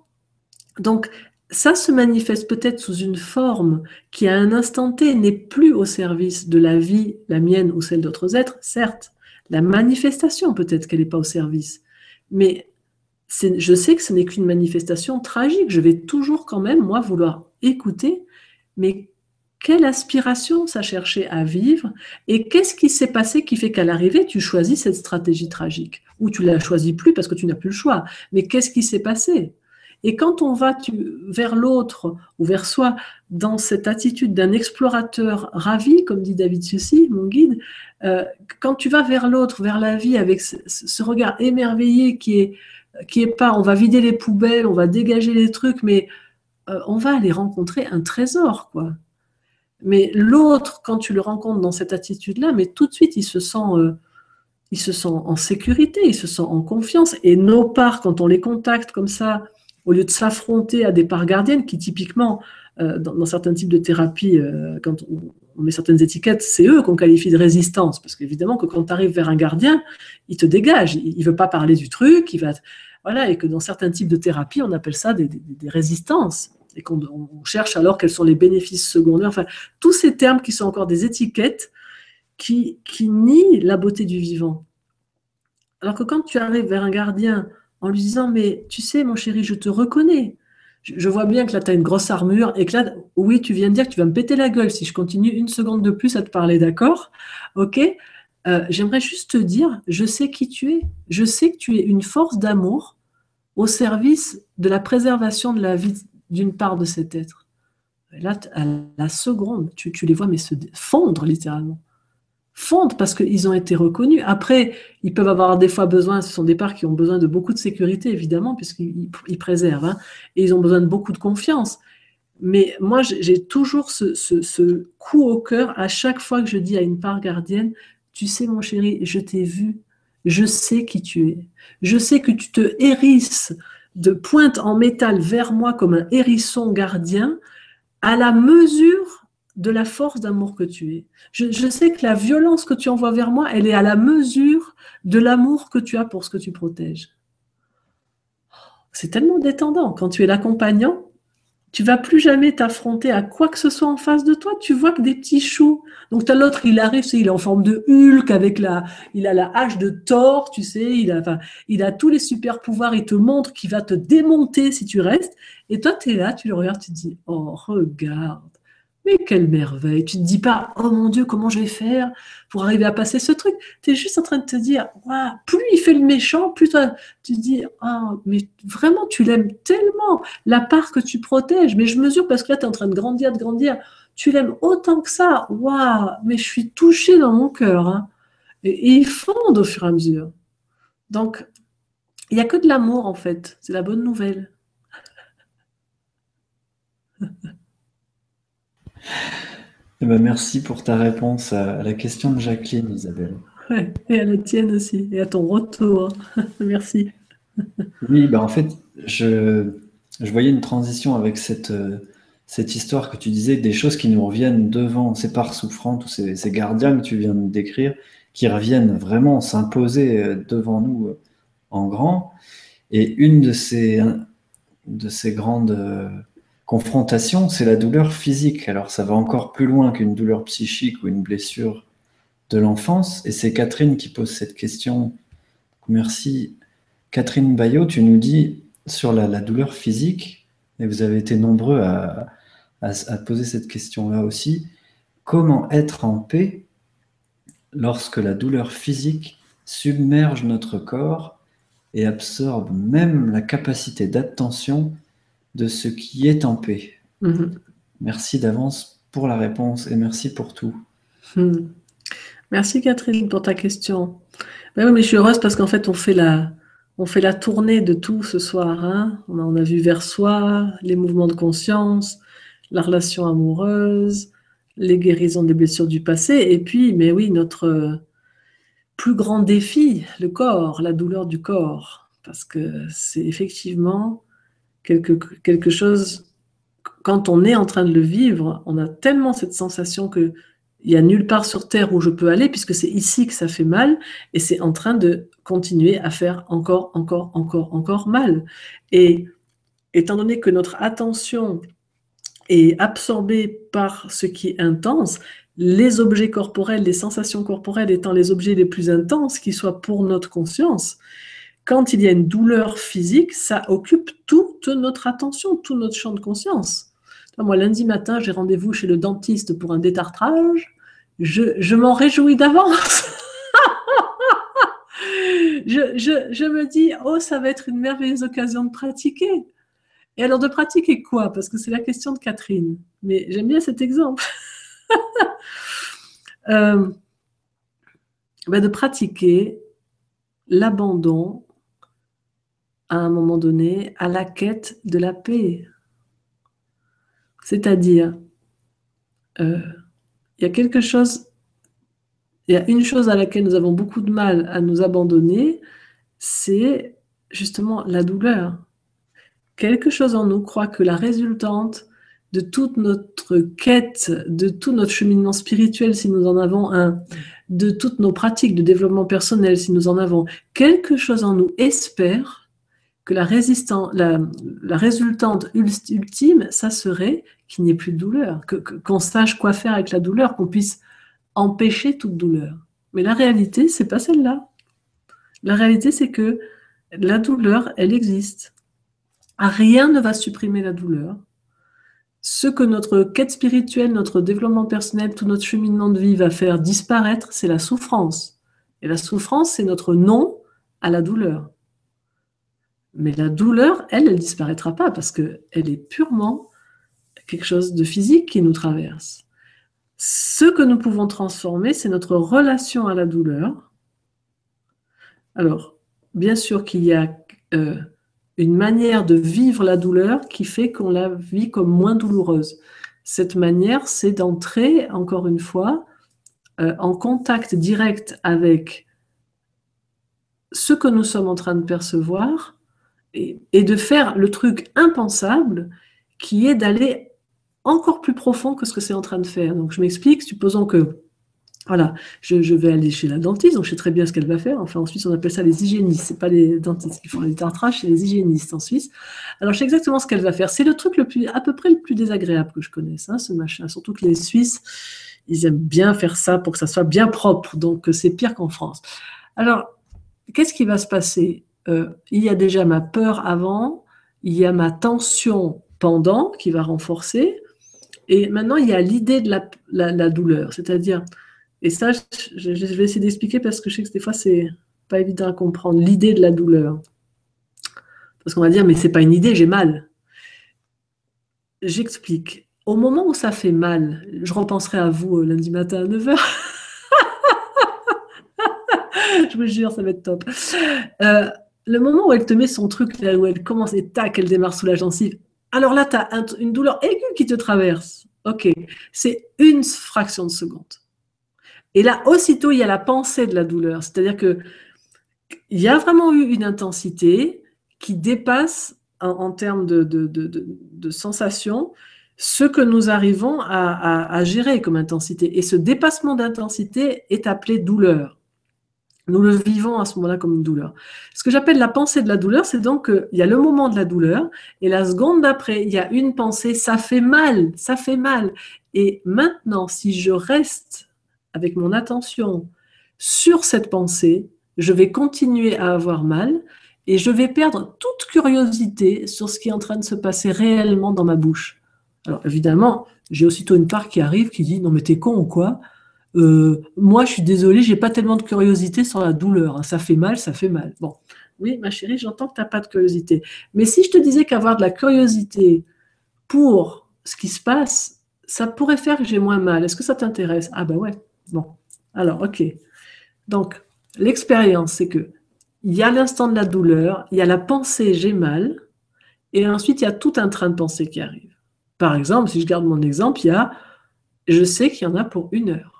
S2: Donc, ça se manifeste peut-être sous une forme qui à un instant T n'est plus au service de la vie, la mienne ou celle d'autres êtres, certes. La manifestation, peut-être qu'elle n'est pas au service. Mais je sais que ce n'est qu'une manifestation tragique. Je vais toujours quand même, moi, vouloir écouter, mais quelle aspiration ça cherchait à vivre et qu'est-ce qui s'est passé qui fait qu'à l'arrivée, tu choisis cette stratégie tragique? Ou tu la choisis plus parce que tu n'as plus le choix. Mais qu'est-ce qui s'est passé? Et quand on va vers l'autre ou vers soi dans cette attitude d'un explorateur ravi, comme dit David Sucy, mon guide, euh, quand tu vas vers l'autre, vers la vie, avec ce, regard émerveillé qui est, qui est pas on va vider les poubelles, on va dégager les trucs, mais euh, on va aller rencontrer un trésor, quoi. Mais l'autre, quand tu le rencontres dans cette attitude-là, mais tout de suite, il se sent... Euh, il se sent en sécurité, il se sent en confiance. Et nos parts, quand on les contacte comme ça, au lieu de s'affronter à des parts gardiennes qui typiquement, euh, dans, certains types de thérapies, euh, quand on, met certaines étiquettes, c'est eux qu'on qualifie de résistance. Parce qu'évidemment que quand tu arrives vers un gardien, il te dégage, il ne veut pas parler du truc, il va... Voilà, et que dans certains types de thérapies, on appelle ça des, résistances. Et qu'on cherche alors quels sont les bénéfices secondaires. Enfin, tous ces termes qui sont encore des étiquettes qui, qui nient la beauté du vivant. Alors que quand tu arrives vers un gardien en lui disant Mais tu sais, mon chéri, je te reconnais. Je, vois bien que là, tu as une grosse armure et que là, oui, tu viens de dire que tu vas me péter la gueule si je continue une seconde de plus à te parler, d'accord? Ok? Euh, J'aimerais juste te dire Je sais qui tu es. Je sais que tu es une force d'amour au service de la préservation de la vie d'une part de cet être. là, à la seconde, tu, tu les vois mais se fondre littéralement fondent parce qu'ils ont été reconnus. Après, ils peuvent avoir des fois besoin, ce sont des parts qui ont besoin de beaucoup de sécurité, évidemment, puisqu'ils préservent, hein, et ils ont besoin de beaucoup de confiance. Mais moi, j'ai toujours ce, coup au cœur à chaque fois que je dis à une part gardienne, tu sais mon chéri, je t'ai vu, je sais qui tu es, je sais que tu te hérisses de pointe en métal vers moi comme un hérisson gardien, à la mesure de la force d'amour que tu es. Je, sais que la violence que tu envoies vers moi, elle est à la mesure de l'amour que tu as pour ce que tu protèges. C'est tellement détendant. Quand tu es l'accompagnant, tu vas plus jamais t'affronter à quoi que ce soit en face de toi. Tu vois que des petits choux. Donc as l'autre, il arrive, il est en forme de Hulk avec la, il a la hache de Thor, tu sais, il a, il a tous les super pouvoirs. Il te montre qu'il va te démonter si tu restes. Et toi, tu es là, tu le regardes, tu te dis, oh regarde, Mais quelle merveille Tu te dis pas, oh mon Dieu, comment je vais faire pour arriver à passer ce truc? Tu es juste en train de te dire, plus il fait le méchant, plus toi, tu te dis, oh, mais vraiment, tu l'aimes tellement, la part que tu protèges. Mais je mesure parce que là, tu es en train de grandir, de grandir. Tu l'aimes autant que ça. Waouh, mais je suis touchée dans mon cœur. Hein. Et, et il fonde au fur et à mesure. Donc, il n'y a que de l'amour, en fait. C'est la bonne nouvelle.
S1: Eh ben, merci pour ta réponse à la question de Jacqueline, Isabelle.
S2: Ouais, et à la tienne aussi, et à ton retour. merci.
S1: Oui, ben en fait, je, je voyais une transition avec cette, cette histoire que tu disais, des choses qui nous reviennent devant, ces parts souffrantes ou ces, ces gardiens que tu viens de décrire, qui reviennent vraiment s'imposer devant nous en grand. Et une de ces, de ces grandes confrontation, c'est la douleur physique. Alors ça va encore plus loin qu'une douleur psychique ou une blessure de l'enfance. Et c'est Catherine qui pose cette question. Merci. Catherine Bayot, tu nous dis sur la, douleur physique, et vous avez été nombreux à, poser cette question-là aussi, comment être en paix lorsque la douleur physique submerge notre corps et absorbe même la capacité d'attention de ce qui est en paix. Mhm. Merci d'avance pour la réponse et merci pour tout.
S2: Hmm. Merci Catherine pour ta question. Ben oui, mais je suis heureuse parce qu'en fait, on fait la, on fait la tournée de tout ce soir. Hein. On, a, vu vers soi, les mouvements de conscience, la relation amoureuse, les guérisons des blessures du passé, et puis, mais oui, notre plus grand défi, le corps, la douleur du corps, parce que c'est effectivement quelque, quelque chose, quand on est en train de le vivre, on a tellement cette sensation que il n'y a nulle part sur Terre où je peux aller, puisque c'est ici que ça fait mal, et c'est en train de continuer à faire encore, encore, encore, encore mal. Et étant donné que notre attention est absorbée par ce qui est intense, les objets corporels, les sensations corporelles étant les objets les plus intenses qui soient pour notre conscience, quand il y a une douleur physique, ça occupe toute notre attention, tout notre champ de conscience. Moi, lundi matin, j'ai rendez-vous chez le dentiste pour un détartrage. Je, m'en réjouis d'avance. je, me dis, oh, ça va être une merveilleuse occasion de pratiquer. Et alors, de pratiquer quoi? Parce que c'est la question de Catherine. Mais j'aime bien cet exemple. Euh, ben, de pratiquer l'abandon à un moment donné à la quête de la paix. C'est-à-dire, euh, il y a quelque chose, il y a une chose à laquelle nous avons beaucoup de mal à nous abandonner, c'est justement la douleur. Quelque chose en nous croit que la résultante de toute notre quête, de tout notre cheminement spirituel, si nous en avons un, de toutes nos pratiques de développement personnel, si nous en avons, quelque chose en nous espère que la, résultante ultime, ça serait qu'il n'y ait plus de douleur, qu'on sache quoi faire avec la douleur, qu'on puisse empêcher toute douleur. Mais la réalité, c'est pas celle-là. La réalité, c'est que la douleur, elle existe. Rien ne va supprimer la douleur. Ce que notre quête spirituelle, notre développement personnel, tout notre cheminement de vie va faire disparaître, c'est la souffrance. Et la souffrance, c'est notre non à la douleur. Mais la douleur, elle, elle disparaîtra pas parce qu'elle est purement quelque chose de physique qui nous traverse. Ce que nous pouvons transformer, c'est notre relation à la douleur. Alors, bien sûr qu'il y a euh, une manière de vivre la douleur qui fait qu'on la vit comme moins douloureuse. Cette manière, c'est d'entrer, encore une fois, euh, en contact direct avec ce que nous sommes en train de percevoir et, de faire le truc impensable qui est d'aller encore plus profond que ce que c'est en train de faire. Donc je m'explique, supposons que voilà, je, vais aller chez la dentiste, donc je sais très bien ce qu'elle va faire. Enfin, en Suisse, on appelle ça les hygiénistes. C'est pas les dentistes qui font les tartrages, c'est les hygiénistes en Suisse. Alors, je sais exactement ce qu'elle va faire. C'est le truc le plus, à peu près le plus désagréable que je connaisse, hein, ce machin. Surtout que les Suisses, ils aiment bien faire ça pour que ça soit bien propre. Donc, c'est pire qu'en France. Alors, qu'est-ce qui va se passer? Euh, il y a déjà ma peur avant, il y a ma tension pendant qui va renforcer, Et maintenant, il y a l'idée de la, douleur, c'est-à-dire, et ça, je, vais essayer d'expliquer parce que je sais que des fois, c'est pas évident à comprendre, l'idée de la douleur. Parce qu'on va dire, mais c'est pas une idée, j'ai mal. J'explique. Au moment où ça fait mal, je repenserai à vous euh, lundi matin à 9h. je vous jure, ça va être top. Euh, le moment où elle te met son truc, là où elle commence et tac, elle démarre sous la gencive, alors là, tu as une douleur aiguë qui te traverse. Ok, c'est une fraction de seconde. Et là, aussitôt, il y a la pensée de la douleur. C'est-à-dire que il y a vraiment eu une intensité qui dépasse en, termes de, sensation ce que nous arrivons à gérer comme intensité. Et ce dépassement d'intensité est appelé douleur. Nous le vivons à ce moment-là comme une douleur. Ce que j'appelle la pensée de la douleur, c'est donc qu'il y a le moment de la douleur et la seconde d'après, il y a une pensée, ça fait mal, ça fait mal. Et maintenant, si je reste avec mon attention sur cette pensée, je vais continuer à avoir mal et je vais perdre toute curiosité sur ce qui est en train de se passer réellement dans ma bouche. Alors évidemment, j'ai aussitôt une part qui arrive qui dit non mais t'es con ou quoi? Euh, moi, je suis désolée, j'ai pas tellement de curiosité sur la douleur. Hein. Ça fait mal, ça fait mal. Bon, oui, ma chérie, j'entends que tu n'as pas de curiosité. Mais si je te disais qu'avoir de la curiosité pour ce qui se passe, ça pourrait faire que j'ai moins mal. Est-ce que ça t'intéresse? Ah ben ouais. Bon, alors ok. Donc l'expérience, c'est que il y a l'instant de la douleur, il y a la pensée j'ai mal, et ensuite il y a tout un train de pensée qui arrive. Par exemple, si je garde mon exemple, il y a je sais qu'il y en a pour une heure.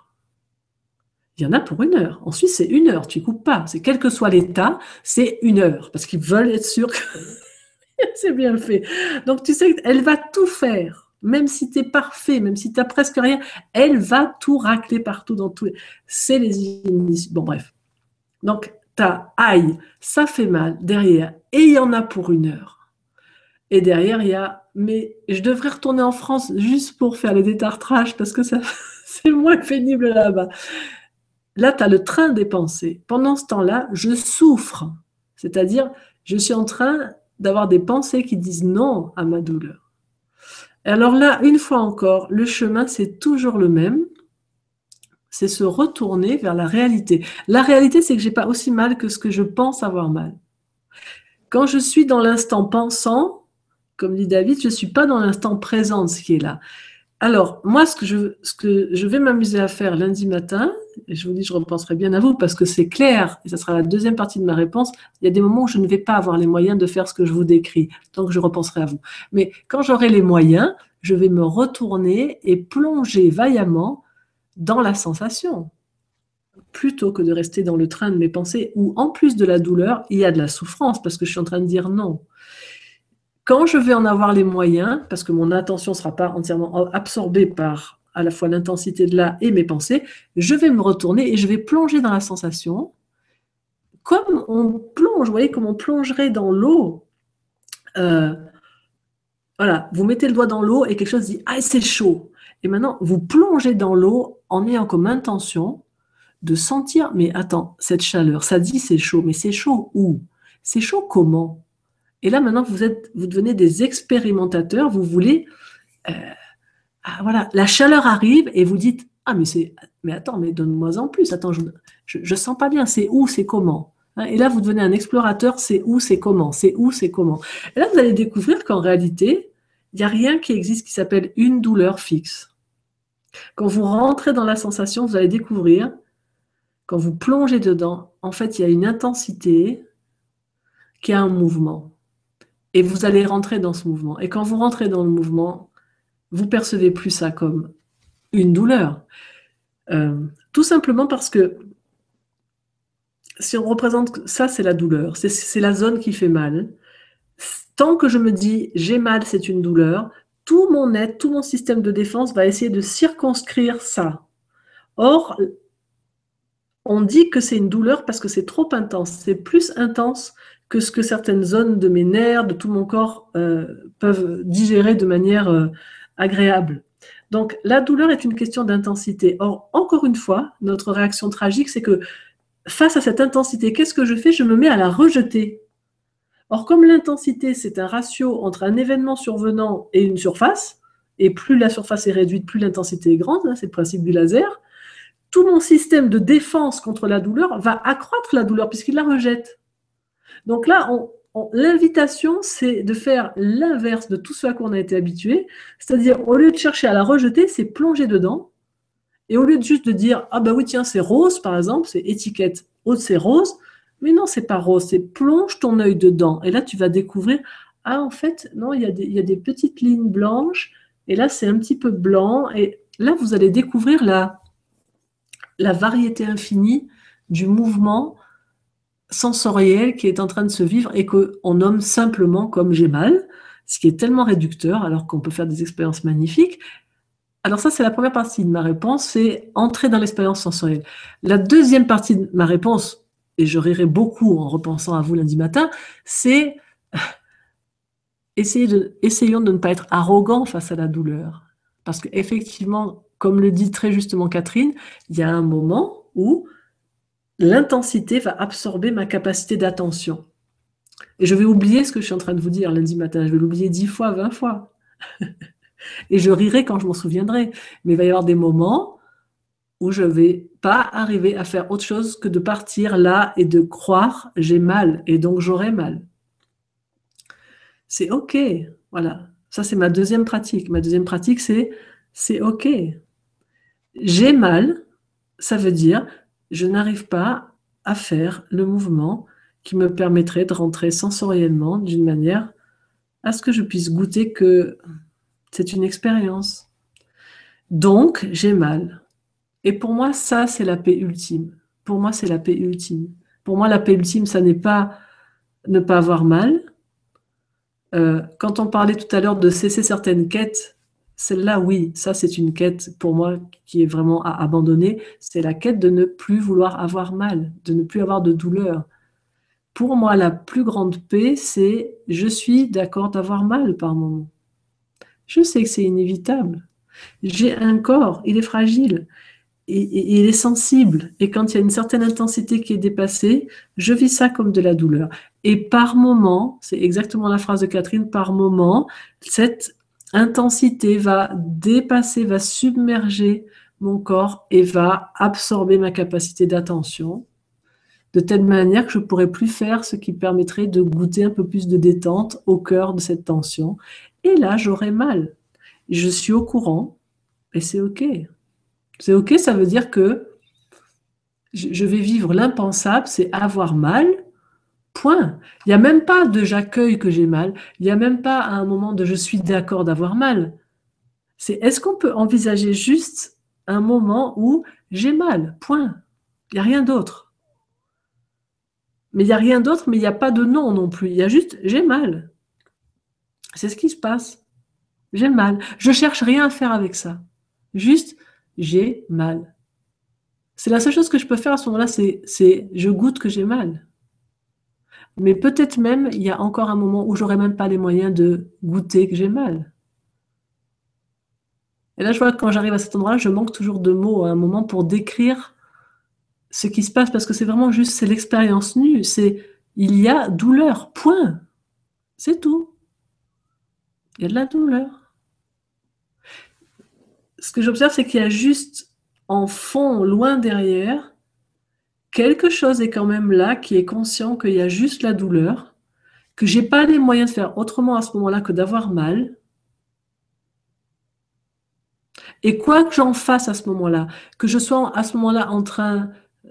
S2: Il y en a pour une heure. En Suisse, c'est une heure, tu coupes pas. C'est quel que soit l'état, c'est une heure, parce qu'ils veulent être sûrs que c'est bien fait. Donc tu sais, elle va tout faire. Même si tu es parfait, même si tu n'as presque rien, elle va tout racler partout dans les... C'est les Bon, bref. Donc, tu as aïe, ça fait mal derrière, et il y en a pour une heure. Et derrière, il y a mais je devrais retourner en France juste pour faire les détartrages parce que ça, c'est moins pénible là-bas. Là, tu as le train des pensées. Pendant ce temps-là, je souffre. C'est-à-dire, je suis en train d'avoir des pensées qui disent non à ma douleur. Alors là, une fois encore, le chemin, c'est toujours le même. C'est se retourner vers la réalité. La réalité, c'est que j'ai pas aussi mal que ce que je pense avoir mal. Quand je suis dans l'instant pensant, comme dit David, je ne suis pas dans l'instant présent de ce qui est là. Alors, moi, ce que je, ce que je vais m'amuser à faire lundi matin, je vous dis, je repenserai bien à vous parce que c'est clair, et ce sera la deuxième partie de ma réponse, il y a des moments où je ne vais pas avoir les moyens de faire ce que je vous décris, donc je repenserai à vous. Mais quand j'aurai les moyens, je vais me retourner et plonger vaillamment dans la sensation, plutôt que de rester dans le train de mes pensées où, en plus de la douleur, il y a de la souffrance parce que je suis en train de dire non. Quand je vais en avoir les moyens, parce que mon attention ne sera pas entièrement absorbée par à la fois l'intensité de là et mes pensées, je vais me retourner et je vais plonger dans la sensation, comme on plonge, vous voyez, comme on plongerait dans l'eau. Euh, voilà, vous mettez le doigt dans l'eau et quelque chose dit Ah, c'est chaud. Et maintenant, vous plongez dans l'eau en ayant comme intention de sentir Mais attends, cette chaleur, ça dit c'est chaud, mais c'est chaud où? C'est chaud comment? Et là, maintenant, vous, êtes, vous devenez des expérimentateurs, vous voulez... Euh, voilà, la chaleur arrive et vous dites, ah mais c'est, mais attends, mais donne-moi en plus, attends, je, je, sens pas bien, c'est où, c'est comment? Hein, et là, vous devenez un explorateur, c'est où, c'est comment, c'est où, c'est comment? Et là, vous allez découvrir qu'en réalité, il n'y a rien qui existe qui s'appelle une douleur fixe. Quand vous rentrez dans la sensation, vous allez découvrir, quand vous plongez dedans, en fait, il y a une intensité qui a un mouvement. Et vous allez rentrer dans ce mouvement. Et quand vous rentrez dans le mouvement, vous percevez plus ça comme une douleur. Euh, tout simplement parce que si on représente ça, c'est la douleur, c'est la zone qui fait mal. Tant que je me dis j'ai mal, c'est une douleur, tout mon être, tout mon système de défense va essayer de circonscrire ça. Or, on dit que c'est une douleur parce que c'est trop intense. C'est plus intense que ce que certaines zones de mes nerfs, de tout mon corps euh, peuvent digérer de manière euh, agréable. Donc la douleur est une question d'intensité. Or, encore une fois, notre réaction tragique, c'est que face à cette intensité, qu'est-ce que je fais? Je me mets à la rejeter. Or, comme l'intensité, c'est un ratio entre un événement survenant et une surface, et plus la surface est réduite, plus l'intensité est grande, hein, c'est le principe du laser, tout mon système de défense contre la douleur va accroître la douleur puisqu'il la rejette. Donc là, l'invitation, c'est de faire l'inverse de tout ce à quoi on a été habitué, c'est-à-dire au lieu de chercher à la rejeter, c'est plonger dedans. Et au lieu de juste de dire ah bah oui tiens c'est rose par exemple, c'est étiquette haute c'est rose, mais non c'est pas rose, c'est plonge ton œil dedans. Et là tu vas découvrir ah en fait non il y, a des, y a des petites lignes blanches et là c'est un petit peu blanc et là vous allez découvrir la la variété infinie du mouvement sensoriel qui est en train de se vivre et qu'on nomme simplement comme j'ai mal, ce qui est tellement réducteur alors qu'on peut faire des expériences magnifiques. Alors ça, c'est la première partie de ma réponse, c'est entrer dans l'expérience sensorielle. La deuxième partie de ma réponse, et je rirai beaucoup en repensant à vous lundi matin, c'est essayer de, essayons de ne pas être arrogant face à la douleur. Parce qu'effectivement, comme le dit très justement Catherine, il y a un moment où l'intensité va absorber ma capacité d'attention. Et je vais oublier ce que je suis en train de vous dire lundi matin. Je vais l'oublier dix fois, vingt fois. Et je rirai quand je m'en souviendrai. Mais il va y avoir des moments où je ne vais pas arriver à faire autre chose que de partir là et de croire j'ai mal et donc j'aurai mal. C'est OK. Voilà. Ça, c'est ma deuxième pratique. Ma deuxième pratique, c'est c'est OK. J'ai mal, ça veut dire je n'arrive pas à faire le mouvement qui me permettrait de rentrer sensoriellement d'une manière à ce que je puisse goûter que c'est une expérience. Donc, j'ai mal. Et pour moi, ça, c'est la paix ultime. Pour moi, c'est la paix ultime. Pour moi, la paix ultime, ça n'est pas ne pas avoir mal. Euh, quand on parlait tout à l'heure de cesser certaines quêtes, celle-là, oui, ça c'est une quête pour moi qui est vraiment à abandonner. C'est la quête de ne plus vouloir avoir mal, de ne plus avoir de douleur. Pour moi, la plus grande paix, c'est je suis d'accord d'avoir mal par moment. Je sais que c'est inévitable. J'ai un corps, il est fragile et, il est sensible. Et quand il y a une certaine intensité qui est dépassée, je vis ça comme de la douleur. Et par moment, c'est exactement la phrase de Catherine, par moment, cette intensité va dépasser, va submerger mon corps et va absorber ma capacité d'attention de telle manière que je ne pourrais plus faire ce qui permettrait de goûter un peu plus de détente au cœur de cette tension. Et là, j'aurai mal. Je suis au courant et c'est OK. C'est OK, ça veut dire que je vais vivre l'impensable, c'est avoir mal Point. Il n'y a même pas de j'accueille que j'ai mal. Il n'y a même pas un moment de je suis d'accord d'avoir mal. C'est est-ce qu'on peut envisager juste un moment où j'ai mal? Point. Il n'y a rien d'autre. Mais il n'y a rien d'autre, mais il n'y a pas de non non plus. Il y a juste j'ai mal. C'est ce qui se passe. J'ai mal. Je cherche rien à faire avec ça. Juste j'ai mal. C'est la seule chose que je peux faire à ce moment-là, c'est je goûte que j'ai mal. Mais peut-être même, il y a encore un moment où j'aurais même pas les moyens de goûter que j'ai mal. Et là, je vois que quand j'arrive à cet endroit-là, je manque toujours de mots à un moment pour décrire ce qui se passe, parce que c'est vraiment juste, c'est l'expérience nue. C'est, il y a douleur, point. C'est tout. Il y a de la douleur. Ce que j'observe, c'est qu'il y a juste en fond, loin derrière, quelque chose est quand même là qui est conscient qu'il y a juste la douleur, que j'ai pas les moyens de faire autrement à ce moment-là que d'avoir mal. Et quoi que j'en fasse à ce moment-là, que je sois à ce moment-là en train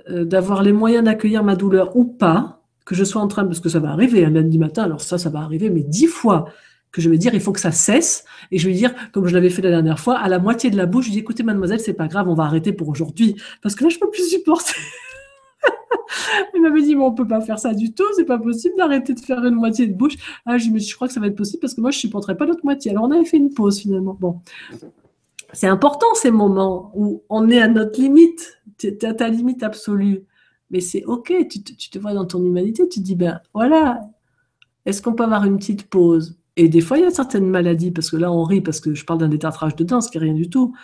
S2: euh, d'avoir les moyens d'accueillir ma douleur ou pas, que je sois en train, parce que ça va arriver un lundi matin, alors ça, ça va arriver, mais dix fois que je vais dire, il faut que ça cesse, et je vais dire, comme je l'avais fait la dernière fois, à la moitié de la bouche, je dis, écoutez, mademoiselle, c'est pas grave, on va arrêter pour aujourd'hui, parce que là, je peux plus supporter. Il m'avait dit, mais on peut pas faire ça du tout, c'est pas possible d'arrêter de faire une moitié de bouche. Ah, je je crois que ça va être possible parce que moi, je supporterais pas l'autre moitié. Alors, on avait fait une pause finalement. Bon. C'est important ces moments où on est à notre limite, tu à ta limite absolue. Mais c'est OK, tu te, tu te, vois dans ton humanité, tu te dis, ben voilà, est-ce qu'on peut avoir une petite pause? Et des fois, il y a certaines maladies, parce que là, on rit parce que je parle d'un détartrage de dents, ce qui n'est rien du tout.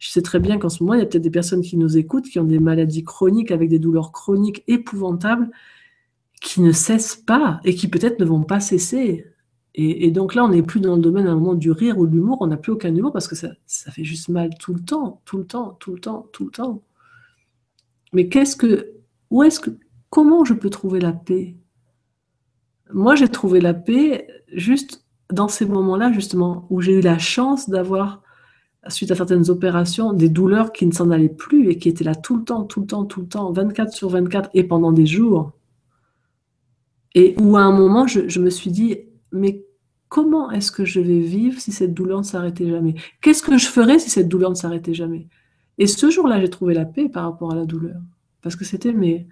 S2: Je sais très bien qu'en ce moment, il y a peut-être des personnes qui nous écoutent, qui ont des maladies chroniques avec des douleurs chroniques épouvantables, qui ne cessent pas et qui peut-être ne vont pas cesser. Et, donc là, on n'est plus dans le domaine un moment du rire ou de l'humour, on n'a plus aucun humour parce que ça, ça, fait juste mal tout le temps, tout le temps, tout le temps, tout le temps. Mais qu'est-ce que, où est-ce que, comment je peux trouver la paix? Moi, j'ai trouvé la paix juste dans ces moments-là, justement, où j'ai eu la chance d'avoir, suite à certaines opérations, des douleurs qui ne s'en allaient plus et qui étaient là tout le temps, tout le temps, tout le temps, 24 sur 24 et pendant des jours. Et où à un moment, je me suis dit, mais comment est-ce que je vais vivre si cette douleur ne s'arrêtait jamais? Qu'est-ce que je ferais si cette douleur ne s'arrêtait jamais? Et ce jour-là, j'ai trouvé la paix par rapport à la douleur. Parce que c'était, mais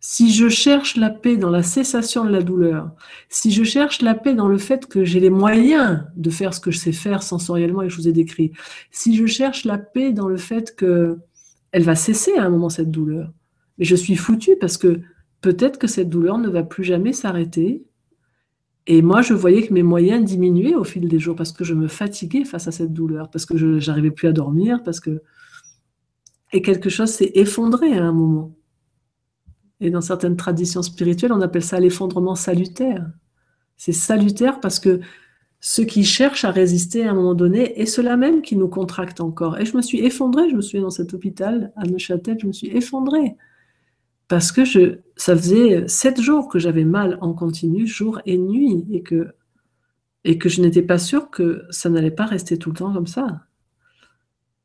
S2: si je cherche la paix dans la cessation de la douleur, si je cherche la paix dans le fait que j'ai les moyens de faire ce que je sais faire sensoriellement et que je vous ai décrit, si je cherche la paix dans le fait que elle va cesser à un moment cette douleur, mais je suis foutu parce que peut-être que cette douleur ne va plus jamais s'arrêter et moi, je voyais que mes moyens diminuaient au fil des jours parce que je me fatiguais face à cette douleur, parce que je n'arrivais plus à dormir, parce que... Et quelque chose s'est effondré à un moment. Et dans certaines traditions spirituelles, on appelle ça l'effondrement salutaire. C'est salutaire parce que ceux qui cherchent à résister à un moment donné est cela même qui nous contracte encore. Et je me suis effondrée, je me souviens dans cet hôpital à Neuchâtel, je me suis effondrée parce que je, ça faisait sept jours que j'avais mal en continu, jour et nuit, et que, et que je n'étais pas sûre que ça n'allait pas rester tout le temps comme ça.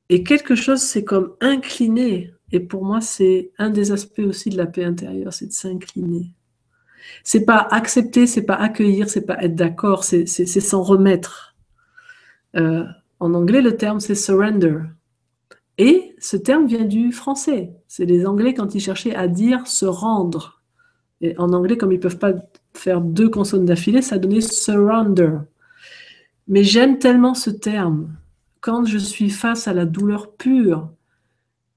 S2: Et quelque chose s'est comme incliné, et pour moi c'est un des aspects aussi de la paix intérieure, c'est de s'incliner. C'est pas accepter, c'est pas accueillir, c'est pas être d'accord, c'est s'en remettre. Euh, en anglais, le terme c'est surrender. Et ce terme vient du français. C'est les Anglais quand ils cherchaient à dire se rendre. Et en anglais, comme ils ne peuvent pas faire deux consonnes d'affilée, ça donnait surrender. Mais j'aime tellement ce terme. Quand je suis face à la douleur pure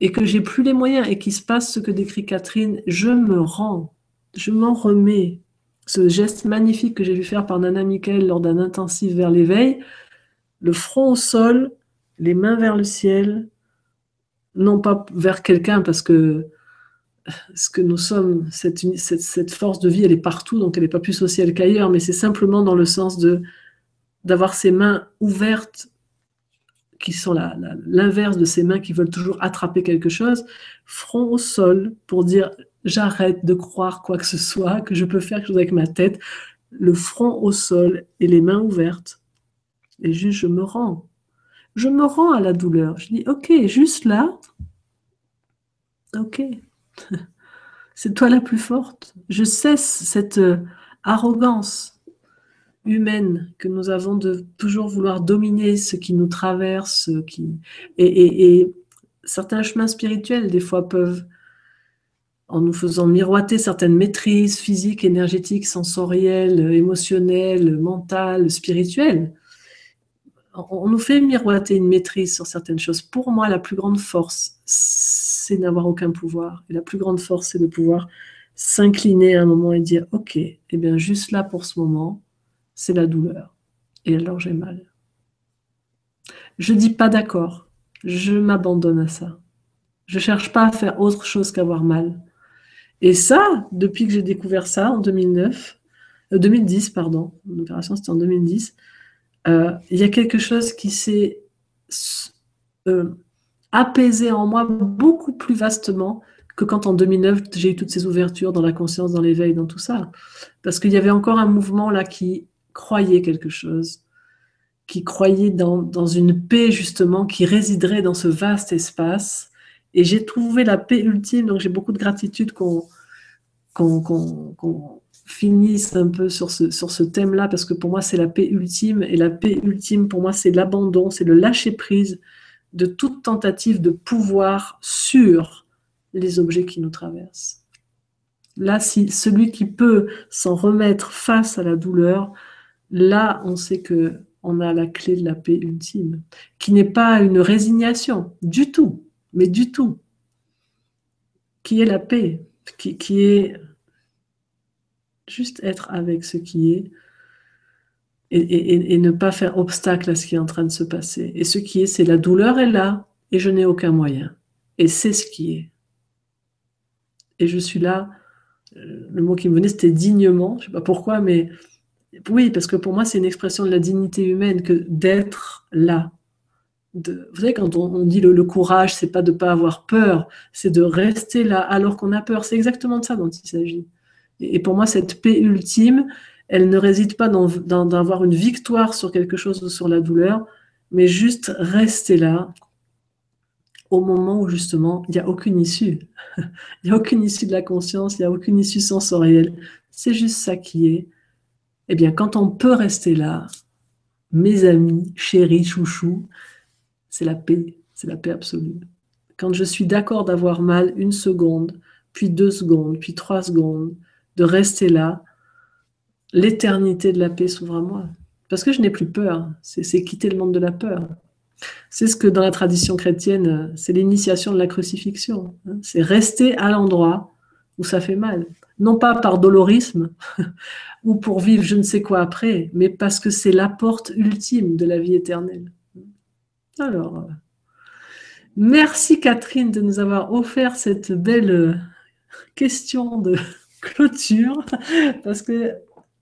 S2: et que j'ai plus les moyens et qu'il se passe ce que décrit Catherine, je me rends, je m'en remets. Ce geste magnifique que j'ai vu faire par Nana Michael lors d'un intensif vers l'éveil, le front au sol, les mains vers le ciel, non pas vers quelqu'un, parce que ce que nous sommes, cette, force de vie, elle est partout, donc elle n'est pas plus sociale qu'ailleurs, mais c'est simplement dans le sens de d'avoir ces mains ouvertes, qui sont l'inverse de ces mains qui veulent toujours attraper quelque chose, front au sol, pour dire j'arrête de croire quoi que ce soit, que je peux faire quelque chose avec ma tête, le front au sol et les mains ouvertes. Et juste, je me rends je me rends à la douleur. Je dis, ok, juste là, ok, c'est toi la plus forte. Je cesse cette euh, arrogance humaine que nous avons de toujours vouloir dominer ce qui nous traverse, qui... Et, certains chemins spirituels, des fois, peuvent, en nous faisant miroiter certaines maîtrises physiques, énergétiques, sensorielles, émotionnelles, mentales, spirituelles, on nous fait miroiter une maîtrise sur certaines choses. Pour moi, la plus grande force, c'est n'avoir aucun pouvoir. Et la plus grande force, c'est de pouvoir s'incliner à un moment et dire, OK, eh bien, juste là pour ce moment, c'est la douleur. Et alors j'ai mal. Je dis pas d'accord. Je m'abandonne à ça. Je cherche pas à faire autre chose qu'avoir mal. Et ça, depuis que j'ai découvert ça en 2009, 2010, euh, pardon, l'opération c'était en 2010, euh, il y a quelque chose qui s'est euh, apaisé en moi beaucoup plus vastement que quand en 2009 j'ai eu toutes ces ouvertures dans la conscience, dans l'éveil, dans tout ça. Parce qu'il y avait encore un mouvement là qui croyait quelque chose, qui croyait dans, une paix justement qui résiderait dans ce vaste espace. Et j'ai trouvé la paix ultime, donc j'ai beaucoup de gratitude qu'on finisse un peu sur ce, sur ce thème-là, parce que pour moi, c'est la paix ultime. Et la paix ultime, pour moi, c'est l'abandon, c'est le lâcher-prise de toute tentative de pouvoir sur les objets qui nous traversent. Là, si celui qui peut s'en remettre face à la douleur, là, on sait que on a la clé de la paix ultime, qui n'est pas une résignation du tout, mais du tout, qui est la paix, qui, qui est juste être avec ce qui est et, ne pas faire obstacle à ce qui est en train de se passer. Et ce qui est, c'est la douleur est là et je n'ai aucun moyen. Et c'est ce qui est. Et je suis là, euh, le mot qui me venait, c'était dignement, je ne sais pas pourquoi, mais oui, parce que pour moi, c'est une expression de la dignité humaine que d'être là. De, vous savez, quand on, dit le, courage, c'est pas de pas avoir peur, c'est de rester là alors qu'on a peur. C'est exactement de ça dont il s'agit. Et, pour moi, cette paix ultime, elle ne réside pas dans, d'avoir une victoire sur quelque chose ou sur la douleur, mais juste rester là au moment où justement il n'y a aucune issue. il n'y a aucune issue de la conscience, il n'y a aucune issue sensorielle. C'est juste ça qui est. Eh bien, quand on peut rester là, mes amis, chéris, chouchous, c'est la paix, c'est la paix absolue. Quand je suis d'accord d'avoir mal une seconde, puis deux secondes, puis trois secondes, de rester là, l'éternité de la paix s'ouvre à moi. Parce que je n'ai plus peur, c'est quitter le monde de la peur. C'est ce que dans la tradition chrétienne, c'est l'initiation de la crucifixion. Hein. C'est rester à l'endroit où ça fait mal. Non pas par dolorisme ou pour vivre je ne sais quoi après, mais parce que c'est la porte ultime de la vie éternelle. Alors, euh, merci Catherine de nous avoir offert cette belle euh, question de clôture, parce que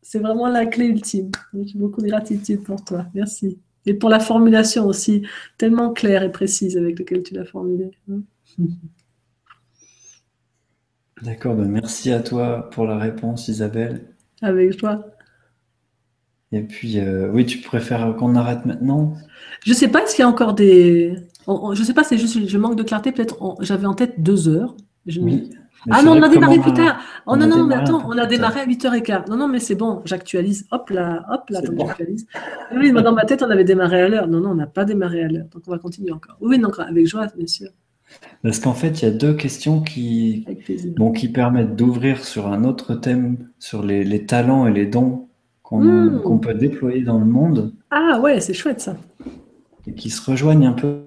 S2: c'est vraiment la clé ultime. J'ai beaucoup de gratitude pour toi. Merci. Et pour la formulation aussi, tellement claire et précise avec laquelle tu l'as formulée.
S1: D'accord, ben merci à toi pour la réponse, Isabelle.
S2: Avec toi.
S1: Et puis, euh, oui, tu préfères qu'on arrête maintenant
S2: Je sais pas, est-ce qu'il y a encore des. Je sais pas, c'est juste, je manque de clarté. Peut-être, j'avais en tête deux heures.
S1: oui.
S2: Ah non, on a démarré plus tard. Oh non, non, mais attends, on a démarré à 8h15. Non, non, mais c'est bon, j'actualise. Hop là, hop là, attends, j'actualise. Oui, dans ma tête, on avait démarré à l'heure. Non, non, on n'a pas démarré à l'heure. Donc, on va continuer encore. Oui, donc, avec joie, bien sûr.
S1: Parce qu'en fait, il y a deux questions qui, bon, qui permettent d'ouvrir sur un autre thème, sur les, les talents et les dons qu'on hmm. peut déployer dans le monde.
S2: Ah ouais, c'est chouette ça.
S1: Et qui se rejoignent un peu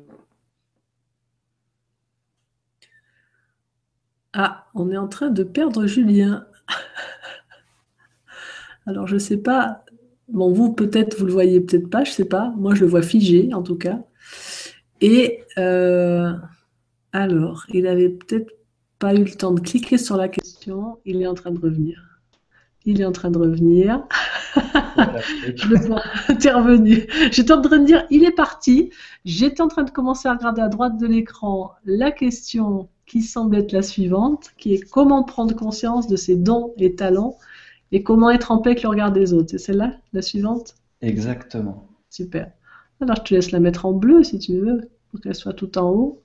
S2: Ah, on est en train de perdre Julien. Alors, je ne sais pas. Bon, vous, peut-être, vous le voyez peut-être pas, je ne sais pas. Moi, je le vois figé, en tout cas. Et euh, alors, il avait peut-être pas eu le temps de cliquer sur la question. Il est en train de revenir. Il est en train de revenir. je le vois intervenu. J'étais en train de dire, il est parti. J'étais en train de commencer à regarder à droite de l'écran la question qui semble être la suivante, qui est comment prendre conscience de ses dons et talents et comment être en paix avec le regard des autres. C'est celle-là, la suivante?
S1: Exactement.
S2: Super. Alors je te laisse la mettre en bleu si tu veux, pour qu'elle soit tout en haut.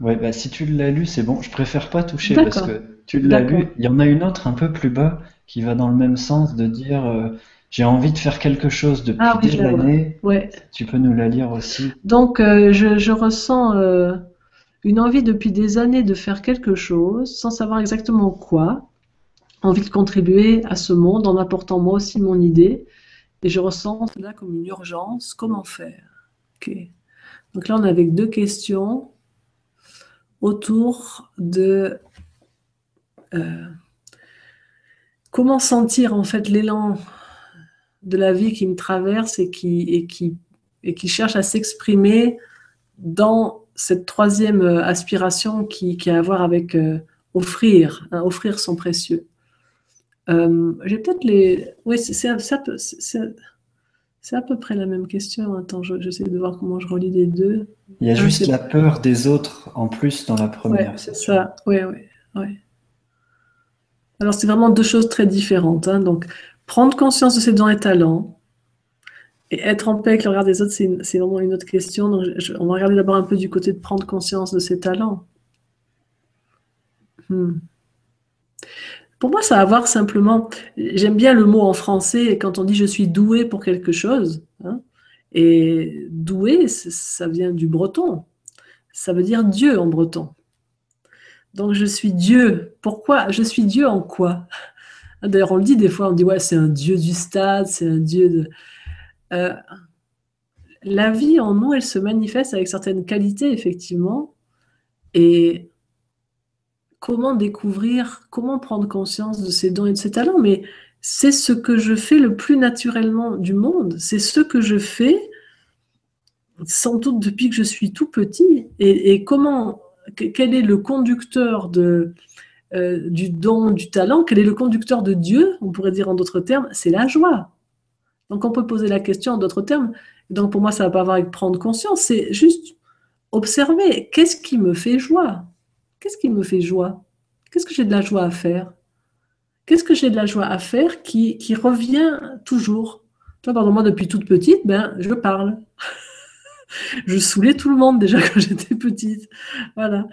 S1: Ouais, bah si tu l'as lu, c'est bon. Je préfère pas toucher parce que tu l'as lu. Il y en a une autre un peu plus bas qui va dans le même sens de dire euh, j'ai envie de faire quelque chose depuis ah, des années.
S2: Ouais.
S1: Tu peux nous la lire aussi.
S2: Donc euh, je, ressens euh, une envie depuis des années de faire quelque chose sans savoir exactement quoi, envie de contribuer à ce monde en apportant moi aussi mon idée. Et je ressens cela comme une urgence. Comment faire? Ok. Donc là, on a avec deux questions autour de euh, comment sentir en fait l'élan de la vie qui me traverse et qui, et qui, et qui cherche à s'exprimer dans cette troisième euh, aspiration qui, a à voir avec euh, offrir, hein, offrir son précieux. J'ai peut-être les. Oui, c'est à peu près la même question. Attends, j'essaie de voir comment je relis les deux.
S1: Il y a juste la peur des autres en plus dans la première.
S2: C'est ça. Oui, oui, oui. Alors, c'est vraiment deux choses très différentes. Hein. Donc, prendre conscience de ses dons et talents, et être en paix avec le regard des autres, c'est vraiment une autre question. Donc, on va regarder d'abord un peu du côté de prendre conscience de ses talents. Hmm. Pour moi, ça va voir simplement. J'aime bien le mot en français quand on dit je suis doué pour quelque chose. Hein. et doué, ça vient du breton. Ça veut dire Dieu en breton. Donc je suis Dieu. Pourquoi? Je suis Dieu en quoi? D'ailleurs, on le dit des fois, on dit ouais, c'est un Dieu du stade, c'est un Dieu de. Euh, la vie en nous, elle se manifeste avec certaines qualités, effectivement. Et comment découvrir, comment prendre conscience de ses dons et de ses talents Mais c'est ce que je fais le plus naturellement du monde. C'est ce que je fais, sans doute depuis que je suis tout petit. Et, comment, quel est le conducteur euh, du don, du talent? Quel est le conducteur de Dieu On pourrait dire en d'autres termes, c'est la joie. Donc on peut poser la question en d'autres termes. Donc pour moi, ça va pas avoir avec prendre conscience, c'est juste observer qu'est-ce qui me fait joie Qu'est-ce qui me fait joie? Qu'est-ce que j'ai de la joie à faire? Qu'est-ce que j'ai de la joie à faire qui, revient toujours? Toi, pardon, moi, depuis toute petite, ben, je parle. je saoulais tout le monde déjà quand j'étais petite. Voilà.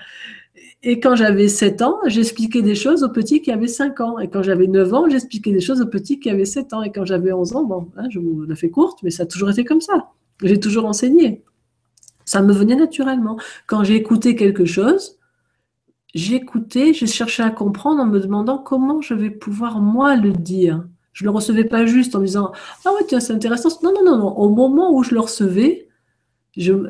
S2: Et quand j'avais 7 ans, j'expliquais des choses aux petits qui avaient 5 ans. Et quand j'avais 9 ans, j'expliquais des choses aux petits qui avaient 7 ans. Et quand j'avais 11 ans, bon, hein, je vous la fais courte, mais ça a toujours été comme ça. J'ai toujours enseigné. Ça me venait naturellement. Quand j'ai écouté quelque chose, j'écoutais, je cherchais à comprendre en me demandant comment je vais pouvoir moi le dire. Je ne le recevais pas juste en me disant Ah ouais, tiens, c'est intéressant. Non, non, non, non. Au moment où je le recevais,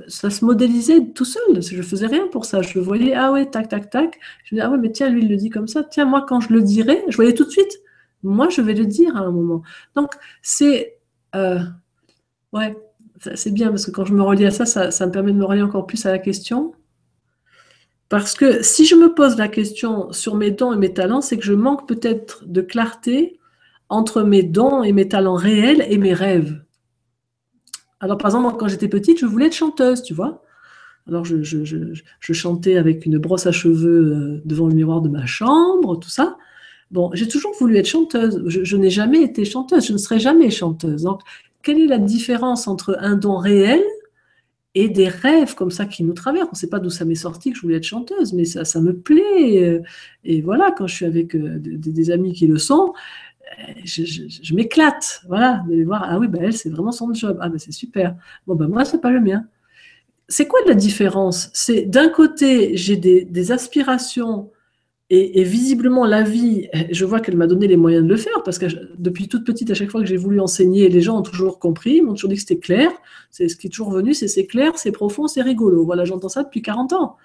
S2: ça se modélisait tout seul. Je faisais rien pour ça. Je voyais, ah ouais, tac, tac, tac. Je me disais, ah ouais, mais tiens, lui, il le dit comme ça. Tiens, moi, quand je le dirai, je voyais tout de suite. Moi, je vais le dire à un moment. Donc, c'est. Euh, ouais, c'est bien parce que quand je me relis à ça, ça me permet de me relier encore plus à la question. Parce que si je me pose la question sur mes dons et mes talents, c'est que je manque peut-être de clarté entre mes dons et mes talents réels et mes rêves. Alors, par exemple, quand j'étais petite, je voulais être chanteuse, tu vois. Alors, je, chantais avec une brosse à cheveux euh, devant le miroir de ma chambre, tout ça. Bon, j'ai toujours voulu être chanteuse. Je, n'ai jamais été chanteuse. Je ne serai jamais chanteuse. Donc, quelle est la différence entre un don réel et des rêves comme ça qui nous traversent. On ne sait pas d'où ça m'est sorti que je voulais être chanteuse, mais ça, ça me plaît. Et voilà, quand je suis avec euh, des, amis qui le sont, je, m'éclate, voilà, de les voir. Ah oui, bah elle, c'est vraiment son job. Ah ben c'est super. Bon ben moi, c'est pas le mien. C'est quoi la différence? C'est d'un côté, j'ai des, aspirations et, visiblement la vie, je vois qu'elle m'a donné les moyens de le faire parce que depuis toute petite, à chaque fois que j'ai voulu enseigner, les gens ont toujours compris, m'ont toujours dit que c'était clair. C'est ce qui est toujours venu, c'est c'est clair, c'est profond, c'est rigolo. Voilà, j'entends ça depuis 40 ans.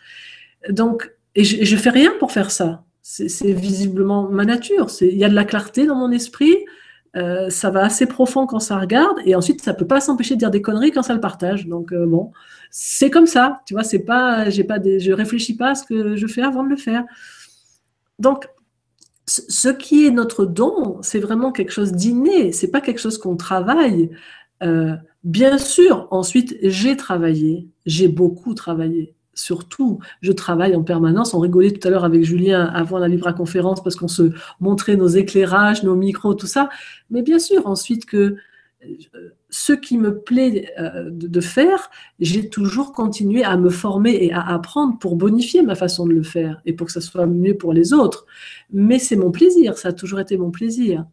S2: Donc, et je, je fais rien pour faire ça c'est visiblement ma nature. Il y a de la clarté dans mon esprit, euh, ça va assez profond quand ça regarde, et ensuite ça peut pas s'empêcher de dire des conneries quand ça le partage. Donc euh, bon, c'est comme ça, tu vois. C'est pas, j'ai pas des, je réfléchis pas à ce que je fais avant de le faire. Donc ce qui est notre don, c'est vraiment quelque chose d'inné. C'est pas quelque chose qu'on travaille. Euh, bien sûr, ensuite j'ai travaillé, j'ai beaucoup travaillé surtout, je travaille en permanence. On rigolait tout à l'heure avec Julien avant la livre conférence parce qu'on se montrait nos éclairages, nos micros, tout ça. Mais bien sûr, ensuite que euh, ce qui me plaît euh, de faire, j'ai toujours continué à me former et à apprendre pour bonifier ma façon de le faire et pour que ça soit mieux pour les autres. Mais c'est mon plaisir, ça a toujours été mon plaisir.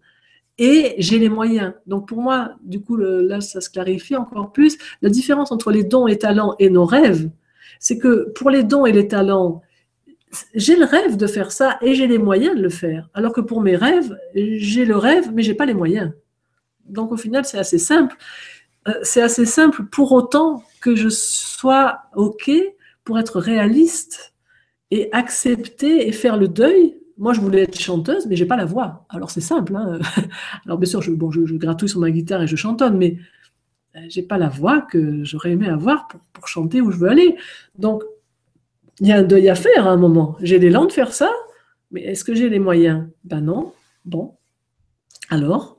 S2: Et j'ai les moyens. Donc pour moi, du coup, là, ça se clarifie encore plus. La différence entre les dons et talents et nos rêves, c'est que pour les dons et les talents, j'ai le rêve de faire ça et j'ai les moyens de le faire. Alors que pour mes rêves, j'ai le rêve, mais j'ai pas les moyens. Donc au final, c'est assez simple. Euh, c'est assez simple pour autant que je sois OK pour être réaliste et accepter et faire le deuil. Moi, je voulais être chanteuse, mais j'ai pas la voix. Alors c'est simple. Hein. Alors bien sûr, je, gratouille sur ma guitare et je chantonne, mais euh, j'ai pas la voix que j'aurais aimé avoir pour, chanter où je veux aller. Donc, il y a un deuil à faire à un moment. J'ai l'élan de faire ça, mais est-ce que j'ai les moyens? Ben non. Bon. Alors?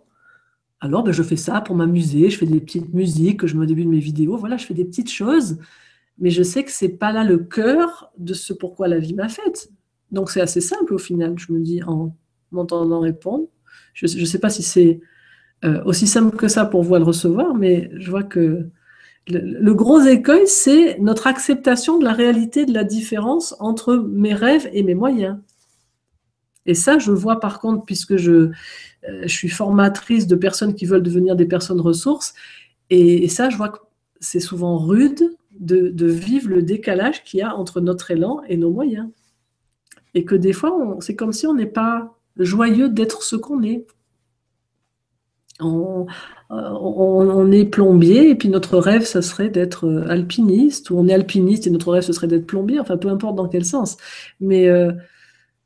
S2: Alors, ben je fais ça pour m'amuser. Je fais des petites musiques que je me début de mes vidéos. Voilà, je fais des petites choses. Mais je sais que c'est pas là le cœur de ce pourquoi la vie m'a faite. Donc, c'est assez simple au final, je me dis, en m'entendant répondre. Je ne sais pas si c'est euh, aussi simple que ça pour vous à le recevoir, mais je vois que le, gros écueil, c'est notre acceptation de la réalité de la différence entre mes rêves et mes moyens. Et ça, je vois par contre, puisque je, euh, je suis formatrice de personnes qui veulent devenir des personnes ressources, et, ça, je vois que c'est souvent rude de, vivre le décalage qu'il y a entre notre élan et nos moyens. Et que des fois, c'est comme si on n'est pas joyeux d'être ce qu'on est. Euh, on, est plombier et puis notre rêve, ça serait d'être euh, alpiniste, ou on est alpiniste et notre rêve, ce serait d'être plombier, enfin peu importe dans quel sens. Mais euh,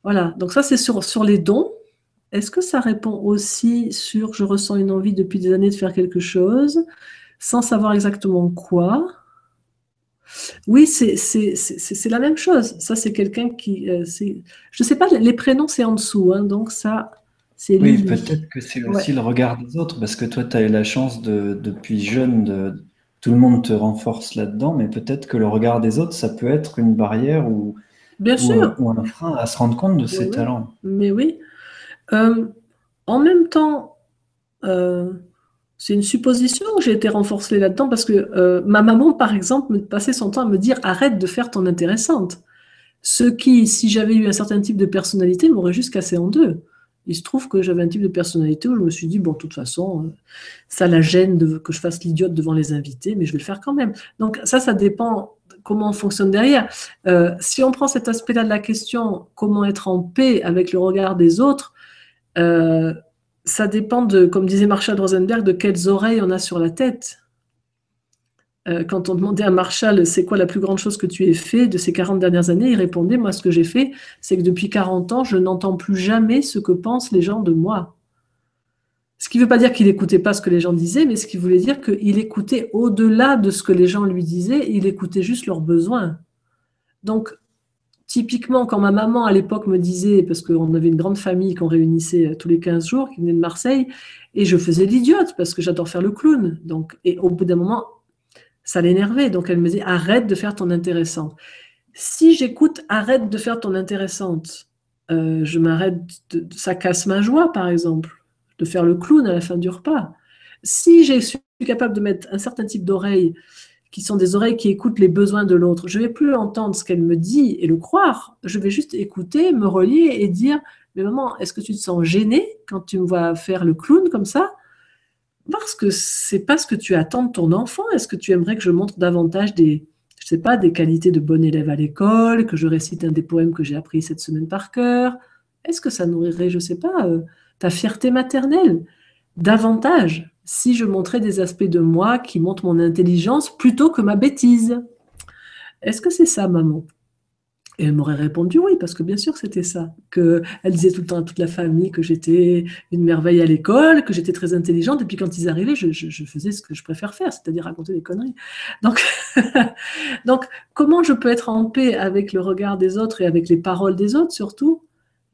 S2: voilà, donc ça c'est sur, sur les dons. Est-ce que ça répond aussi sur je ressens une envie depuis des années de faire quelque chose sans savoir exactement quoi? Oui, c'est la même chose. Ça, c'est quelqu'un qui. je ne sais pas, les prénoms, c'est en dessous. Hein, donc, ça, C'est
S1: oui, peut-être que c'est aussi le regard des autres, parce que toi, tu as eu la chance de, depuis jeune, de, tout le monde te renforce là-dedans, mais peut-être que le regard des autres, ça peut être une barrière ou,
S2: Bien sûr.
S1: ou un frein à se rendre compte de ses talents.
S2: Mais oui. Euh, en même temps, euh, c'est une supposition que j'ai été renforcée là-dedans parce que euh, ma maman, par exemple, me passait son temps à me dire arrête de faire ton intéressante. Ce qui, si j'avais eu un certain type de personnalité, m'aurait juste cassé en deux. Il se trouve que j'avais un type de personnalité où je me suis dit, bon, de toute façon, ça la gêne de, que je fasse l'idiote devant les invités, mais je vais le faire quand même. Donc ça, ça dépend comment on fonctionne derrière. Euh, si on prend cet aspect-là de la question, comment être en paix avec le regard des autres, euh, ça dépend de, comme disait Marshall Rosenberg, de quelles oreilles on a sur la tête. Euh, quand on demandait à Marshall c'est quoi la plus grande chose que tu aies fait de ces 40 dernières années, il répondait Moi, ce que j'ai fait, c'est que depuis 40 ans, je n'entends plus jamais ce que pensent les gens de moi. Ce qui ne veut pas dire qu'il n'écoutait pas ce que les gens disaient, mais ce qui voulait dire qu'il écoutait au-delà de ce que les gens lui disaient, il écoutait juste leurs besoins. Donc, typiquement, quand ma maman à l'époque me disait, parce qu'on avait une grande famille qu'on réunissait euh, tous les 15 jours, qui venait de Marseille, et je faisais l'idiote parce que j'adore faire le clown. Donc, et au bout d'un moment, ça l'énervait. Donc elle me dit arrête de faire ton intéressante. Si j'écoute arrête de faire ton intéressante, euh, je m'arrête, ça casse ma joie par exemple, de faire le clown à la fin du repas. Si je suis capable de mettre un certain type d'oreilles qui sont des oreilles qui écoutent les besoins de l'autre, je vais plus entendre ce qu'elle me dit et le croire. Je vais juste écouter, me relier et dire mais maman, est-ce que tu te sens gênée quand tu me vois faire le clown comme ça? Parce que c'est pas ce que tu attends de ton enfant. Est-ce que tu aimerais que je montre davantage des, je sais pas, des qualités de bon élève à l'école, que je récite un des poèmes que j'ai appris cette semaine par cœur? Est-ce que ça nourrirait, je sais pas, euh, ta fierté maternelle davantage si je montrais des aspects de moi qui montrent mon intelligence plutôt que ma bêtise Est-ce que c'est ça, maman? Et elle m'aurait répondu oui, parce que bien sûr c'était ça. Que elle disait tout le temps à toute la famille que j'étais une merveille à l'école, que j'étais très intelligente, et puis quand ils arrivaient, je, faisais ce que je préfère faire, c'est-à-dire raconter des conneries. Donc, donc, comment je peux être en paix avec le regard des autres et avec les paroles des autres surtout,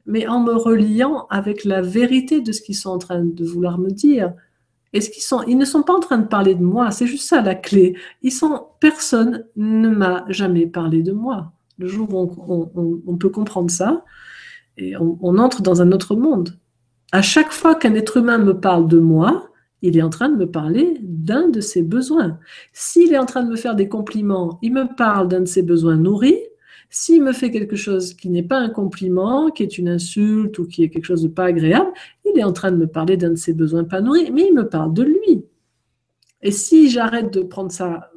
S2: mais en me reliant avec la vérité de ce qu'ils sont en train de vouloir me dire. Ce qu'ils sont, ils ne sont pas en train de parler de moi, c'est juste ça la clé. Ils sont, personne ne m'a jamais parlé de moi. Le jour où on, peut comprendre ça, et on, entre dans un autre monde. À chaque fois qu'un être humain me parle de moi, il est en train de me parler d'un de ses besoins. S'il est en train de me faire des compliments, il me parle d'un de ses besoins nourris. S'il me fait quelque chose qui n'est pas un compliment, qui est une insulte ou qui est quelque chose de pas agréable, il est en train de me parler d'un de ses besoins pas nourris, mais il me parle de lui. Et si j'arrête de prendre ça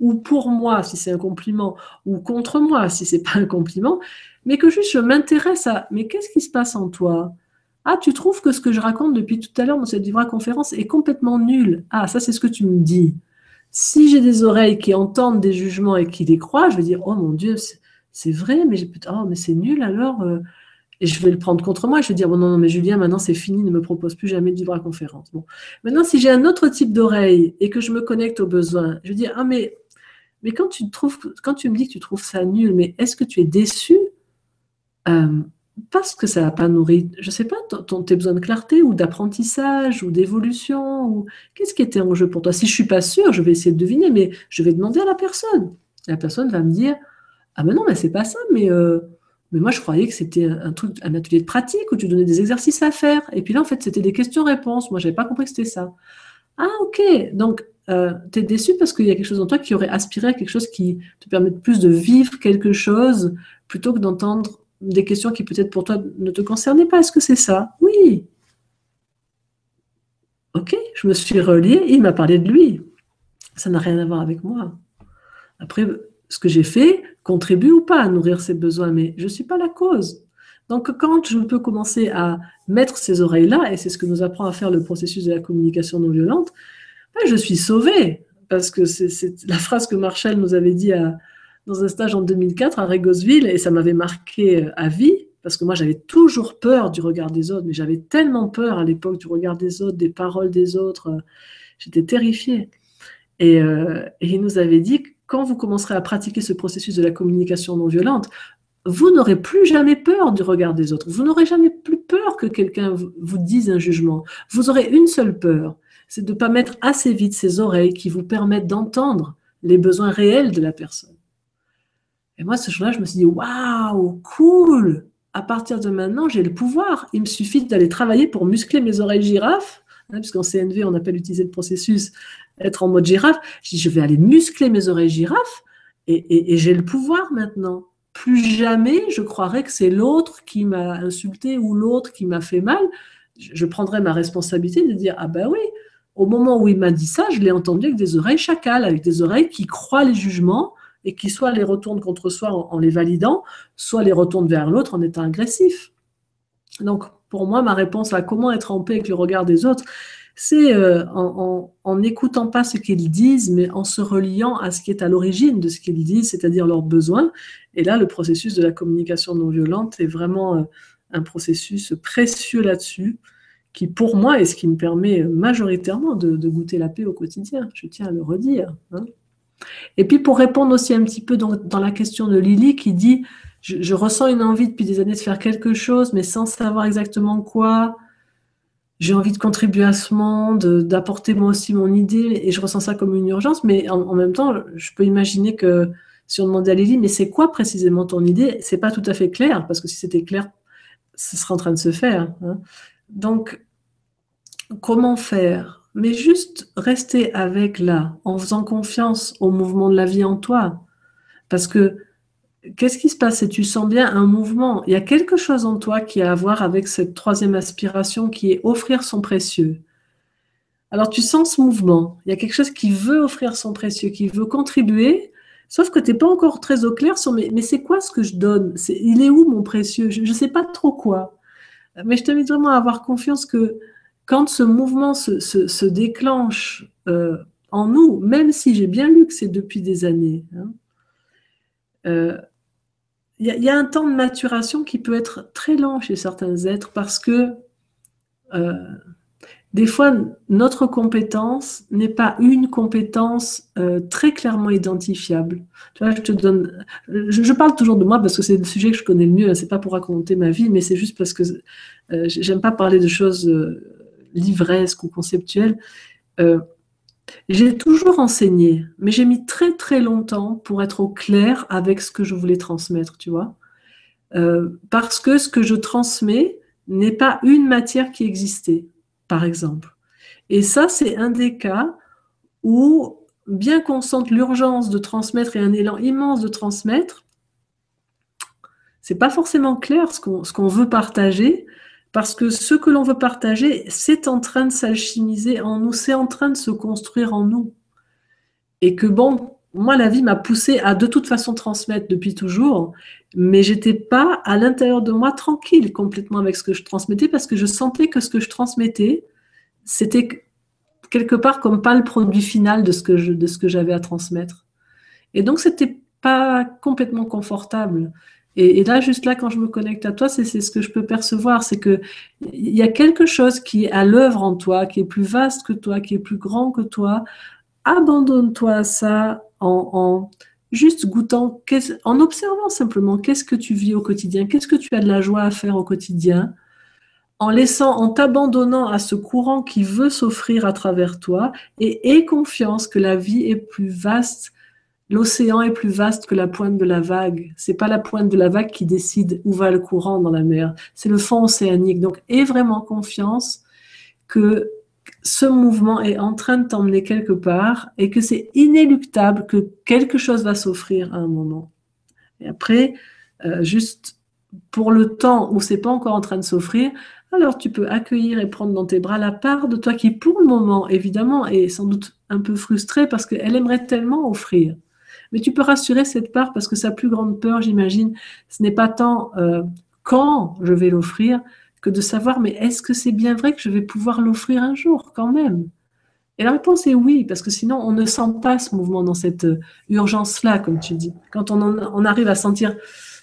S2: ou pour moi si c'est un compliment, ou contre moi si c'est pas un compliment, mais que juste je m'intéresse à mais qu'est-ce qui se passe en toi? Ah, tu trouves que ce que je raconte depuis tout à l'heure dans cette vraie conférence est complètement nul. Ah, ça c'est ce que tu me dis. Si j'ai des oreilles qui entendent des jugements et qui les croient, je vais dire oh mon Dieu, vrai, mais oh mais c'est nul alors. Euh, et je vais le prendre contre moi. Je vais dire, bon, non, non, mais Julien, maintenant c'est fini, ne me propose plus jamais de vivre à conférence. Bon. Maintenant, si j'ai un autre type d'oreille et que je me connecte aux besoins, je vais dire, ah, mais, mais quand, tu trouves, quand tu me dis que tu trouves ça nul, mais est-ce que tu es déçu euh, parce que ça n'a pas nourri, je ne sais pas, tes besoins de clarté ou d'apprentissage ou d'évolution ou qu'est-ce qui était en jeu pour toi? Si je ne suis pas sûre, je vais essayer de deviner, mais je vais demander à la personne. La personne va me dire, ah mais non, mais c'est pas ça, mais euh, mais moi, je croyais que c'était un truc, un atelier de pratique où tu donnais des exercices à faire. Et puis là, en fait, c'était des questions-réponses. Moi, je n'avais pas compris que c'était ça. Ah, ok. Donc, euh, tu es déçu parce qu'il y a quelque chose en toi qui aurait aspiré à quelque chose qui te permette plus de vivre quelque chose plutôt que d'entendre des questions qui peut-être pour toi ne te concernaient pas. Est-ce que c'est ça? Oui. Ok, je me suis reliée, il m'a parlé de lui. Ça n'a rien à voir avec moi. Après, ce que j'ai fait contribue ou pas à nourrir ses besoins, mais je ne suis pas la cause. Donc quand je peux commencer à mettre ces oreilles-là, et c'est ce que nous apprend à faire le processus de la communication non violente, ben, je suis sauvée. Parce que c'est la phrase que Marshall nous avait dit dans un stage en 2004 à Régosville, et ça m'avait marqué euh, à vie, parce que moi j'avais toujours peur du regard des autres, mais j'avais tellement peur à l'époque du regard des autres, des paroles des autres, euh, j'étais terrifiée. Et, euh, et, il nous avait dit quand vous commencerez à pratiquer ce processus de la communication non violente, vous n'aurez plus jamais peur du regard des autres. Vous n'aurez jamais plus peur que quelqu'un vous dise un jugement. Vous aurez une seule peur, c'est de ne pas mettre assez vite ces oreilles qui vous permettent d'entendre les besoins réels de la personne. Et moi, ce jour-là, je me suis dit, waouh, cool À partir de maintenant, j'ai le pouvoir. Il me suffit d'aller travailler pour muscler mes oreilles girafes, hein, puisqu'en CNV, on appelle utiliser le processus être en mode girafe. Je dis, je vais aller muscler mes oreilles girafes et j'ai le pouvoir maintenant plus jamais je croirais que c'est l'autre qui m'a insulté ou l'autre qui m'a fait mal. Je prendrai ma responsabilité de dire Ah ben oui, au moment où il m'a dit ça, je l'ai entendu avec des oreilles chacales, avec des oreilles qui croient les jugements et qui soit les retournent contre soi en, les validant, soit les retournent vers l'autre en étant agressif. Donc, pour moi, ma réponse à comment être en paix avec le regard des autres, c'est euh, en n'écoutant pas ce qu'ils disent, mais en se reliant à ce qui est à l'origine de ce qu'ils disent, c'est-à-dire leurs besoins. Et là, le processus de la communication non violente est vraiment euh, un processus précieux là-dessus, qui pour moi est ce qui me permet majoritairement de, goûter la paix au quotidien. Je tiens à le redire. Hein. Et puis pour répondre aussi un petit peu dans la question de Lily qui dit je, ressens une envie depuis des années de faire quelque chose, mais sans savoir exactement quoi j'ai envie de contribuer à ce monde, d'apporter moi aussi mon idée, et je ressens ça comme une urgence, mais en, même temps, je peux imaginer que si on demandait à Lily, mais c'est quoi précisément ton idée? C'est pas tout à fait clair, parce que si c'était clair, ce serait en train de se faire. Hein. Donc, comment faire? Mais juste rester avec là, en faisant confiance au mouvement de la vie en toi. Parce que qu'est-ce qui se passe? Et tu sens bien un mouvement. Il y a quelque chose en toi qui a à voir avec cette troisième aspiration qui est offrir son précieux. Alors tu sens ce mouvement. Il y a quelque chose qui veut offrir son précieux, qui veut contribuer, sauf que tu n'es pas encore très au clair sur mais, c'est quoi ce que je donne? Il est où mon précieux? Je ne sais pas trop quoi. Mais je t'invite vraiment à avoir confiance que quand ce mouvement se, déclenche euh, en nous, même si j'ai bien lu que c'est depuis des années, hein, euh, il y, a un temps de maturation qui peut être très lent chez certains êtres parce que euh, des fois, notre compétence n'est pas une compétence euh, très clairement identifiable. Je te donne, je, parle toujours de moi parce que c'est le sujet que je connais le mieux. C'est pas pour raconter ma vie, mais c'est juste parce que euh, j'aime pas parler de choses livresques ou conceptuelles. J'ai toujours enseigné, mais j'ai mis très très longtemps pour être au clair avec ce que je voulais transmettre, tu vois. Euh, parce que ce que je transmets n'est pas une matière qui existait, par exemple. Et ça, c'est un des cas où, bien qu'on sente l'urgence de transmettre et un élan immense de transmettre, c'est pas forcément clair ce qu'on veut partager, parce que ce que l'on veut partager, c'est en train de s'alchimiser en nous, c'est en train de se construire en nous. Et que bon, moi, la vie m'a poussé à de toute façon transmettre depuis toujours, mais j'étais pas à l'intérieur de moi tranquille complètement avec ce que je transmettais parce que je sentais que ce que je transmettais, c'était quelque part comme pas le produit final de ce que de ce que j'avais à transmettre. Et donc, c'était pas complètement confortable. Et, là, juste là, quand je me connecte à toi, c'est ce que je peux percevoir, c'est que il y a quelque chose qui est à l'œuvre en toi, qui est plus vaste que toi, qui est plus grand que toi. Abandonne-toi à ça en, juste goûtant, en observant simplement qu'est-ce que tu vis au quotidien, qu'est-ce que tu as de la joie à faire au quotidien, en laissant, en t'abandonnant à ce courant qui veut s'offrir à travers toi, et aie confiance que la vie est plus vaste L'océan est plus vaste que la pointe de la vague. C'est pas la pointe de la vague qui décide où va le courant dans la mer. C'est le fond océanique. Donc, aie vraiment confiance que ce mouvement est en train de t'emmener quelque part et que c'est inéluctable que quelque chose va s'offrir à un moment. Et après, euh, juste pour le temps où c'est pas encore en train de s'offrir, alors tu peux accueillir et prendre dans tes bras la part de toi qui, pour le moment, évidemment, est sans doute un peu frustrée parce qu'elle aimerait tellement offrir. Mais tu peux rassurer cette part parce que sa plus grande peur, j'imagine, ce n'est pas tant euh, quand je vais l'offrir que de savoir, mais est-ce que c'est bien vrai que je vais pouvoir l'offrir un jour quand même? Et la réponse est oui, parce que sinon on ne sent pas ce mouvement dans cette euh, urgence-là, comme tu dis. Quand on, on arrive à sentir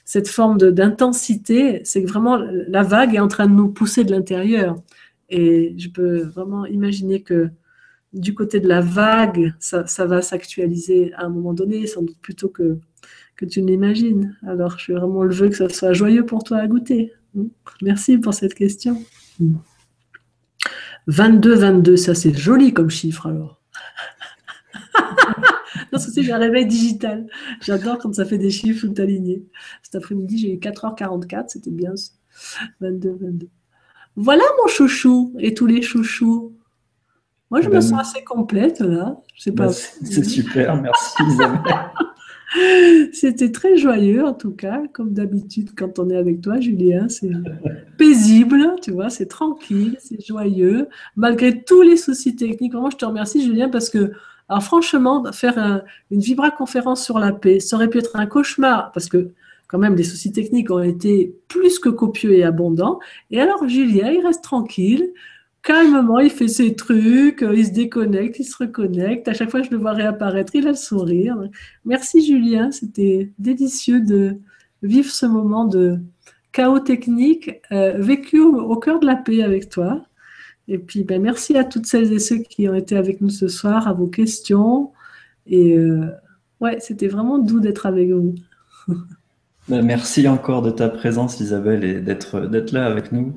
S2: cette forme d'intensité, c'est que vraiment la vague est en train de nous pousser de l'intérieur. Et je peux vraiment imaginer que du côté de la vague, ça, va s'actualiser à un moment donné, sans doute plutôt que, que tu l'imagines. Alors, je suis vraiment le vœu que ça soit joyeux pour toi à goûter. Merci pour cette question. 22, 22, ça c'est joli comme chiffre alors. non, c'est un réveil digital. J'adore quand ça fait des chiffres tout alignés. Cet après-midi, j'ai eu 4h44, c'était bien. 22, 22. Voilà mon chouchou et tous les chouchous. Moi, je me sens assez complète là.
S1: Ben, c'est super, merci
S2: C'était très joyeux en tout cas, comme d'habitude quand on est avec toi, Julien. C'est paisible, tu vois, c'est tranquille, c'est joyeux, malgré tous les soucis techniques. Moi, je te remercie, Julien, parce que, alors franchement, faire une vibra-conférence sur la paix, ça aurait pu être un cauchemar, parce que quand même, les soucis techniques ont été plus que copieux et abondants. Et alors, Julien, il reste tranquille, calmement, il fait ses trucs, euh, il se déconnecte, il se reconnecte. À chaque fois que je le vois réapparaître, il a le sourire. Merci, Julien. C'était délicieux de vivre ce moment de chaos technique euh, vécu au, cœur de la paix avec toi. Et puis, ben, merci à toutes celles et ceux qui ont été avec nous ce soir, à vos questions. Et euh, ouais, c'était vraiment doux d'être avec vous.
S1: Ben, merci encore de ta présence, Isabelle, et d'être là avec nous.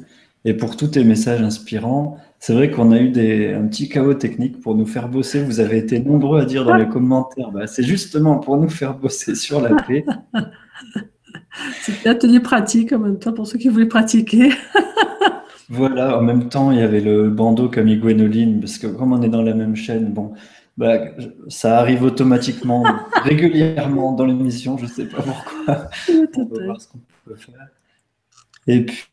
S1: Et pour tous tes messages inspirants, c'est vrai qu'on a eu des, un petit chaos technique pour nous faire bosser. Vous avez été nombreux à dire dans les commentaires, bah, c'est justement pour nous faire bosser sur la paix.
S2: C'était atelier pratique en même temps pour ceux qui voulaient pratiquer.
S1: voilà, en même temps, il y avait le bandeau comme Gwénoline, parce que comme on est dans la même chaîne, bon, bah, ça arrive automatiquement, régulièrement dans l'émission, je ne sais pas pourquoi. on va voir ce qu'on peut faire. Et puis,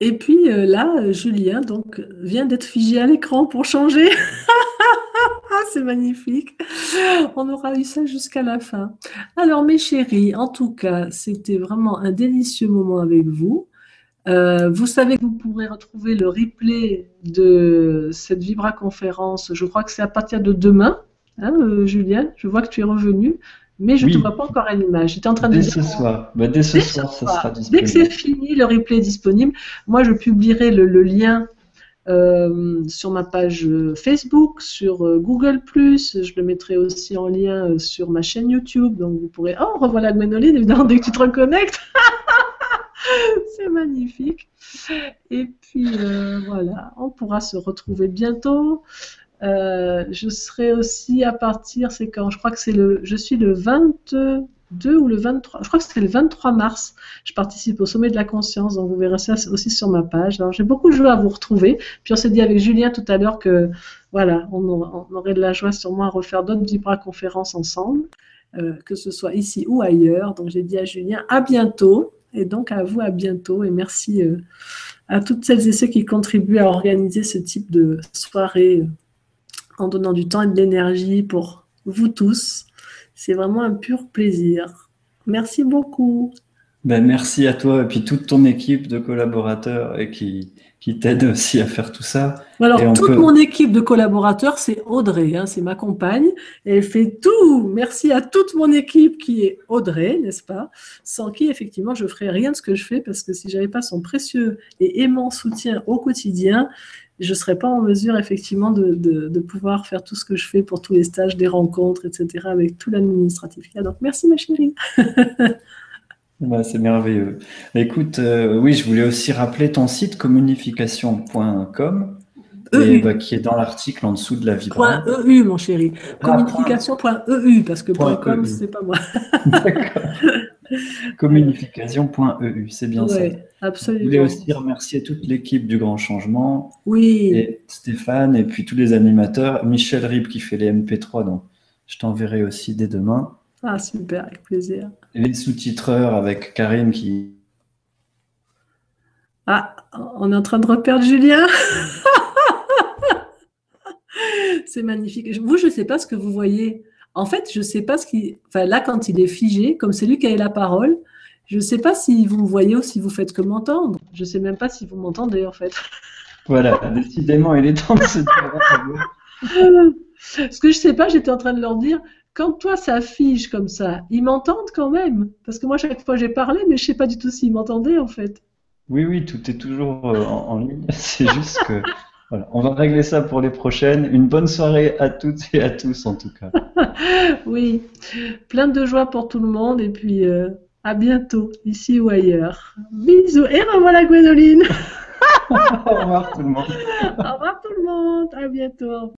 S2: et puis euh, là, Julien donc, vient d'être figé à l'écran pour changer. C'est magnifique. On aura eu ça jusqu'à la fin. Alors mes chéris, en tout cas, c'était vraiment un délicieux moment avec vous. Euh, vous savez que vous pourrez retrouver le replay de cette Vibra conférence. Je crois que c'est à partir de demain, hein, euh, Julien. Je vois que tu es revenu mais je ne te vois pas encore à l'image. J'étais en train de
S1: dès
S2: dire.
S1: Ce soir. Bah, dès ce soir, ça sera disponible.
S2: Dès que c'est fini, le replay est disponible. Moi, je publierai le, lien euh, sur ma page Facebook, sur euh, Google+. Je le mettrai aussi en lien euh, sur ma chaîne YouTube. Donc, vous pourrez. Oh, revoilà Gwénoline, évidemment, dès que tu te reconnectes. c'est magnifique. Et puis, voilà, on pourra se retrouver bientôt. Euh, je serai aussi à partir, c'est quand? Je crois que c'est le, je suis le 22 ou le 23, je crois que c'est le 23 mars. Je participe au sommet de la conscience, donc vous verrez ça aussi sur ma page. Alors j'ai beaucoup de joie à vous retrouver. Puis on s'est dit avec Julien tout à l'heure que voilà, on, aurait de la joie sûrement à refaire d'autres Vibra conférences ensemble, euh, que ce soit ici ou ailleurs. Donc j'ai dit à Julien à bientôt et donc à vous à bientôt et merci euh, à toutes celles et ceux qui contribuent à organiser ce type de soirée en donnant du temps et de l'énergie pour vous tous. C'est vraiment un pur plaisir. Merci beaucoup.
S1: Ben, merci à toi et puis toute ton équipe de collaborateurs et qui, qui t'aident aussi à faire tout ça.
S2: Alors, toute mon équipe de collaborateurs, c'est Audrey, hein, c'est ma compagne. elle fait tout. Merci à toute mon équipe qui est Audrey, n'est-ce pas? Sans qui, effectivement, je ne ferais rien de ce que je fais parce que si j'avais pas son précieux et aimant soutien au quotidien, je ne serais pas en mesure effectivement de, pouvoir faire tout ce que je fais pour tous les stages, des rencontres, etc., avec tout l'administratif. Donc merci ma chérie.
S1: Bah, c'est merveilleux. Écoute, euh, oui, je voulais aussi rappeler ton site communication.com. E bah, qui est dans l'article en dessous de la vibra.
S2: .eu, mon chéri. Ah, communication.eu, parce que .com, e c'est pas moi.
S1: D'accord. Communication.eu, c'est bien ça.
S2: Absolument.
S1: Je voulais aussi remercier toute l'équipe du Grand Changement.
S2: Oui.
S1: Et Stéphane, et puis tous les animateurs. Michel Rib qui fait les MP3, donc je t'enverrai aussi dès demain.
S2: Ah, super, avec plaisir.
S1: Et les sous-titreurs avec Karim qui.
S2: Ah, on est en train de reperdre Julien. c'est magnifique. Vous, je ne sais pas ce que vous voyez. En fait, je ne sais pas ce qui. Enfin, là, quand il est figé, comme c'est lui qui a la parole, je ne sais pas si vous me voyez ou si vous faites que m'entendre. Je ne sais même pas si vous m'entendez, en fait.
S1: Voilà, décidément, il est temps de se dire.
S2: Ce que je ne sais pas, j'étais en train de leur dire, quand toi ça fige comme ça, ils m'entendent quand même Parce que moi, chaque fois, j'ai parlé, mais je ne sais pas du tout s'ils m'entendaient, en fait.
S1: Oui, oui, tout est toujours euh, en, ligne. C'est juste que Voilà, on va régler ça pour les prochaines. Une bonne soirée à toutes et à tous en tout cas.
S2: oui, plein de joie pour tout le monde et puis euh, à bientôt, ici ou ailleurs. Bisous et revoilà Gwendoline.
S1: Au revoir tout le monde.
S2: Au revoir tout le monde, à bientôt.